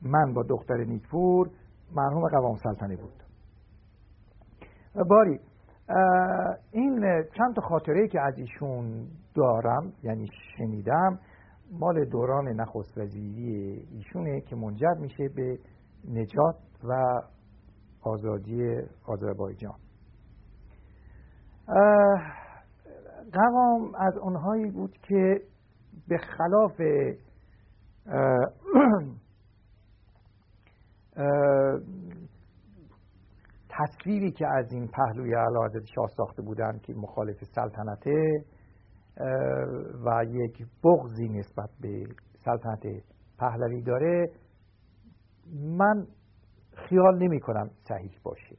من با دختر نیکپور مرحوم قوام سلطنه بود. باری این چند تا خاطره که از ایشون دارم یعنی شنیدم مال دوران نخست وزیری ایشونه که منجر میشه به نجات و آزادی آذربایجان. قوام از اونهایی بود که به خلاف تصویری که از این پهلوی اعلی شاه ساخته بودند که مخالف سلطنته و یک بغضی نسبت به سلطنت پهلوی داره من خیال نمی کنم صحیح باشه.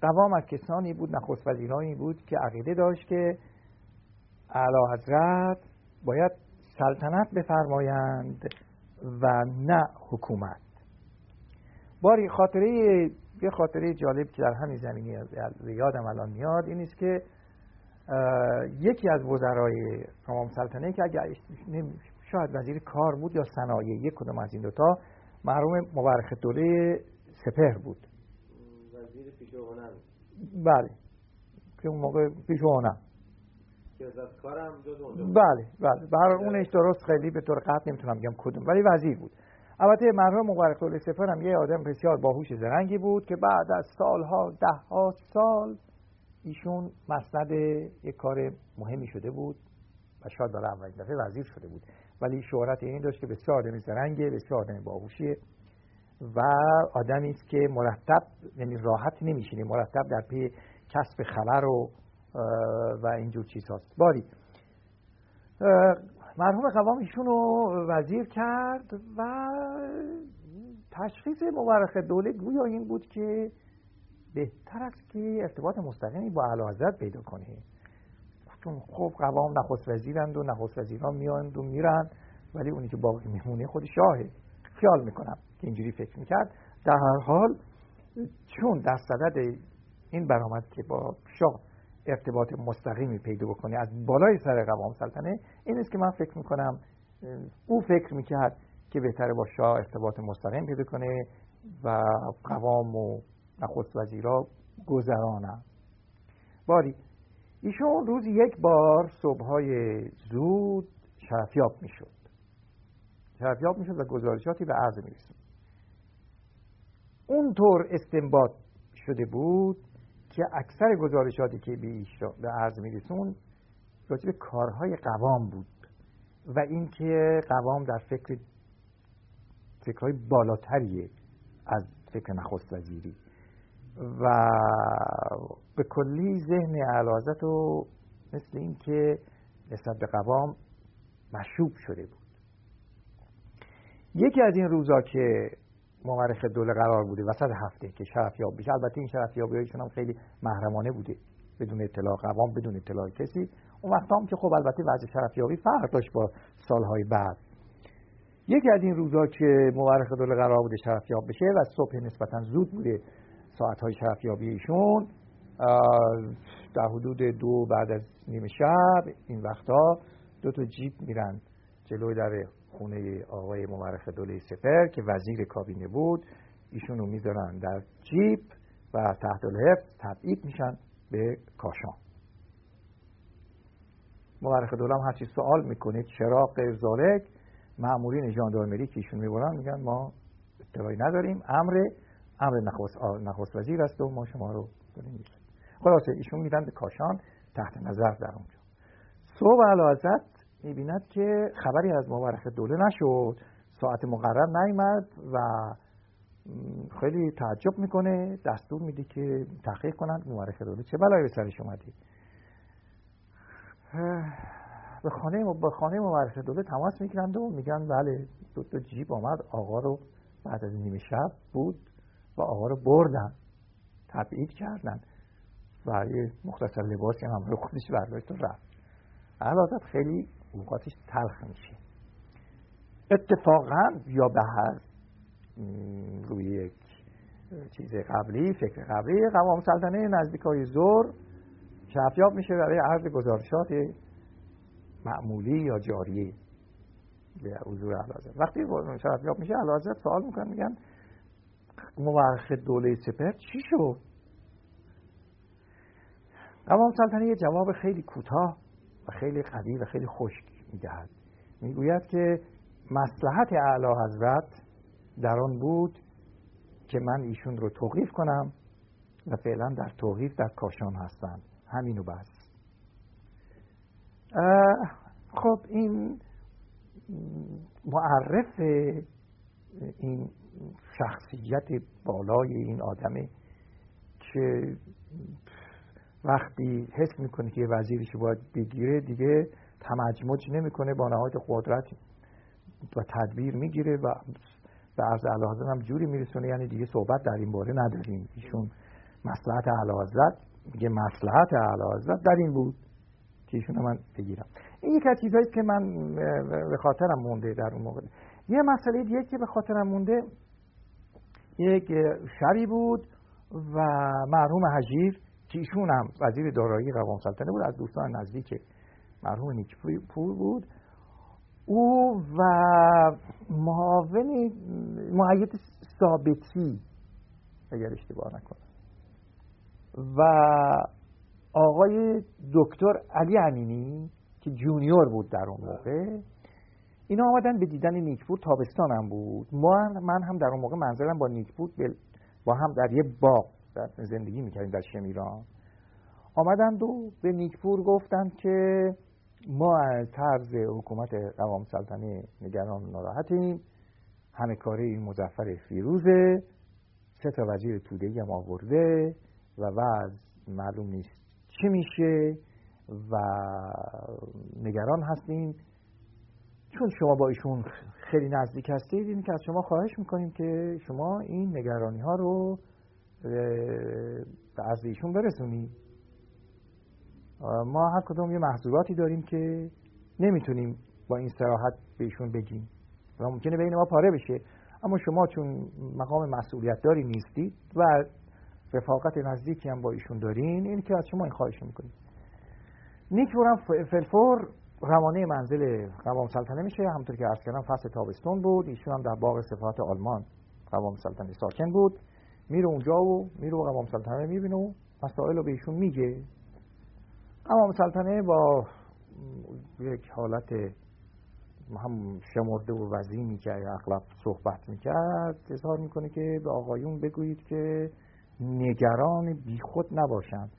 قوام از کسانی بود نخست وزیرانی بود که عقیده داشت که اعلی حضرت باید سلطنت بفرمایند و نه حکومت. باری خاطره یه خاطره جالب که در همین زمینی یادم الان میاد این است که یکی از وزرای امام سلطنه که اگر شاید وزیر کار بود یا صنایع یک کدوم از این دوتا مرحوم مبارخ دوله سپهر بود. بله. که اون موقع پیش بله بله. برای اونش درست خیلی به طور قطع نمی‌تونم بگم کدوم ولی وزیر بود. البته مرحوم مبارک سپر هم یه آدم بسیار باهوش زرنگی بود که بعد از سالها ده ها سال ایشون مسند یک کار مهمی شده بود و شاید برای اولین دفعه وزیر شده بود. ولی شهرت این داشت که بسیار آدم زرنگه بسیار آدم باهوشیه. و آدمی است که مرتب یعنی راحت نمیشینه مرتب در پی کسب خبر و و اینجور چیز هاست باری مرحوم قوام ایشون رو وزیر کرد و تشخیص مورخ دوله گویا این بود که بهتر است که ارتباط مستقیمی با اعلی حضرت پیدا کنه. چون خب قوام نخست وزیرند و نخست وزیران میاند و میرن ولی اونی که باقی میمونه خود شاهه. خیال می‌کنم. که اینجوری فکر می‌کرد. در هر حال چون در صدد این برآمد که با شاه ارتباط مستقیمی پیدا بکنه از بالای سر قوام سلطنه این است که من فکر می‌کنم او فکر می‌کرد که بهتره با شاه ارتباط مستقیم پیدا کنه و قوام و نخست وزیرا گذرانم باری ایشون روز یک بار صبحهای زود شرفیاب می‌شد. شرفیاب می‌شد و گزارشاتی به عرض میرسون اونطور استنباط شده بود که اکثر گزارشاتی که به عرض میرسون راجع به کارهای قوام بود و اینکه قوام در فکر فکرهای بالاتریه از فکر نخست وزیری. و به کلی ذهن علازت و مثل اینکه نسبت به قوام مشوب شده بود. یکی از این روزا که مورخ دوله قرار بوده. وسط هفته که شرفیاب بشه البته این شرفیابی هم خیلی محرمانه بوده. بدون اطلاع قوام بدون اطلاع کسی. اون وقت هم که خب البته وضع شرفیابی فرق داشت با سالهای بعد. یکی از این روزا که مورخ دوله قرار بوده شرفیاب بشه و صبح نسبتا زود بوده ساعتهای شرفیابی ایشون در حدود دو بعد از نیمه شب این وقتا دو تا جیب میرن جلوی در خونه آقای مورخ دوله سپر که وزیر کابینه بود ایشون رو می‌ذارن در جیب و تحت الحفظ تبعید میشن به کاشان. مورخ دوله هم هرچی سوال می‌کنه چرا غیر معمولین ژاندارمری که ایشون می‌برن میگن ما اطلاعی نداریم امر امر نخست, وزیر است و ما شما رو داریم خلاصه ایشون میدن به کاشان تحت نظر در اونجا. صبح علازت می‌بیند که خبری از مورخ دوله نشد. ساعت مقرر نیامد و خیلی تعجب می‌کنه. دستور میده که تحقیق کنند مورخ دوله چه بلایی به سرش اومدی به خانه به خانه مورخ دوله تماس می‌گیرند و میگن بله دو تا جیب آمد آقا رو بعد از نیمه شب بود و آقا رو بردن تبعید کردن و یه مختصر لباسی هم همراه خودش برداشت و رفت. خیلی اوقاتش تلخ میشه. اتفاقا یا به هر روی یک چیز قبلی فکر قبلی قوام سلطنه نزدیک های زور شفیاب میشه برای عرض گزارشات معمولی یا جاری به حضور علازت وقتی شفیاب میشه علازت سوال می‌کنن میگن مورخ دوله سپر چی شد؟ قوام سلطنه یه جواب خیلی کوتاه و خیلی قوی و خیلی خشک می‌دهد. می‌گوید که مسلحت اعلی حضرت در آن بود که من ایشون رو توقیف کنم و فعلا در توقیف در کاشان هستند همینو بس. خب این معرف این شخصیت بالای این آدمه که وقتی حس می‌کنه که یه وزیرش باید بگیره دیگه تمجمج نمی‌کنه با نهایت قدرت و تدبیر می‌گیره و به عرض اعلی هم جوری میرسونه. یعنی دیگه صحبت در این باره نداریم. ایشون مصلحت اعلی میگه مصلحت اعلی در این بود که ایشون من بگیرم. این یک از چیزهایی که من به خاطرم مونده در اون موقع. یه مسئله دیگه که به خاطرم مونده یک شری بود و مرحوم حجیر که ایشون هم وزیر دارایی قوام سلطنه بود از دوستان نزدیک مرحوم نیکپور بود. او و معاون معید ثابتی اگر اشتباه نکنم. و آقای دکتر علی امینی که جونیور بود در اون موقع. اینا آمدن به دیدن نیکپور تابستانم بود. من هم در اون موقع منظرم با نیکپور با هم در یه باغ زندگی می‌کردیم در شمیران آمدند و به نیکپور گفتند که ما از طرز حکومت قوام سلطنه نگران ناراحتیم. همه کاره این مزفر فیروزه سه تا وزیر توده هم آورده و وضع معلوم نیست چی میشه و نگران هستیم. چون شما با ایشون خیلی نزدیک هستید این که از شما خواهش می‌کنیم که شما این نگرانی ها رو به عرض ایشون برسونید ما هر کدوم یه محضوراتی داریم که نمی‌تونیم با این سراحت بهشون بگیم. و ممکنه بین ما پاره بشه. اما شما چون مقام مسئولیت داری نیستید و رفاقت نزدیکی هم با ایشون دارین این که از شما این خواهش می‌کنیم. نیک هم فلفور روانه منزل قوام سلطنه میشه. همونطور که عرض کردم فصل تابستون بود. ایشون هم در باغ صفات آلمان قوام سلطنه ساکن بود. میره اونجا و میره و قوام سلطنه می‌بینه و مسائل رو به ایشون میگه. اما سلطنه با یک حالت هم شمرده و وزینی که اغلب صحبت می‌کرد. اظهار می‌کنه که به آقایون بگویید که نگران بیخود نباشند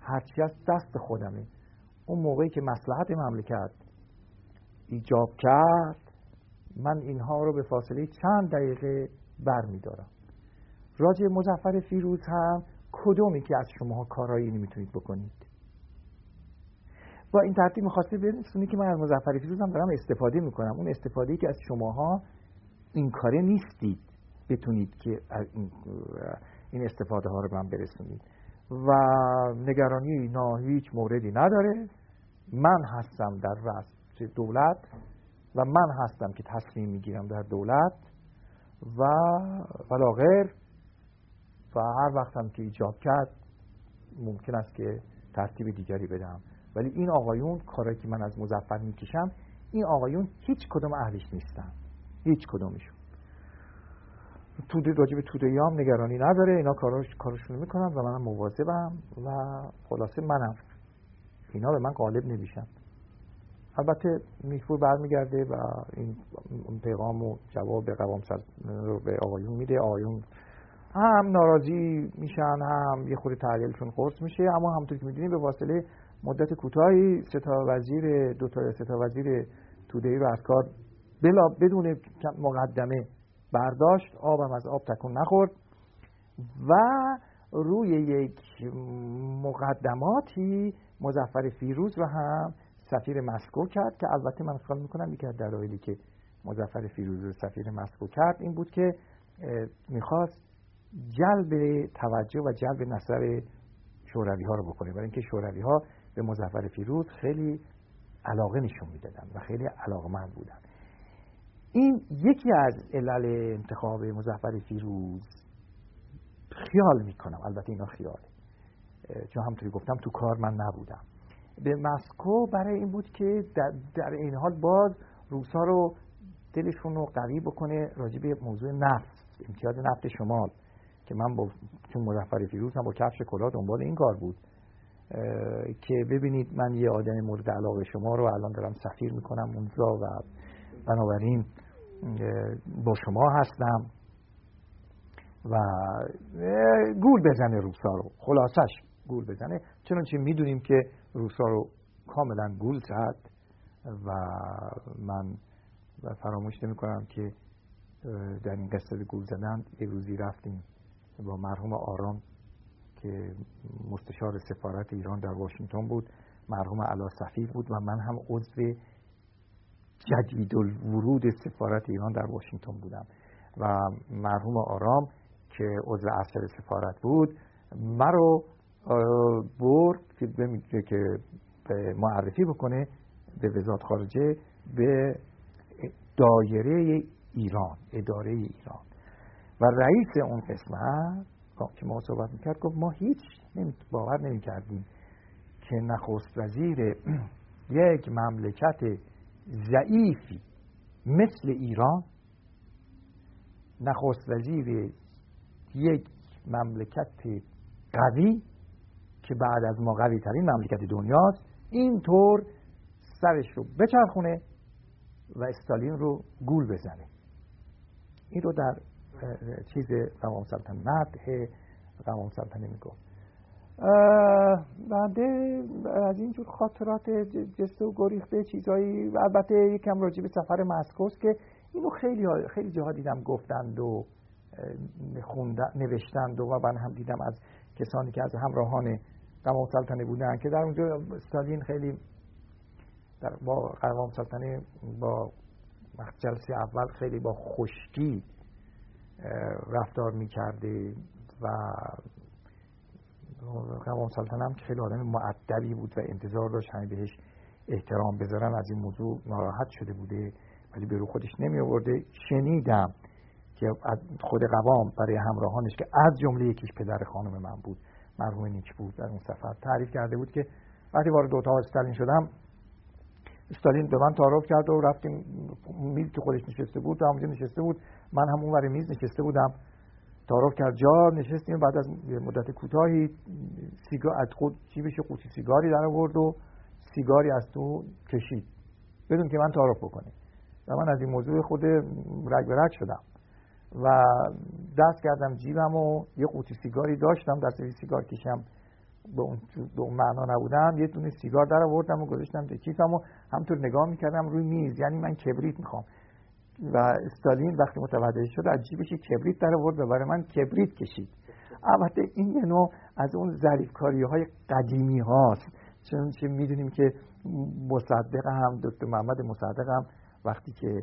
هرچی از دست خودمه. اون موقعی که مسلحت مملکت ایجاب کرد من اینها رو به فاصله چند دقیقه بر میدارم راجع مزفر فیروز هم کدومی که از شما کارایی نمی‌تونید بکنید؟ با این ترتیب می‌خواسته برسونی که من از مزفر فیروز هم دارم استفاده می‌کنم. اون استفاده که از شماها این کاره نیستید بتونید که این استفاده ها رو من برسونید. و نگرانی اینا هیچ موردی نداره. من هستم در رأس دولت و من هستم که تصمیم می‌گیرم در دولت و ولا غیر و هر وقتم که ایجاب کرد ممکن است که ترتیب دیگری بدم. ولی این آقایون کاری که من از مزفر می‌کشم این آقایون هیچ کدوم اهلش نیستن. هیچ کدومشون توده راجب توده هم نگرانی نداره. اینا کارش کارشون می‌کنن و منم مواظبم و خلاصه منم. اینا به من غالب نمیشن. البته میفور برمیگرده و این پیغام و جواب قوام رو به آقایون میده. آقایون هم ناراضی میشن هم یه خوری تحلیلشون قرص میشه اما همونطور که می‌دونیم به واسطه مدت کوتاهی ستا وزیر دو تا ستا وزیر توده رو از کار بلا بدون مقدمه برداشت آبم از آب تکون نخورد و روی یک مقدماتی مزفر فیروز رو هم سفیر مسکو کرد که البته من خیال می‌کنم یکی از دلایلی که مزفر فیروز رو سفیر مسکو کرد این بود که می‌خواست جلب توجه و جلب نظر شوروی ها رو بکنه. برای اینکه شوروی ها به مزفر فیروز خیلی علاقه نشون می‌دادن و خیلی علاقمند بودن. این یکی از علل انتخاب مزفر فیروز خیال می‌کنم. البته اینا خیاله. چون همطوری گفتم تو کار من نبودم. به مسکو برای این بود که در, در این حال باز روسا رو دلشون رو قوی بکنه راجع به موضوع نفت امتیاز نفت شمال. که من با چون مزفر فیروز هم با کفش کلاه دنبال این کار بود که ببینید من یه آدم مورد علاقه شما رو الان دارم سفیر می‌کنم اونجا و بنابراین با شما هستم و گول بزنه روسا رو. خلاصش گول بزنه. چنانچه می‌دونیم که روسا رو کاملا گول زد و من فراموش نمی کنم که در این قصه گول زدن یه روزی رفتیم. با مرحوم آرام که مستشار سفارت ایران در واشنگتن بود مرحوم علا صفی بود و من هم عضو جدید ورود سفارت ایران در واشنگتن بودم. و مرحوم آرام که عضو اصل سفارت بود مرا برد که که معرفی بکنه به وزارت خارجه به دایره ایران اداره ایران. و رئیس اون قسمت که ما صحبت می‌کرد گفت ما هیچ باور نمی‌کردیم که نخست وزیر یک مملکت ضعیفی مثل ایران نخست وزیر یک مملکت قوی که بعد از ما قوی ترین مملکت دنیاست اینطور سرش رو بچرخونه و استالین رو گول بزنه. این رو در چیز قوام سلطنت قوام سلطنه می‌گفت بنده از اینجور خاطرات جسته و گریخته چیزایی البته یکم راجع به سفر مسکوست که اینو خیلی خیلی جاها دیدم گفتند و نوشتند و من هم دیدم از کسانی که از همراهان قوام سلطنه بودن که در اونجا استالین خیلی در با قوام سلطنه با جلسه اول خیلی با خشکی رفتار می‌کرده و قوام سلطنه هم که خیلی آدم معدبی بود و انتظار داشت همه بهش احترام بذارن از این موضوع ناراحت شده بوده ولی به رو خودش نمی آورده شنیدم که خود قوام برای همراهانش که از جمله یکیش پدر خانم من بود مرحوم نیک بود در اون سفر تعریف کرده بود که وقتی وارد اتاق استالین شدم استالین به من تعارف کرد و رفتیم میز که خودش نشسته بود و همونجا نشسته بود. من هم اون میز نشسته بودم. تعارف کرد. جا نشستیم. بعد از مدت کوتاهی سیگار از خود جیبش قوطی سیگاری در آورد و سیگاری از تو کشید. بدون که من تعارف بکنه. و من از این موضوع خود رگ به رگ شدم. و دست کردم جیبم و یه قوطی سیگاری داشتم. دست سیگار کشم. به اون, به اون معنا نبودم. یه دونه سیگار در آوردم و گذاشتم تو کیفم و همطور نگاه می‌کردم روی میز. یعنی من کبریت می‌خوام. و استالین وقتی متوجه شد از جیبش کبریت در آورد و برای من کبریت کشید. البته این یه نوع از اون ظریفکاری های قدیمی هاست. چون چه می‌دونیم که مصدق هم دکتر محمد مصدق هم وقتی که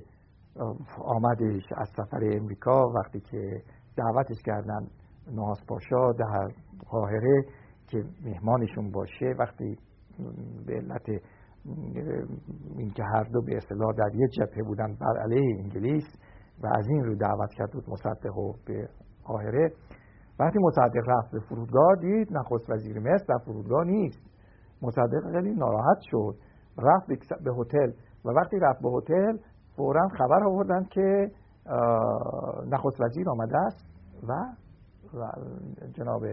آمدش از سفر امریکا وقتی که دعوتش کردن نواز پاشا در قاهره که مهمانشون باشه وقتی به علت اینکه هر دو به اصطلاح در یک جبهه بودن بر علیه انگلیس و از این رو دعوت کرد بود مصدق و به قاهره. وقتی مصدق رفت به فرودگاه دید نخست وزیر مصر در فرودگاه نیست. مصدق خیلی ناراحت شد. رفت به هتل. و وقتی رفت به هتل فورا خبر آوردن که نخست وزیر آمده است و جناب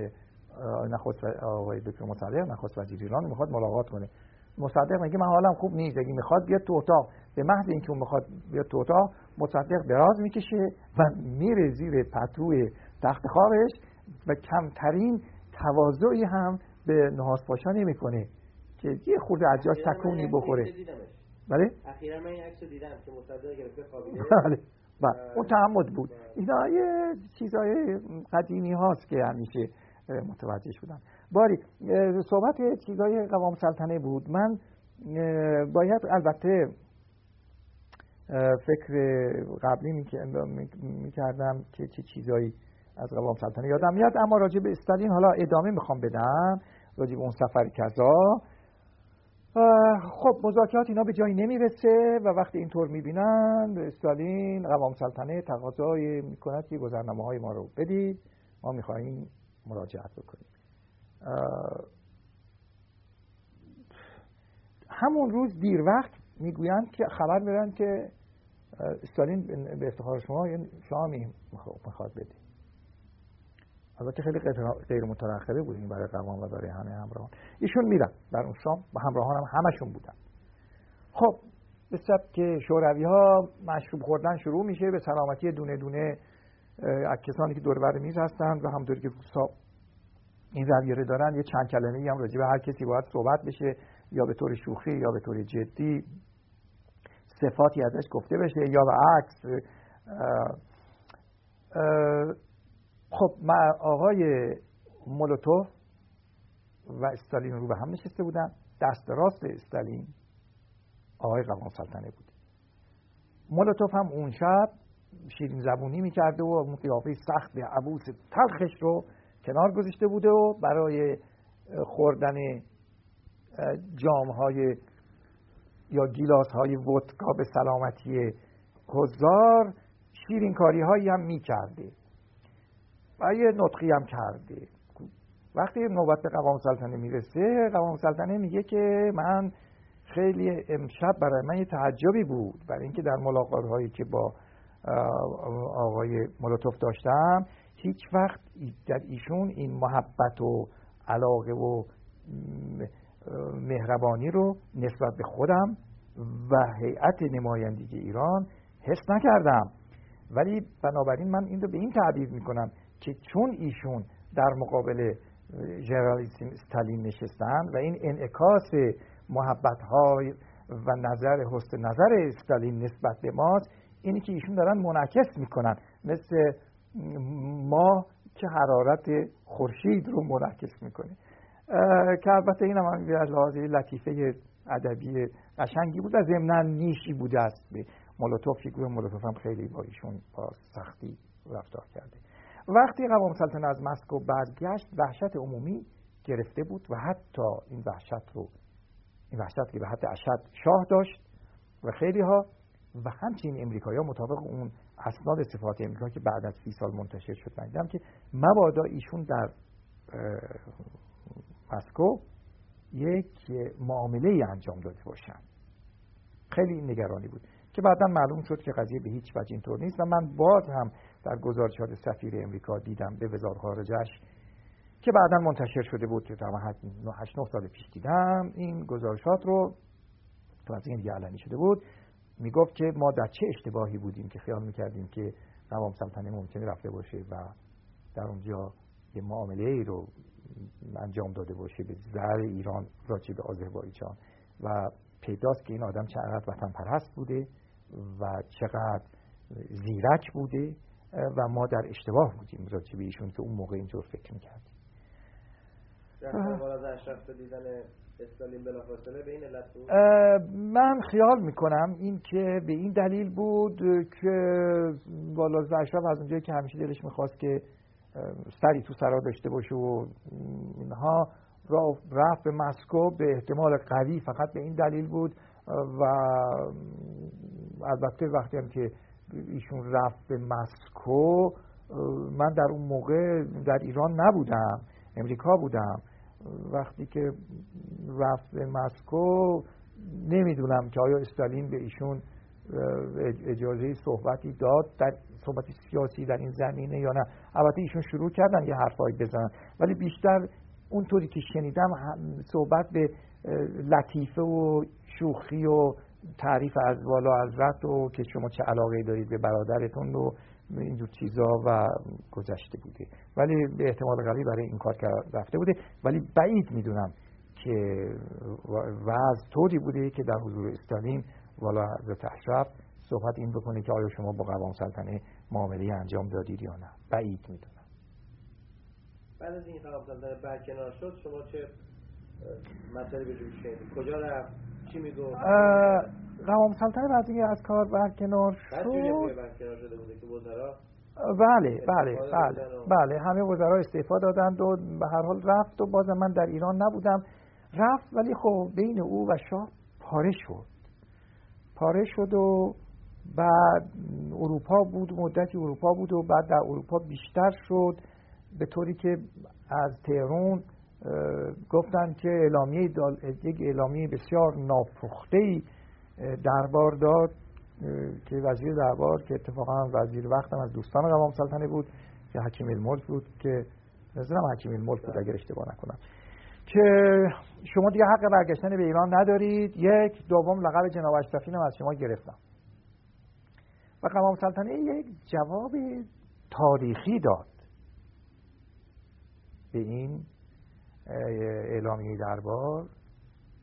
نخست آقای دکتر مصدق نخست وزیر ایران می‌خواد ملاقات کنه. مصدق میگه من حالم خوب نیست. اگه می‌خواد بیاد تو اتاق. به محض اینکه اون می‌خواد بیاد تو اتاق مصدق دراز می‌کشه و میره زیر پتوی تخت خوابش و کمترین تواضعی هم به نهاز پاشا نمی‌کنه که یه خورده از جاش تکونی بخوره. بله؟ اخیرا من این عکس دیدم که مصدق گرفته خوابیده. بله. بله. اون تعمد بود. اینا یه چیزای قدیمی هاست که همیشه متوجه شدم. باری صحبت چیزای قوام سلطنه بود. من باید البته فکر قبلی می‌کردم که چه چیزایی از قوام سلطنه یادم میاد اما راجع به استالین حالا ادامه می‌خوام بدم راجع به اون سفر کذا. خب مذاکرات اینا به جایی نمی‌رسه و وقتی اینطور می‌بینن استالین قوام سلطنه تقاضای می‌کند که گذرنامه های ما رو بدید. ما می‌خواهیم مراجعت بکنیم. همون روز دیر وقت می‌گویند که خبر بدن که استالین به افتخار شما یه شامی می‌خواد بده البته خیلی غیر بود این برای قوام و برای همه همراهان. ایشون میرن در اون شام و همراهان هم همشون بودن. خب به که شوروی ها مشروب خوردن شروع میشه به سلامتی دونه دونه از کسانی که دور بر میز هستند و همطوری که این رویه دارن یه چند کلمه هم راجع به هر کسی باید صحبت بشه یا به طور شوخی یا به طور جدی. صفاتی ازش گفته بشه یا به عکس. خب آقای مولوتوف و استالین رو به هم نشسته بودن. دست راست استالین آقای قوام سلطنه بود. مولوتوف هم اون شب شیرین زبونی می‌کرده و اون قیافه سخت عبوس تلخش رو کنار گذاشته بوده و برای خوردن جام های یا گیلاس های ودکا به سلامتی هزار شیرین کاری هایی هم می‌کرده و یه نطقی هم کرده. وقتی نوبت به قوام سلطنه می‌رسه قوام سلطنه میگه که من خیلی امشب برای من یه تعجبی بود برای اینکه در ملاقات هایی که با آقای مولوتوف داشتم. هیچ وقت در ایشون این محبت و علاقه و مهربانی رو نسبت به خودم و هیئت نمایندگی ایران حس نکردم. ولی بنابراین من این رو به این تعبیر می‌کنم که چون ایشون در مقابل ژنرالیسم استالین نشستن و این انعکاس محبت های و نظر حسن نظر استالین نسبت به ماست اینی که ایشون دارن منعکس می‌کنن. مثل ما که حرارت خورشید رو منعکس می‌کنه. که البته این هم از لحاظ لطیفه ادبی قشنگی بود. و ضمنا نیشی بوده است به مولوتوف. فیگور مولوتوف هم خیلی با ایشون با سختی رفتار کرده. وقتی قوام سلطنه از مسکو برگشت وحشت عمومی گرفته بود و حتی این وحشت رو این وحشت که به حد اشد شاه داشت و خیلی ها و همچنین امریکایی ها مطابق اون اسناد صفات امریکا که بعد از سی سال منتشر شد دیدم که مبادا ایشون در مسکو یک معامله ای انجام داده باشن. خیلی نگرانی بود. که بعدا معلوم شد که قضیه به هیچ وجه اینطور نیست و من باز هم در گزارشات سفیر امریکا دیدم به وزارت خارجش که بعدا منتشر شده بود. که 8 9 سال پیش دیدم این گزارشات رو. تو از این دیگه علنی شده بود. می‌گفت که ما در چه اشتباهی بودیم که خیال می‌کردیم که قوام سلطنه ممکنه رفته باشه و در اونجا یه معامله ای رو انجام داده باشه به زر ایران راجع به آذربایجان. و پیداست که این آدم چقدر وطن پرست بوده و چقدر زیرک بوده و ما در اشتباه بودیم راجع به ایشون که اون موقع اینطور فکر می‌کردیم. من خیال می‌کنم این که به این دلیل بود که والا اشرف از اونجایی که همیشه دلش می‌خواست که سری تو سرا داشته باشه و اینها رفت به مسکو به احتمال قوی فقط به این دلیل بود. و البته وقتی هم که ایشون رفت به مسکو من در اون موقع در ایران نبودم امریکا بودم. وقتی که رفت به مسکو نمی‌دونم که آیا استالین به ایشون اجازه صحبتی داد در صحبت سیاسی در این زمینه یا نه. البته ایشون شروع کردن یه حرفایی بزنن. ولی بیشتر اونطوری که شنیدم صحبت به لطیفه و شوخی و تعریف از والا رد و که شما چه علاقه دارید به برادرتون و اینجور چیزا و گذشته بوده. ولی به احتمال قوی برای این کار رفته بوده. ولی بعید می‌دونم که وضع طوری بوده که در حضور استالین والا حضرت اشرف صحبت این بکنه که آیا شما با قوام سلطنه معامله انجام دادید یا نه. بعید می‌دونم. بعد از این قوام سلطنه برکنار شد شما چه شدید کجا رفت؟ چی میگو قوام سلطنه بعد اینکه از کار برکنار شد. برکنار شده بوده که وزرا. بله بله بله بله. همه وزرا استعفا دادند و به هر حال رفت و بازم من در ایران نبودم. رفت ولی خب بین او و شاه پاره شد. پاره شد و بعد اروپا بود مدتی اروپا بود و بعد در اروپا بیشتر شد. به طوری که از تهرون گفتن که اعلامیه یک اعلامیه بسیار ناپخته دربار داد که وزیر دربار که اتفاقا وزیر وقتم از دوستان قوام سلطنه بود که حکیم الملک بود که نظرم حکیم الملک بود اگر اشتباه نکنم. که شما دیگه حق برگشتن به ایران ندارید. یک دوم لقب جناب اشرفی از شما گرفتم. و قوام سلطنه یک جواب تاریخی داد به این اعلامیه دربار.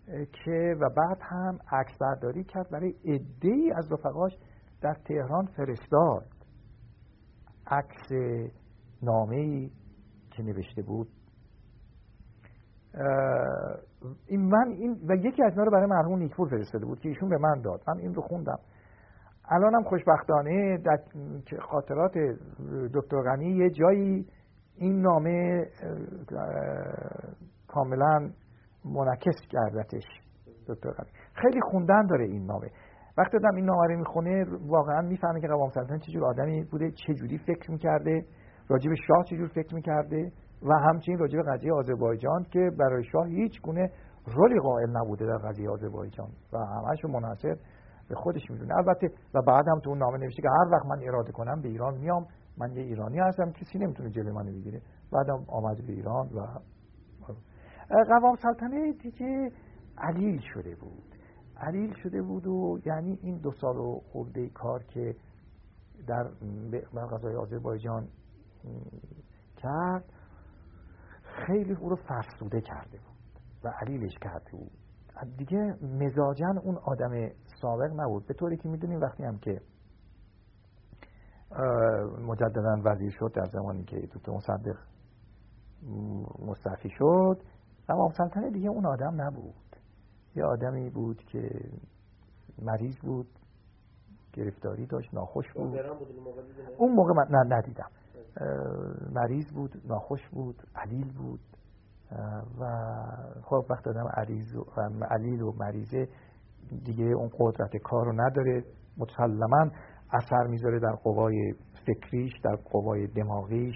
که و بعد هم عکس برداری کرد برای ای از رفقاش در تهران فرستاد. عکس نامه که نوشته بود. این من این و یکی از اینا رو برای مرحوم نیکپور فرستاده بود که ایشون به من داد. من این رو خوندم. الانم خوشبختانه در خاطرات دکتر غنی یه جایی این نامه کاملا منعکس کردتش دکتر خیلی خوندن داره این نامه. وقتی دادم این نامه رو می‌خونه واقعا می‌فهمه که قوام سلطنت چجور آدمی بوده چجوری فکر می‌کرده راجب شاه چجور فکر می‌کرده و همچنین راجع به قضیه آذربایجان که برای شاه هیچ گونه رولی قائل نبوده در قضیه آذربایجان و همش مناسب به خودش می‌دونه. البته و بعد هم تو اون نامه نوشته که هر وقت من اراده کنم به ایران میام. من یه ایرانی هستم کسی نمی‌تونه جلوی منو بگیره. بعدم آمد به ایران و قوام سلطنه دیگه علیل شده بود. علیل شده بود و یعنی این دو سال و خورده کار که در غذای آذربایجان کرد خیلی او رو فرسوده کرده بود و علیلش کرده بود. دیگه مزاجن اون آدم سابق نبود. به طوری که می‌دونیم وقتی هم که مجددا وزیر شد در زمانی که دکتر مصدق مستعفی شد امام سلطنه دیگه اون آدم نبود. یه آدمی بود که مریض بود گرفتاری داشت ناخوش بود. اون موقع من نه ندیدم. مریض بود ناخوش بود علیل بود. و خب وقت آدم عریض و علیل و مریضه دیگه اون قدرت کار رو نداره. مسلما اثر می‌ذاره در قوای فکریش در قوای دماغیش.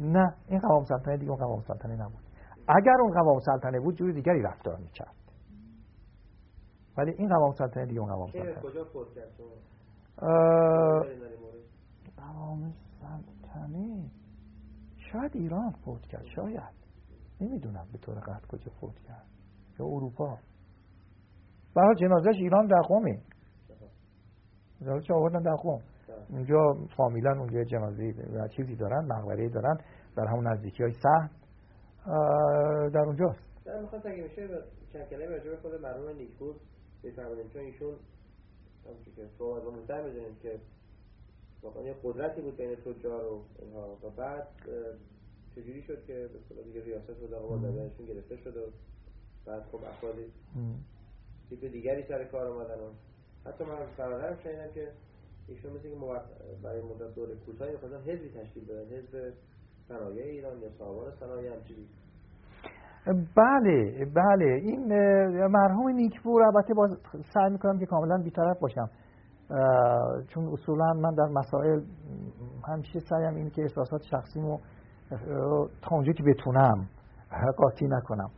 نه این قوام سلطنه دیگه اون قوام سلطنه نبود. اگر اون قوام سلطنه بود جوری دیگری رفتار می‌کرد. ولی این قوام سلطنه دیگه اون قوام سلطنه. کجا قوام سلطنه؟ شاید ایران فوت کرد شاید. نمی‌دونم به طور قطع کجا فوت کرد. یا اروپا. برای جنازش ایران در قومه. جنازش آوردن در قوم. اونجا فامیلن اونجا جنازه و چیزی دارن مقبره دارن. در همون نزدیکی های سهن در اونجاست. در می‌خواست اگه میشه چند کلمه راجع به خود مرحوم نیکپور بفرمایید چون ایشون همونجور که صحبت رو مستر بدونیم که واقعا یه قدرتی بود بین تجار و اینها. و بعد چجوری شد که به اصطلاح دیگه ریاست رو در دادنشون گرفته شد و بعد خب افرادی تیپ دیگری سر کار آمدن و حتی من فرادرم شنیدم که ایشون مثل که برای مدت دور کوتاهی می‌خواستن حزبی تشکیل بدن حزب صنایع ایران یا هم چیزی بله بله. این مرحوم نیکپور البته باز سعی می‌کنم که کاملا بیطرف باشم. چون اصولا من در مسائل همیشه سعیم اینه که احساسات شخصیمو تا اونجا که بتونم قاطی نکنم.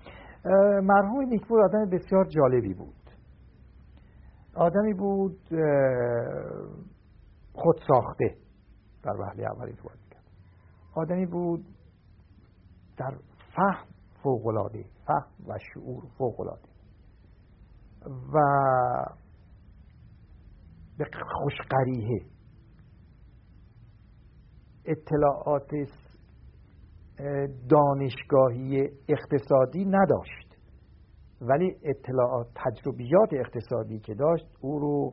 مرحوم نیکپور آدم بسیار جالبی بود. آدمی بود خود ساخته در وحله اولی تو آدمی بود در فهم فوقلاده فهم و شعور فوقلاده و به خوشقریه. اطلاعات دانشگاهی اقتصادی نداشت. ولی اطلاعات تجربیات اقتصادی که داشت او رو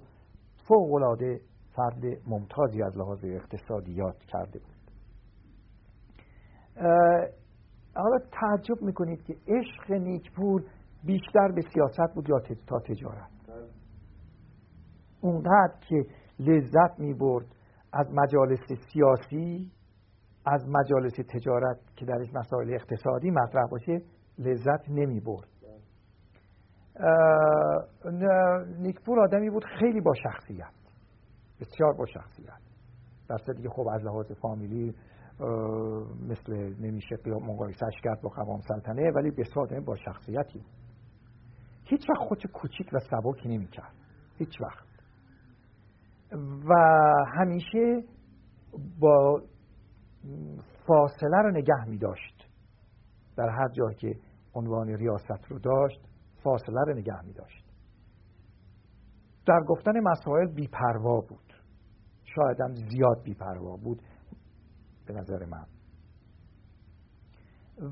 فوقلاده فرد ممتازی از لحاظ اقتصادیات کرده بود. حالا تعجب می‌کنید که عشق نیکپور بیشتر به سیاست بود یا تا تجارت. اونقدر که لذت می‌برد از مجالس سیاسی از مجالس تجارت که درش مسائل اقتصادی مطرح باشه لذت نمی برد نیکپور آدمی بود خیلی با شخصیت بسیار با شخصیت. در که خب از لحاظ فامیلی مثل نمیشه مقایسهش کرد با قوام سلطنه ولی بسیار با شخصیتی. هیچ وقت خودش کوچیک و سبکی نمی کرد هیچ وقت. و همیشه با فاصله رو نگه می داشت در هر جایی که عنوان ریاست رو داشت فاصله رو نگه می داشت در گفتن مسائل بیپروا بود. شاید هم زیاد بیپروا بود. به نظر من.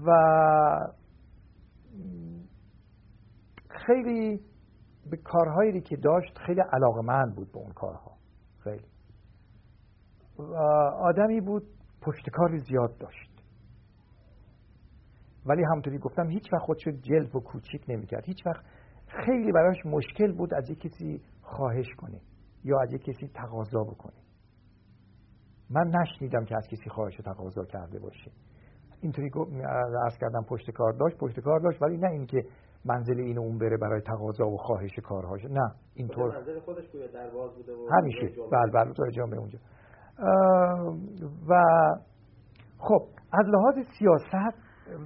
و خیلی به کارهایی که داشت خیلی علاقمند بود به اون کارها. خیلی. آدمی بود پشتکار زیاد داشت. ولی همونطوری گفتم هیچ وقت خودشو جلب و کوچیک نمی‌کرد. هیچ وقت خیلی براش مشکل بود از یک کسی خواهش کنه یا از یک کسی تقاضا بکنه. من نشنیدم که از کسی خواهش و تقاضا کرده باشه. اینطوری عرض کردم پشت کار داشت پشت کار داشت ولی نه اینکه منزل این اون بره برای تقاضا و خواهش کارهاش. نه اینطور. منزل خودش درواز بوده و همیشه. بله بله تو جامعه اونجا. و خب از لحاظ سیاست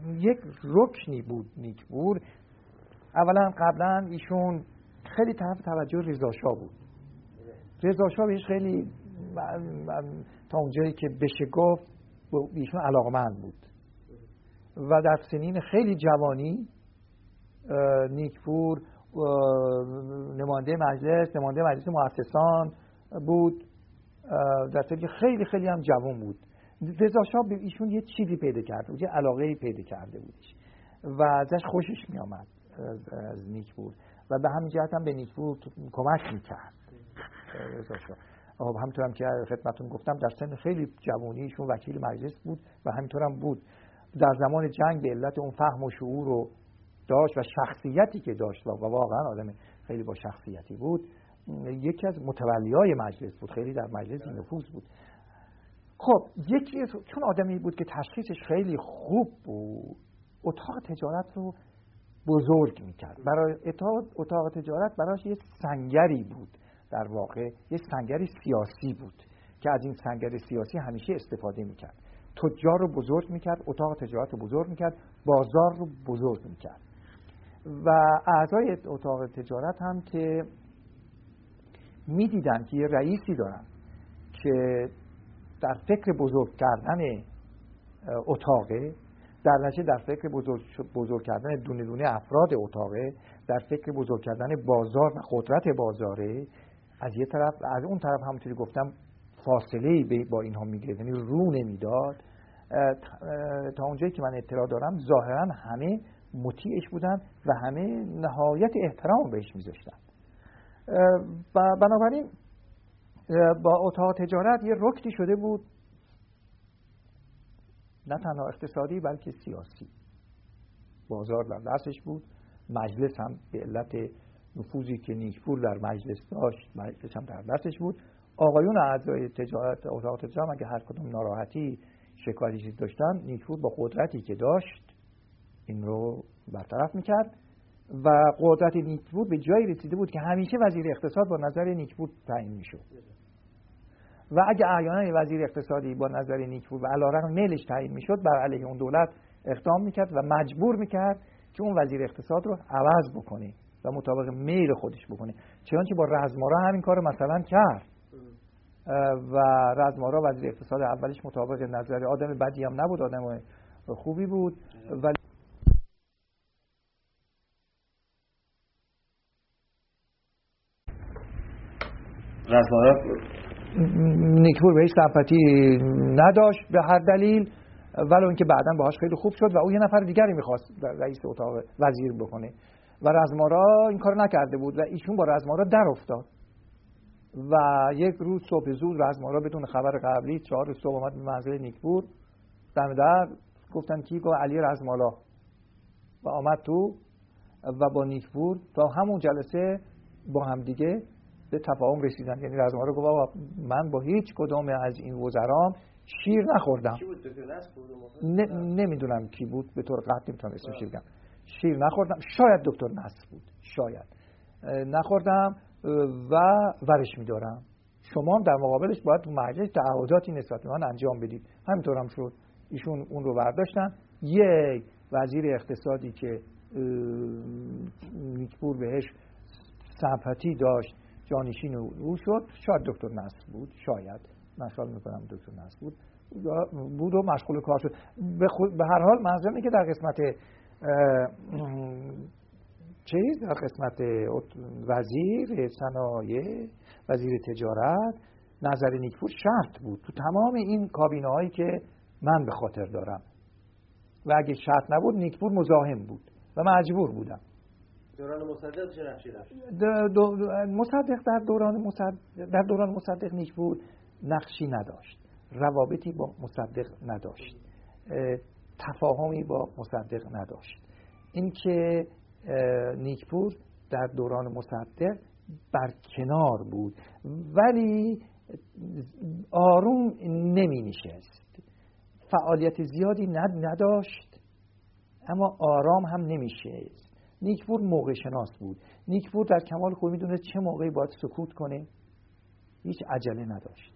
یک رکنی بود نیکبور اولا قبلا ایشون خیلی طرف توجه رضاشاه بود. رضاشاه بهش خیلی تا اونجایی که بشه گفت ایشون علاقمند بود. و در سنین خیلی جوانی نیکپور نماینده مجلس نماینده مجلس مؤسسان بود. در که خیلی خیلی هم جوان بود. رضا به ایشون یه چیزی پیدا کرده بود یه علاقه پیدا کرده بودش. و ازش خوشش می آمد از, نیکپور. و به همین جهت هم به نیکپور کمک می‌کرد. رضا همطور هم که خدمتون گفتم در سن خیلی جوانی ایشون وکیل مجلس بود و همینطور هم بود. در زمان جنگ به علت اون فهم و شعور رو داشت و شخصیتی که داشت و واقعا آدم خیلی با شخصیتی بود یکی از متولیای مجلس بود خیلی در مجلس نفوذ بود. خب یکی چون آدمی بود که تشخیصش خیلی خوب بود اتاق تجارت رو بزرگ می‌کرد. برای اتاق تجارت براش یه سنگری بود. در واقع یه سنگری سیاسی بود که از این سنگر سیاسی همیشه استفاده می‌کرد. تجار رو بزرگ می‌کرد اتاق تجارت رو بزرگ می‌کرد بازار رو بزرگ می‌کرد. و اعضای اتاق تجارت هم که می‌دیدن که یه رئیسی دارن که در فکر بزرگ کردن اتاقه در نتیجه در فکر بزرگ, بزرگ کردن دونه دونه افراد اتاقه در فکر بزرگ کردن بازار و قدرت بازاره از یه طرف از اون طرف همونطوری گفتم فاصله با اینها می‌گرفت. یعنی رو نمی‌داد. تا اونجایی که من اطلاع دارم ظاهرا همه مطیعش بودن و همه نهایت احترام بهش میذاشتن. و بنابراین با اتاق تجارت یه رکتی شده بود. نه تنها اقتصادی بلکه سیاسی. بازار در دستش بود. مجلس هم به علت نفوذی که نیکپور در مجلس داشت مجلس هم در دستش بود. آقایون اعضای تجارت اتاق تجارت اگه هر کدوم ناراحتی شکایتی داشتن نیکپور با قدرتی که داشت این رو برطرف می‌کرد و قدرت نیکبود به جایی رسیده بود که همیشه وزیر اقتصاد با نظر نیکبود تعیین می‌شد. و اگه احیانا وزیر اقتصادی با نظر نیکبود و علیرغم میلش تعیین می‌شد بر علیه اون دولت اقدام می‌کرد و مجبور می‌کرد که اون وزیر اقتصاد رو عوض بکنه. و مطابق میل خودش بکنه. چنانچه با رزمارا همین کار مثلا کرد. و رزمارا وزیر اقتصاد اولش مطابق نظر آدم بدی هم نبود آدم خوبی بود. ولی رزمارا؟ نیکپور بهش سمپاتی نداشت به هر دلیل ولی اون که بعدا باهاش خیلی خوب شد و او یه نفر دیگری می‌خواست رئیس اتاق وزیر بکنه. و رزمارا این کار نکرده بود و ایشون با رزمارا در افتاد و یک روز صبح زود رزمارا بدون خبر قبلی چهار صبح آمد به منزل نیکپور دم در گفتن کی گفت علی رزمالا؟ و آمد تو و با نیکپور تا همون جلسه با هم دیگه به تفاهم رسیدن. یعنی رزمارا گفت من با هیچ کدام از این وزرام شیر نخوردم. نمی‌دونم کی بود. به طور قطعی می‌تونم اسمش بگم. شیر نخوردم. شاید دکتر نصر بود. شاید. نخوردم و ورش میدارم. شما هم در مقابلش باید تو مجلس تعهداتی نسبت به من انجام بدید. همینطور هم شد. ایشون اون رو برداشتن. یک وزیر اقتصادی که نیکپور بهش سمپاتی داشت جانشین او شد. شاید دکتر نصر بود. شاید. من خیال می‌کنم دکتر نصر بود. بود و مشغول کار شد. به, هر حال منظورم که در قسمت چیز در قسمت وزیر صنایع وزیر تجارت نظر نیکپور شرط بود. تو تمام این کابینه هایی که من به خاطر دارم. و اگه شرط نبود نیکپور مزاحم بود و مجبور بودم. دوران مصدق چه مصدق در دوران مصدق در دوران مصدق نیکپور نقشی نداشت. روابطی با مصدق نداشت. تفاهمی با مصدق نداشت. اینکه نیکپور در دوران مصدق بر کنار بود ولی آروم نمی نشست. فعالیت زیادی نداشت اما آرام هم نمیشه نیکپور موقع شناس بود. نیکپور در کمال خود می‌دونه چه موقعی باید سکوت کنه. هیچ عجله نداشت.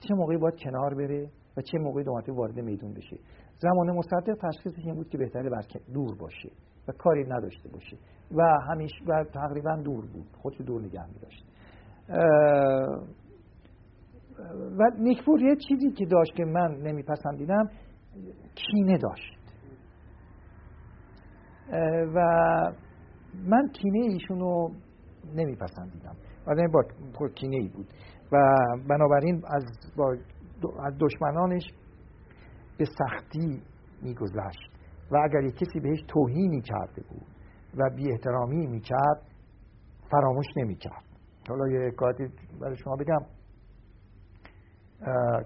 چه موقعی باید کنار بره و چه موقعی دومتی وارد میدون بشه. زمان مصدق تشخیصش این بود که بهتره بر دور باشه و کاری نداشته باشه و همیشه و تقریبا دور بود. خودش دور نگه می داشت و نیکپور یه چیزی که داشت که من نمیپسندیدم کینه داشت. و من کینه ایشونو نمیپسندیدم. آدم با کینه ای بود. و بنابراین از, با از دشمنانش به سختی میگذشت. و اگر یک کسی بهش توهینی کرده بود و بی احترامی می‌کرد فراموش نمی‌کرد. حالا یه کاری برای شما بگم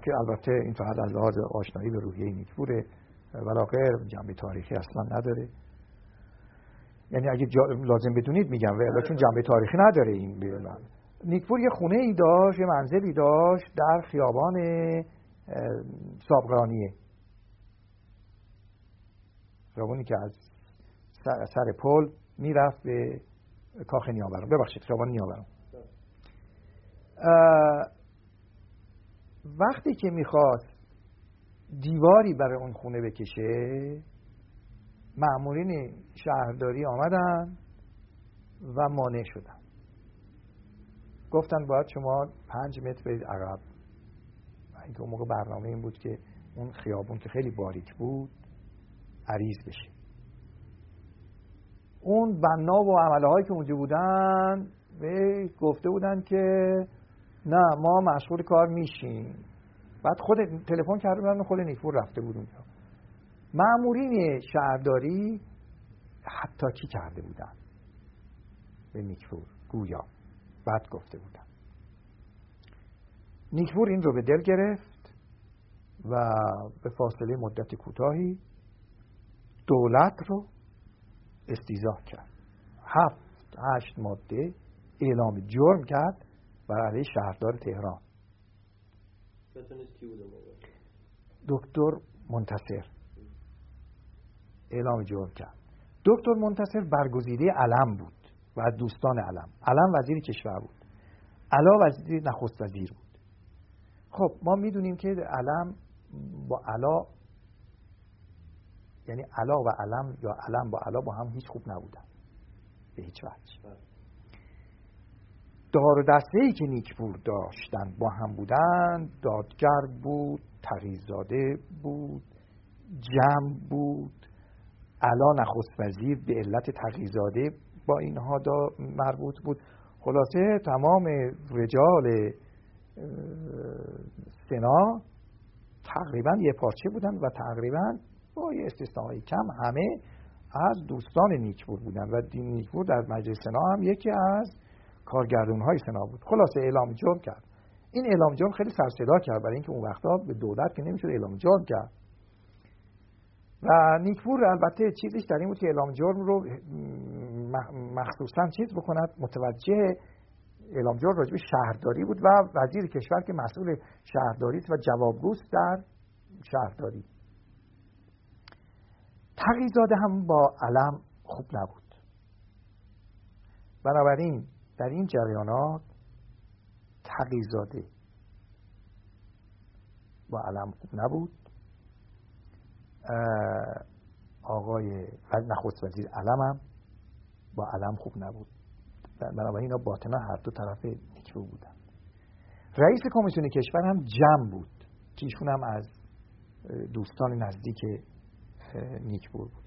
که البته این فقط از لحاظ آشنایی به روحیه نیکپوره ولا غیر جنبه تاریخی اصلا نداره. یعنی اگه لازم بدونید میگم و چون جنبه تاریخی نداره این بیرون نیکپور یه خونه ای داشت یه منزلی داشت در خیابان سابقانیه خیابانی که از سر پل می‌رفت به کاخ نیاوران ببخشید خیابان نیاوران وقتی که می‌خواست دیواری برای اون خونه بکشه معمولین شهرداری آمدن و مانع شدن. گفتن باید شما پنج متر برید عقب. اینکه اون موقع برنامه این بود که اون خیابون که خیلی باریک بود عریض بشه. اون بنا و عمله که اونجا بودن به گفته بودن که نه ما مشغول کار میشیم. بعد خود تلفن کرده بودن خود نیفور رفته بود اونجا. معمورین شهرداری حتی کی کرده بودن؟ به نیکفور گویا. بعد گفته بودن. نیکفور این رو به دل گرفت و به فاصله مدت کوتاهی دولت رو استیزاه کرد. هفت هشت ماده اعلام جرم کرد بر علیه شهردار تهران. دکتر منتصر. اعلام جرم کرد. دکتر منتصر برگزیده علم بود و از دوستان علم. علم وزیر کشور بود. علا وزیر نخست وزیر بود. خب ما می‌دونیم که علم با علا یعنی علا و علم یا علم با علا با هم هیچ خوب نبودن. به هیچ وجه. دار و دسته ای که نیکپور داشتن با هم بودن دادگر بود تغییزاده بود جمع بود. علا نخست وزیر به علت تغییزاده با اینها مربوط بود. خلاصه تمام رجال سنا تقریبا یه پارچه بودن و تقریبا با یه استثناء کم همه از دوستان نیکپور بودن و نیکپور در مجلس سنا هم یکی از کارگردون های سنا بود. خلاصه اعلام جرم کرد. این اعلام جرم خیلی سرصدا کرد برای اینکه اون وقتا به دولت که نمی‌شد اعلام جرم کرد. و نیکپور البته چیزش در این بود که اعلام جرم رو مخصوصا چیز بکند متوجه اعلام جرم راجب شهرداری بود و وزیر کشور که مسئول شهرداری و جوابگوست در شهرداری. تقیزاده هم با علم خوب نبود. بنابراین در این جریانات تقیزاده با علم خوب نبود. آقای نخست وزیر علم هم با علم خوب نبود. بنابراین اینا باطنا هر دو طرف نیکرو بودن. رئیس کمیسیون کشور هم جمع بود. که هم از دوستان نزدیک نیکپور بود.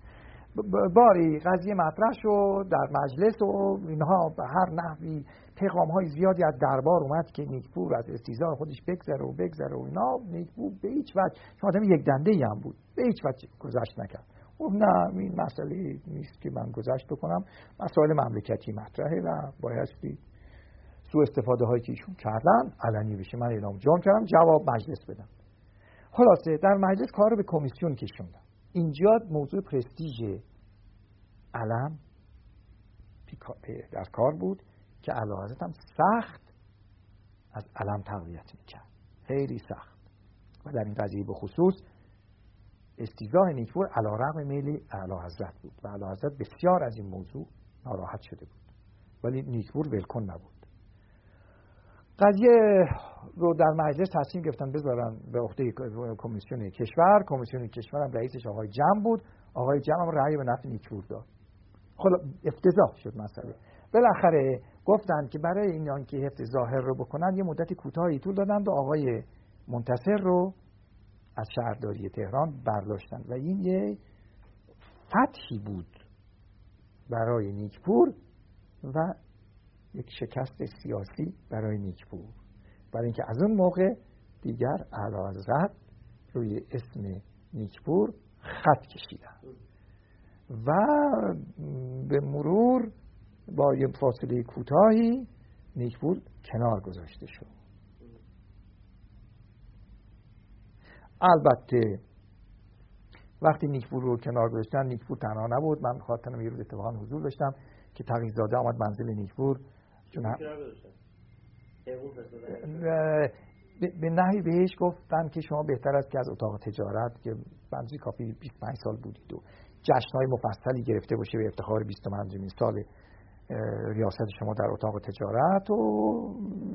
باری قضیه مطرح شد در مجلس و اینها به هر نحوی پیغام های زیادی از دربار اومد که نیکپور از استیزار خودش بگذره و بگذره و اینا. نیکپور به هیچ وجه چون آدم یک دنده هم بود به هیچ وجه گذشت نکرد. خب نه این مسئله نیست که من گذشت بکنم. مسائل مملکتی مطرحه و بایستی سو استفاده هایی که ایشون کردن علنی بشه. من اعلام جان کردم جواب مجلس بدم. خلاصه در مجلس کار به کمیسیون کشوندم. اینجا موضوع پرستیژ علم در کار بود که علاوه هم سخت از علم تقویت می‌کرد. خیلی سخت. و در این قضیه به خصوص استیزاه نیکپور علا رقم میلی اعلی حضرت بود و اعلی حضرت بسیار از این موضوع ناراحت شده بود. ولی نیکپور ولکن نبود. قضیه رو در مجلس تصمیم گرفتن بذارن به عهده کمیسیون کشور. کمیسیون کشور هم رئیسش آقای جمع بود. آقای جمع هم رأی به نفع نیکپور داد. خلا افتضاح شد مسئله. بالاخره گفتن که برای اینان که حفظ ظاهر رو بکنن یه مدت کوتاهی طول دادن و آقای منتصر رو از شهرداری تهران برداشتن. و این یه فتحی بود برای نیکپور و یک شکست سیاسی برای نیکپور برای اینکه از اون موقع دیگر اعلی روی اسم نیکپور خط کشیدن. و به مرور با یه فاصله کوتاهی نیکپور کنار گذاشته شد. البته وقتی نیکپور رو کنار گذاشتن نیکپور تنها نبود. من خاطرم یه روز اتفاقا حضور داشتم که تغییزاده آمد منزل نیکپور به نحوی بهش گفتن که شما بهتر است که از اتاق تجارت که بنزی کافی 25 سال بودید و جشنهای مفصلی گرفته باشه به افتخار 25 سال ریاست شما در اتاق تجارت و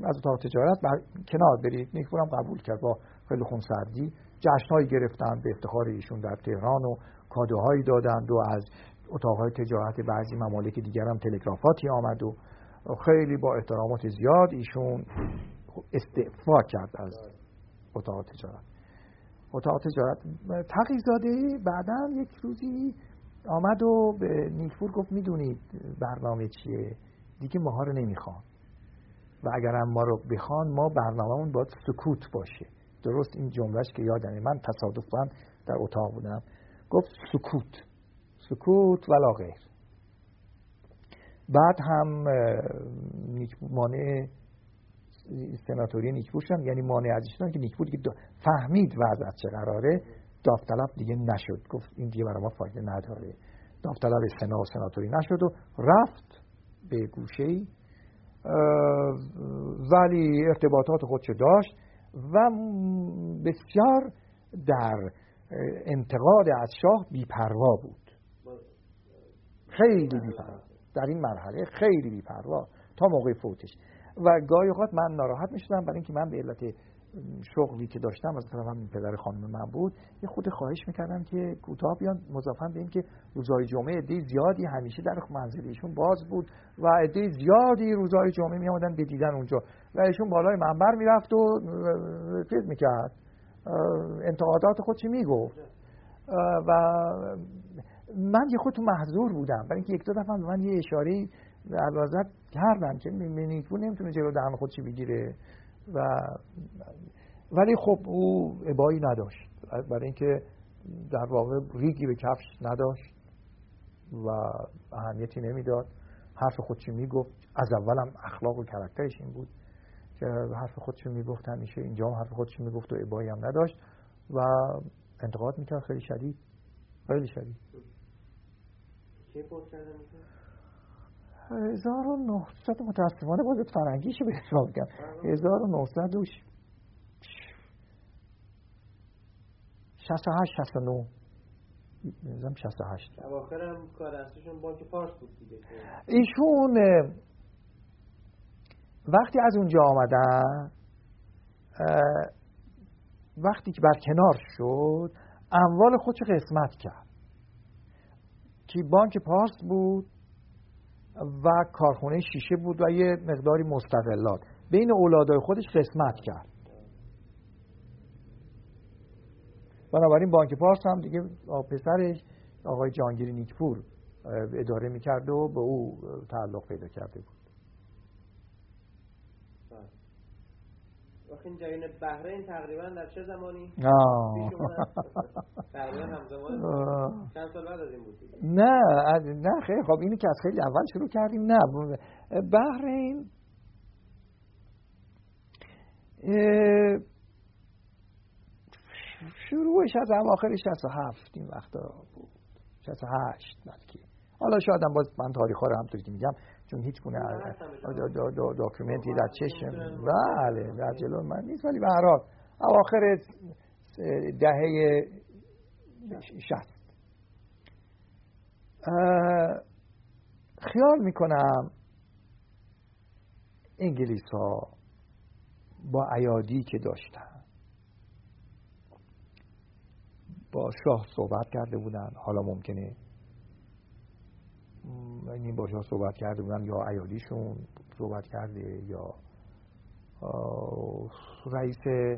از اتاق تجارت بر... کنار برید. نیکپورم قبول کرد با خیلی خونسردی. جشنهایی گرفتن به افتخار ایشون در تهران و کادوهایی دادند و از اتاقهای تجارت بعضی ممالک دیگر هم تلگرافاتی آمد و خیلی با احترامات زیاد ایشون استعفا کرد از اتاق تجارت. اتاق تجارت تقیزاده بعدا یک روزی آمد و به نیکفور گفت می‌دونید برنامه چیه؟ دیگه ماها رو نمی‌خوان. و اگر هم ما رو بخوان ما برنامهمون باید سکوت باشه. درست این جملهش که یادمه. من تصادفا در اتاق بودم. گفت سکوت. سکوت ولا غیر. بعد هم مانع سناتوری نیکپور شدن یعنی مانع ازش که نیکپور که فهمید وضع چه قراره. داوطلب دیگه نشد. گفت این دیگه برای ما فایده نداره. داوطلب سنا و سناتوری نشد و رفت به گوشه ای ولی ارتباطات خودشو داشت و بسیار در انتقاد از شاه بیپروا بود. خیلی بیپروا. در این مرحله خیلی بیپروا تا موقع فوتش. و گاهی اوقات من ناراحت می‌شدم برای اینکه من به علت شغلی که داشتم از طرف هم پدر خانم من بود یه خود خواهش می‌کردم که کوتاه بیان مضافن به اینکه روزهای جمعه عده زیادی همیشه در منزل ایشون باز بود و عده زیادی روزهای جمعه می آمدن به دیدن اونجا. و ایشون بالای منبر می‌رفت و چیز می‌کرد. انتقادات خودش می‌گفت؟ و من یه خود تو محضور بودم برای اینکه یک دو دفعه من یه اشاره علازت کردن که نیکو نمی‌تونه جلو دهن خودش بگیره و ولی خب او ابایی نداشت. برای اینکه در واقع ریگی به کفش نداشت و اهمیتی نمی‌داد. حرف خودشو می‌گفت؟ از اولم اخلاق و کرکترش این بود که حرف خودشو می‌گفت همیشه اینجا هم حرف خودشو می‌گفت و ابایی هم نداشت و انتقاد می‌کرد. خیلی شدید. خیلی شدید. کی 1900 متاسفانه باید فرنگیشو به حساب بگم 1900 68 69 نظام 68 اواخرم کار اصلیشون بانک پارس بود دیگه. ایشون وقتی از اونجا آمدن وقتی که بر کنار شد اموال خودش قسمت کرد. که بانک پارس بود و کارخونه شیشه بود و یه مقداری مستقلات. بین اولادای خودش قسمت کرد. بنابراین بانک پارس هم دیگه پسرش آقای جانگیری نیکپور اداره می‌کرد و به او تعلق پیدا کرده بود. این جایین بحرین تقریبا در چه زمانی؟ تقریبا همزمان چند سال بعد از این بود نه نه خیلی خب اینی که از خیلی اول شروع کردیم نه. بحرین شروعش از اواخر 67 این وقتا بود. 68 بلکه. حالا شاید هم باز من تاریخ ها رو همطوری که میگم چون هیچ گونه داکیومنتی در چشم. بله در جلو من نیست ولی به هر حال اواخر دهه شست خیال می‌کنم انگلیس ها با ایادی که داشتن با شاه صحبت کرده بودن. حالا ممکنه این باشا صحبت کرده بودن یا ایالیشون صحبت کرده یا رئیس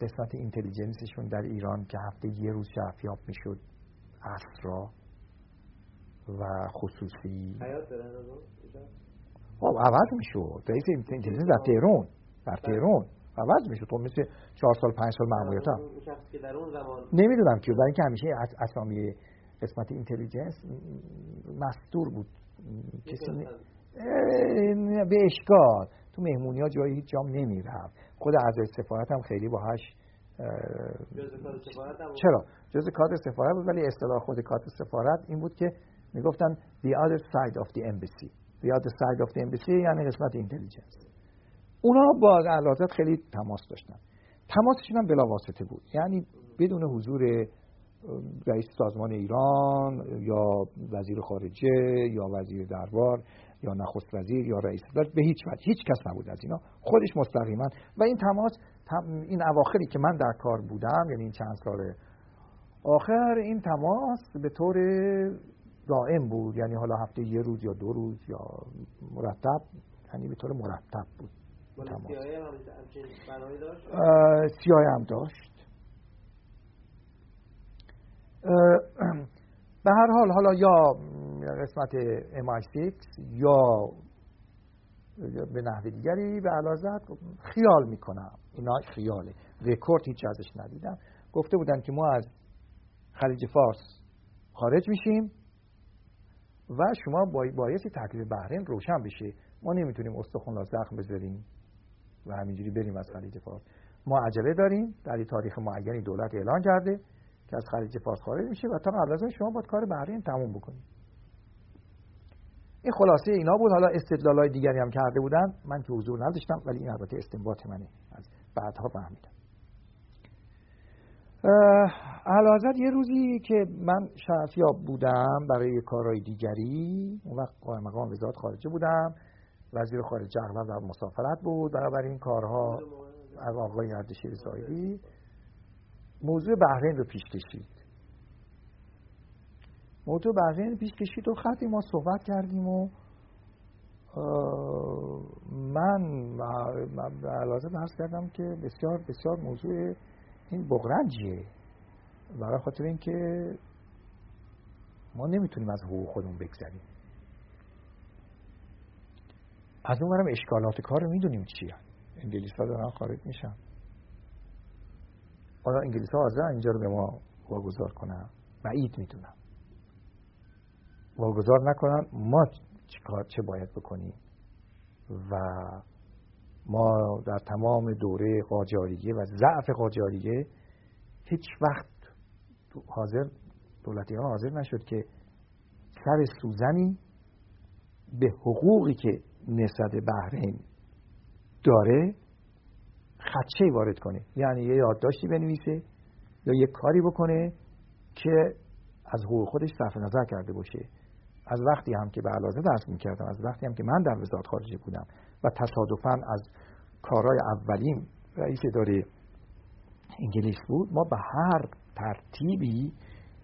قسمت اینتلیجنسشون در ایران که هفته یه روز شفیاب می‌شد اسرا و خصوصی. خب عوض می‌شد. رئیس intelligence در تهران در تهران عوض می‌شد. خب مثل چهار سال پنج سال مأموریت هم نمی‌دونم که برای اینکه همیشه اسامی قسمت intelligence مستور بود. کسی به اشکال. تو مهمونی ها جایی هیچ جام نمی رفت. خود اعضای سفارت هم خیلی باهاش چرا؟ جز کادر سفارت بود ولی اصطلاح خود کادر سفارت این بود که می‌گفتن the other side of the embassy. the other side of the embassy یعنی قسمت اینتلیجنس. اونا با علازت خیلی تماس داشتن. تماسشون هم بلا واسطه بود. یعنی بدون حضور رئیس سازمان ایران یا وزیر خارجه یا وزیر دربار یا نخست وزیر یا رئیس داشت به هیچ وجه هیچ کس نبود از اینا. خودش مستقیما. و این تماس این اواخری که من در کار بودم یعنی این چند سال آخر این تماس به طور دائم بود. یعنی حالا هفته یه روز یا دو روز یا مرتب یعنی به طور مرتب بود سیاه هم داشت. به هر حال حالا یا قسمت MI6 یا به نحو دیگری به علازت خیال می‌کنم. اینا خیاله. رکورد هیچ ازش ندیدم. گفته بودن که ما از خلیج فارس خارج میشیم و شما بایستی تکلیف بحرین روشن بشه ما نمی‌تونیم استخون را زخم بذاریم و همینجوری بریم از خلیج فارس. ما عجله داریم. در تاریخ معینی دولت اعلان کرده که از خلیج فارس خارج میشه و تا قبل از شما باید کار بحرین تموم بکنید این خلاصه اینا بود. حالا استدلال های دیگری هم کرده بودن. من که حضور نداشتم ولی این البته استنباط منه. از بعدها فهمیدم. علازت یه روزی که من شرفیاب بودم برای کارهای دیگری اون وقت قائم مقام وزارت خارجه بودم. وزیر خارجه اغلب در مسافرت بود. برای این کارها از آقای اردشیر زایدی موضوع بحرین رو پیش کشید. موضوع بحرین پیش کشید و خطی ما صحبت کردیم و من علاوه بحث کردم که بسیار بسیار موضوع این بغرنجیه. برای خاطر اینکه ما نمی‌تونیم از حقوق خودمون بگذریم. از اون برم اشکالات کار رو می‌دونیم چیه. انگلیس ها دارن خارج میشن. آیا انگلیس ها حاضر اینجا رو به ما واگذار کنن بعید می‌دونم. واگذار نکنن ما چیکار چه باید بکنیم؟ و ما در تمام دوره قاجاریه و ضعف قاجاریه هیچ وقت حاضر دولتی ها حاضر نشد که سر سوزنی به حقوقی که نسبت بحرین داره خدشه وارد کنه. یعنی یه یادداشتی بنویسه یا یه کاری بکنه که از حقوق خودش صرف نظر کرده باشه. از وقتی هم که به علازه درس می‌کردم از وقتی هم که من در وزارت خارجه بودم و تصادفا از کارهای اولین رئیس اداره انگلیس بود ما به هر ترتیبی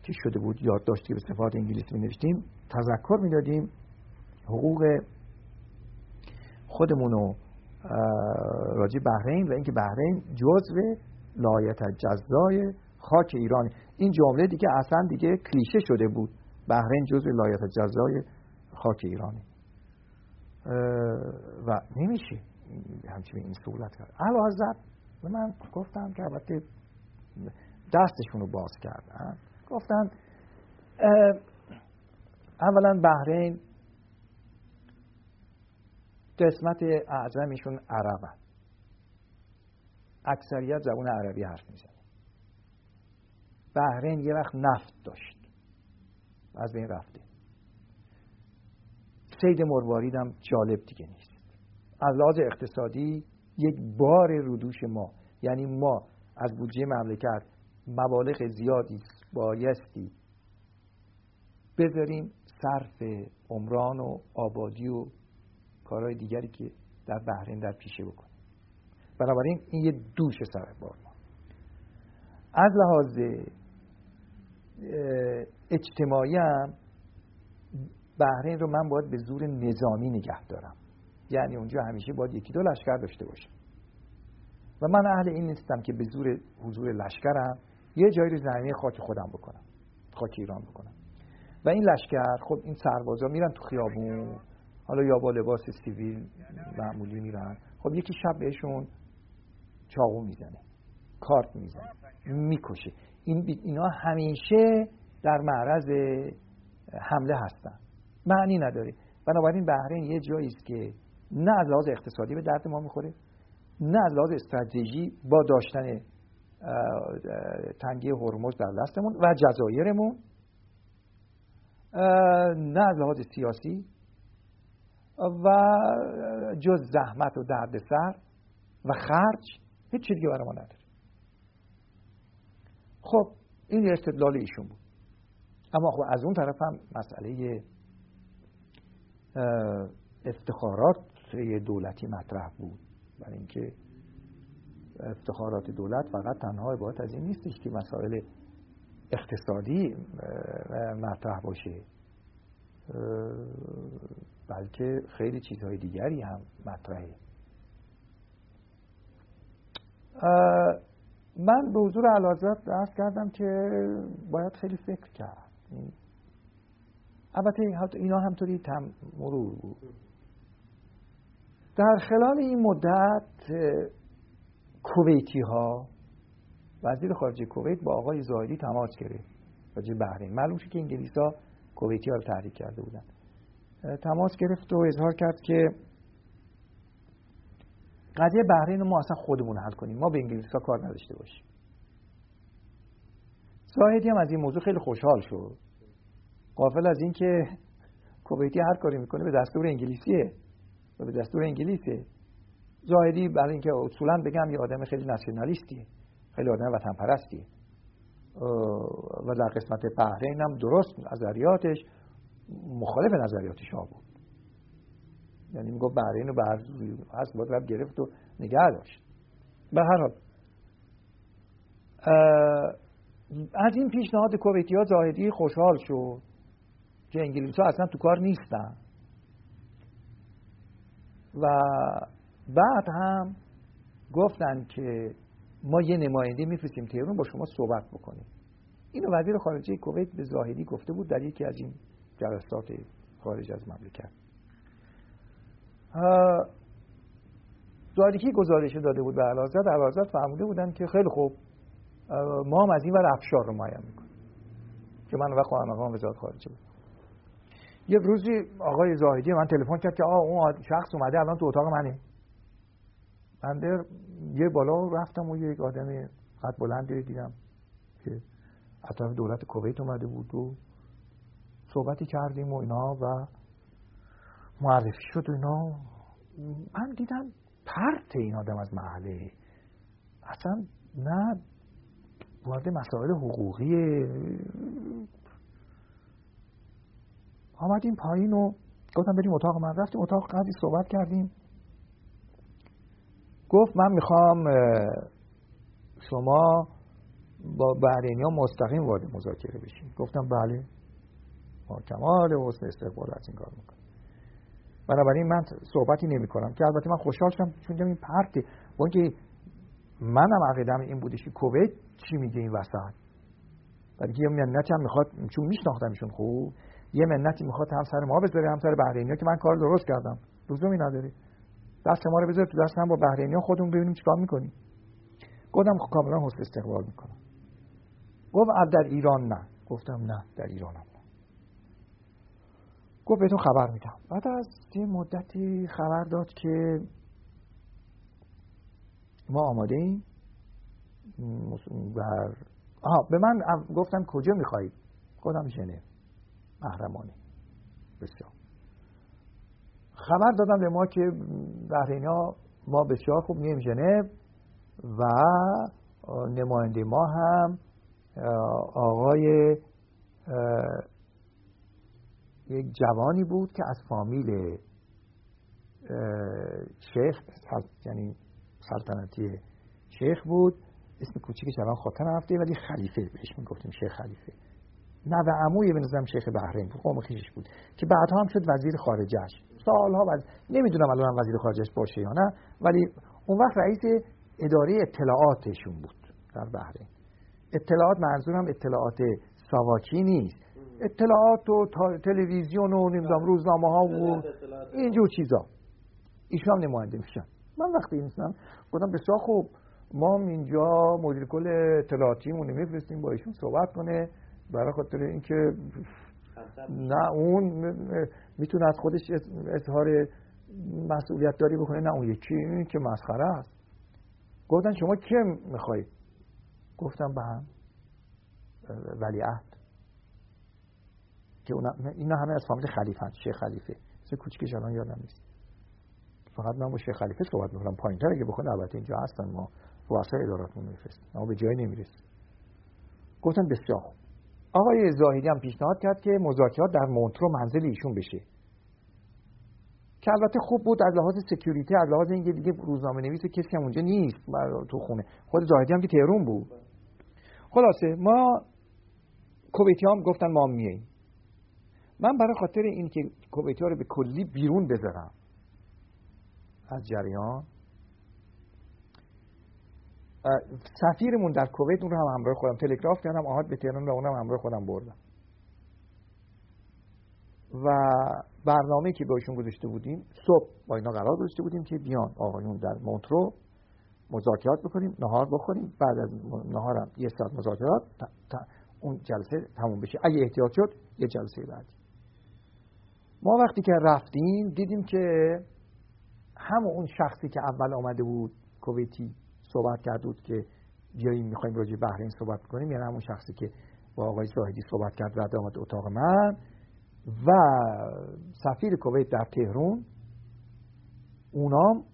که شده بود یادداشتی به صفات انگلیسی نوشتیم تذکر می‌دادیم حقوق خودمون رو راجع به بحرین و اینکه بحرین جزو لایتجزای خاک ایران. این جمله دیگه اصلا دیگه کلیشه شده بود. بحرین جزو لایتجزای خاک ایرانی و نمیشه همچنین این سهولت کرد. علا و من گفتم که البته دستشون رو باز کردن. گفتن اولا بحرین قسمت اعظمشون عربن اکثریت زبون عربی حرف می‌زنه. بحرین یه وقت نفت داشت. از بین رفته. سید مروارید هم جالب دیگه نیست. از لحاظ اقتصادی یک بار رودوش ما یعنی ما از بودجه مملکت مبالغ زیادی بایستی بذاریم صرف عمران و آبادی و کارهای دیگری که در بحرین در پیشه بکنیم. بنابراین این یه دوش سر بار ما. از لحاظ اجتماعی هم بحرین رو من باید به زور نظامی نگه دارم. یعنی اونجا همیشه باید یکی دو لشکر داشته باشم و من اهل این نیستم که به زور حضور لشکرم یه جایی رو زمینی خاک خودم بکنم خاک ایران بکنم. و این لشکر خب این سربازا میرن تو خیابون. حالا یا با لباس سیویل معمولی میرن. خب یکی شب بهشون چاقو می‌زنه کارت می‌زنه می‌کشه. این اینا همیشه در معرض حمله هستن. معنی نداره. بنابراین بحرین یه جایی است که نه از لحاظ اقتصادی به درد ما می‌خوره نه از لحاظ استراتژی با داشتن تنگی هرمز در دستمون و جزایرمون نه از لحاظ سیاسی و جز زحمت و دردسر و خرج هیچ دیگه برای ما نداره. خب این استدلال ایشون بود. اما خب از اون طرف هم مسئله افتخارات دولتی مطرح بود. برای اینکه افتخارات دولت فقط تنها عبارت از این نیستش که مسائل اقتصادی مطرح باشه. بلکه خیلی چیزهای دیگری هم مطرحه. من به حضور علازت درس کردم که باید خیلی فکر کرد. البته اینا همطوری تم مرور بود. در خلال این مدت کویتی ها وزیر خارجه کویت با آقای زاهدی تماس گرفت. راجع بحرین. معلوم شد که انگلیس ها کویتی ها رو تحریک کرده بودن. تماس گرفت و اظهار کرد که قضیه بحرین رو ما اصلا خودمون حل کنیم. ما به انگلیس ها کار نداشته باشیم. زاهدی هم از این موضوع خیلی خوشحال شد. قافل از اینکه کویتی هر کاری می‌کنه به دستور انگلیسیه و به دستور انگلیسه. زاهدی برای اینکه اصولا بگم یه آدم خیلی ناسیونالیستیه خیلی آدم وطن پرستیه و در قسمت بحرین هم درست نظریاتش مخالف نظریات شاه بود. یعنی می‌گفت بحرین رو به هر هست باید گرفت و نگه داشت. به هر حال از این پیشنهاد کویتی ها زاهدی خوشحال شد که انگلیس ها اصلا تو کار نیستن. و بعد هم گفتن که ما یه نماینده میفرستیم تهران با شما صحبت بکنیم. اینو وزیر خارجه کویت به زاهدی گفته بود در یکی از این جلسات خارج از مملکت. که گزارش داده بود به علازت علازت فهموده بودن که خیلی خوب ما هم از این ور افشار رو مایم می‌کنیم که من وقت مقام وزارت خارجه بود. یه روزی آقای زاهدی من تلفن کرد که آه اون شخص اومده الان تو اتاق منه. من یه بالا رفتم و یک آدم قد بلند دیدم که اطراف دولت کویت اومده بود و صحبتی کردیم و اینا و معرفی شد و اینا. من دیدم پرت این آدم از محله. اصلا نه وارد مسائل حقوقی. آمدیم پایین و گفتم بریم اتاق من. رفتیم اتاق قدری صحبت کردیم. گفت من می‌خوام شما با بحرینی ها مستقیم وارد مذاکره بشیم. گفتم بله. با کمال حسن استقبال از این کار می‌کنم بنابراین من صحبتی نمی کنم که البته من خوشحال شدم چون این پرته با اینکه منم عقیدم این بودش که کویت چی میگه این وسط. برای یه منتی هم می‌خواد چون میشناختمشون خوب یه منتی می‌خواد هم سر ما بذاره هم سر بحرینی که من کار درست کردم. لزومی نداره. دست ما رو بذار تو دست هم با بحرینی خودمون ببینیم چیکار می‌کنیم. گفتم خب کاملا حسن استقبال می‌کنم. گفت در ایران نه. گفتم نه در ایران هم نه گفت بهتون خبر میدم. بعد از یه مدتی خبر داد که ما آماده ایم. بر آها به من گفتم کجا می‌خواهید گفتم ژنو. محرمانه. بسیار. خبر دادم به ما که بحرینی ها ما بسیار خوب نیم ژنو و نماینده ما هم آقای یک جوانی بود که از فامیل شیخ یعنی سلطنتی شیخ بود. اسم کوچیکش الان خاطر رفته ولی خلیفه بهش می‌گفتیم شیخ خلیفه. نه و عموی به نظرم شیخ بحرین بود قوم خیشش بود که بعدها هم شد وزیر خارجش سالها بعد نمی‌دونم الان وزیر خارجش باشه یا نه ولی اون وقت رئیس اداره اطلاعاتشون بود در بحرین. اطلاعات منظورم اطلاعات ساواکی نیست. اطلاعات و تلویزیون و نمی‌دونم روزنامه ها و اینجور چیزا. ایشون هم نماینده میشن. من وقتی نیستم گفتم بسیار خوب. ما اینجا مدیر کل اطلاعاتیمون میفرستیم با ایشون صحبت کنه. برای خاطر اینکه نه اون می‌تونه از خودش اظهار مسئولیت داری بکنه نه اون یکی این که مسخره است. گفتن شما که می‌خواید گفتم به هم. ولی عهد که اینا همه از فامیل خلیفه شیخ خلیفه. سه کوچکش الان یادم نیست. فقط من با شیخ خلیفه صحبت می‌کنم. پایین تر اگه بخونه البته اینجا هستن ما رؤسای اداراتمون میفرستیم. اما به جایی نمی‌رسیم. گفتن بسیار خوب. آقای زاهدی هم پیشنهاد کرد که مذاکرات در مونترو منزل ایشون بشه. که البته خوب بود از لحاظ سکیوریتی از لحاظ اینکه دیگه روزنامه نویس کسی هم اونجا نیست تو خونه. خود زاهدی هم که تهرون بود. خلاصه ما کویتی هم گفتن ما میاییم من برای خاطر این که ها رو به کلی بیرون بذارم از جریان سفیرمون در کویت اون رو هم همراه خودم تلگراف کردم آهات به تهران و اونم همراه خودم بردم. و برنامه که بهشون گذاشته بودیم صبح با اینا قرار گذاشته بودیم که بیان. آقایون در مونترو مذاکرات بکنیم نهار بخوریم. بعد از نهارم یه ساعت مذاکرات اون جلسه تموم بشه. اگه احتیاط شد یه جلسه بعدی. ما وقتی که رفتیم دیدیم که همون اون شخصی که اول آمده بود کویتی صحبت کرد بود که بیاییم می‌خوایم راجع بحرین صحبت کنیم یعنی همون شخصی که با آقای زاهدی صحبت کرد و آمد اتاق من و سفیر کویت در تهرون اونام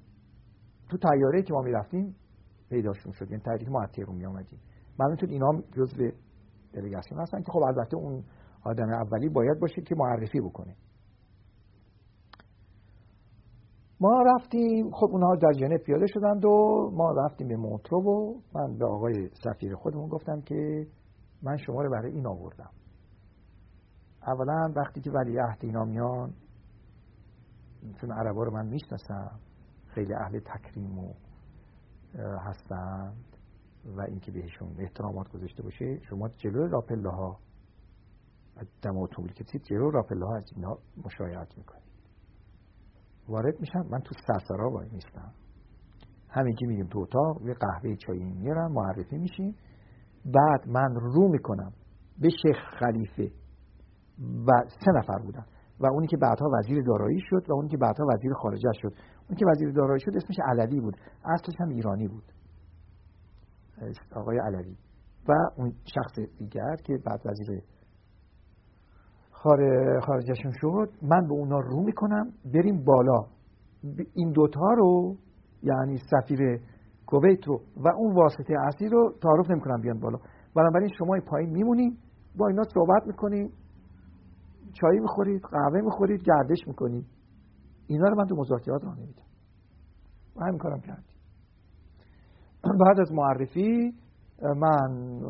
تو تیاره که ما می‌رفتیم پیداشون شد. یعنی تحریک ما از تهرون می آمدیم معلوم شد اینا جزو دلگاسیون هستن که خب البته اون آدم اولی باید باشه که معرفی بکنه. ما رفتیم خب اونها در ژنو پیاده شدند و ما رفتیم به مونترو و من به آقای سفیر خودمون گفتم که من شما رو برای این آوردم. اولا وقتی که ولی عهد اینا میان چون عربا رو من می‌شناسم خیلی اهل تکریم و هستند و اینکه بهشون احترامات گذاشته باشه شما جلو راپله ها دم اتومبیل که جلو راپله ها از اینا مشایعت می‌کنید. وارد میشم. من تو سرسرا وای نیستم همینجی میریم تو اتاق یه قهوه چایی میارم معرفی میشیم. بعد من رو می‌کنم به شیخ خلیفه و سه نفر بودن. و اونی که بعدها وزیر دارایی شد و اونی که بعدها وزیر خارجه شد. اونی که وزیر دارایی شد اسمش علوی بود. اصلش هم ایرانی بود. آقای علوی. و اون شخص دیگر که بعد وزیر خارجشون شد. من به اونا رو می‌کنم. بریم بالا. این دوتا رو یعنی سفیر کویت رو و اون واسطه اصلی رو تعارف نمی‌کنم بیان بالا. بنابراین شما پایین میمونیم با اینا صحبت می‌کنیم چایی می‌خورید قهوه می‌خورید گردش می‌کنید اینا رو من تو مذاکرات رو نمیدم و همین کارم کردیم بعد از معرفی من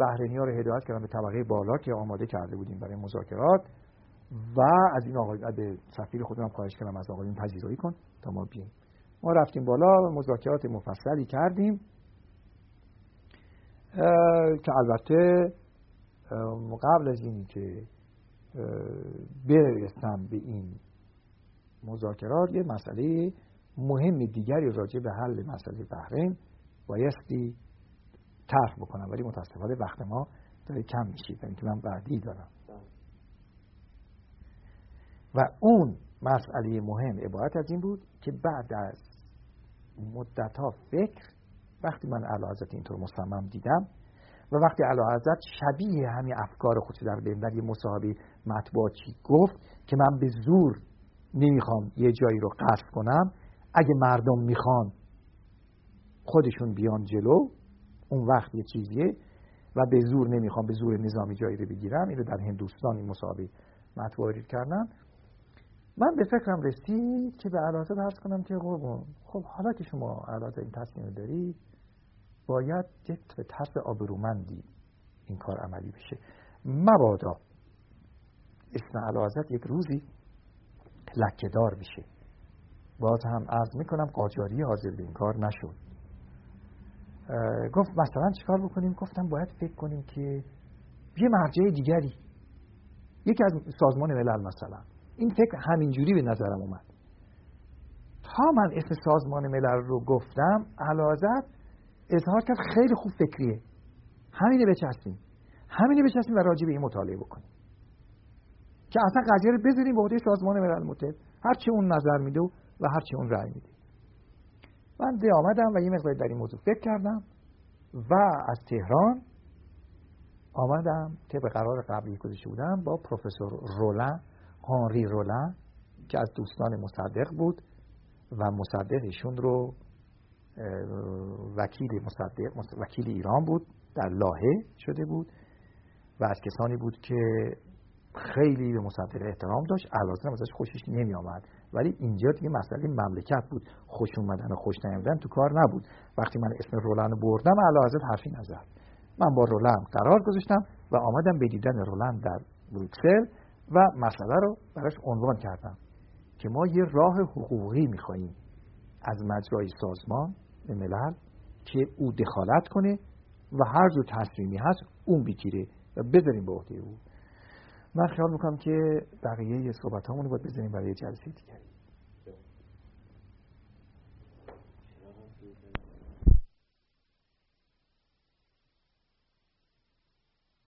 بحرینی ها رو هدایت کردم به طبقه بالا که آماده کرده بودیم برای مذاکرات و از این آقای به سفیر خودم خواهش کردم از آقایون پذیرایی کن تا ما بیاییم. ما رفتیم بالا مذاکرات مفصلی کردیم. که البته قبل از این که برسم به این مذاکرات یه مسئله مهم دیگری راجع به حل مسئله بحرین بایستی طرح بکنم ولی متاسفانه وقت ما داره کم میشه. یعنی که من بعدی دارم. و اون مسئله مهم عبارت از این بود که بعد از مدت ها فکر وقتی من علا حضرت اینطور مصمم دیدم و وقتی علا حضرت شبیه همین افکار خودش در بین در یه مصاحبه مطبوعاتی گفت که من به زور نمی‌خوام یه جایی رو قصد کنم اگه مردم می‌خوان خودشون بیان جلو اون وقت یه چیزیه و به زور نمی‌خوام به زور نظامی جایی رو بگیرم. اینو در هندوستان این مصاحبه مطبوعی کردم من به فکرم رسید که به علاقه درس کنم که قربون خب حالا که شما علاقه این تصمیم دارید باید یک به طرز آبرومندی این کار عملی بشه. مبادا اسم علازت یک روزی لکهدار بشه باز هم عرض می‌کنم قاجاری حاضر به این کار نشد. گفت مثلا چیکار بکنیم؟ گفتم باید فکر کنیم که یه مرجع دیگری. یکی از سازمان ملل مثلا. این فکر همینجوری به نظرم اومد. تا من اسم سازمان ملل رو گفتم علازت اظهار کرد خیلی خوب فکریه. همینه بچسبیم. همینه بچسبیم و راجع به این مطالعه بکنیم. که اصلا قضیه رو بذاریم به سازمان ملل متحد. هرچی اون نظر میده و هرچی اون رأی میده. من ده آمدم و یه مقدار در این موضوع فکر کردم و از تهران آمدم طبق قرار قبلی گذاشته بودم با پروفسور رولن هانری رولن که از دوستان مصدق بود و مصدق رو وکیل مصدق وکیل ایران بود در لاهه شده بود و از کسانی بود که خیلی به مصدق احترام داشت علازم ازش خوشش نمی آمد ولی اینجا دیگه مسئله مملکت بود. خوش اومدن و خوش نیامدن تو کار نبود. وقتی من اسم رولن رو بردم اعلی حرفی نزد. من با رولن قرار گذاشتم و آمدم به دیدن رولن در بروکسل و مسئله رو براش عنوان کردم که ما یه راه حقوقی میخواییم از مجرای سازمان ملل که او دخالت کنه و هر جور تصمیمی هست اون بگیره و بذاریم به عهده او. من خیال می‌کنم که بقیه صحبت همونو باید بذاریم برای جلسه دیگری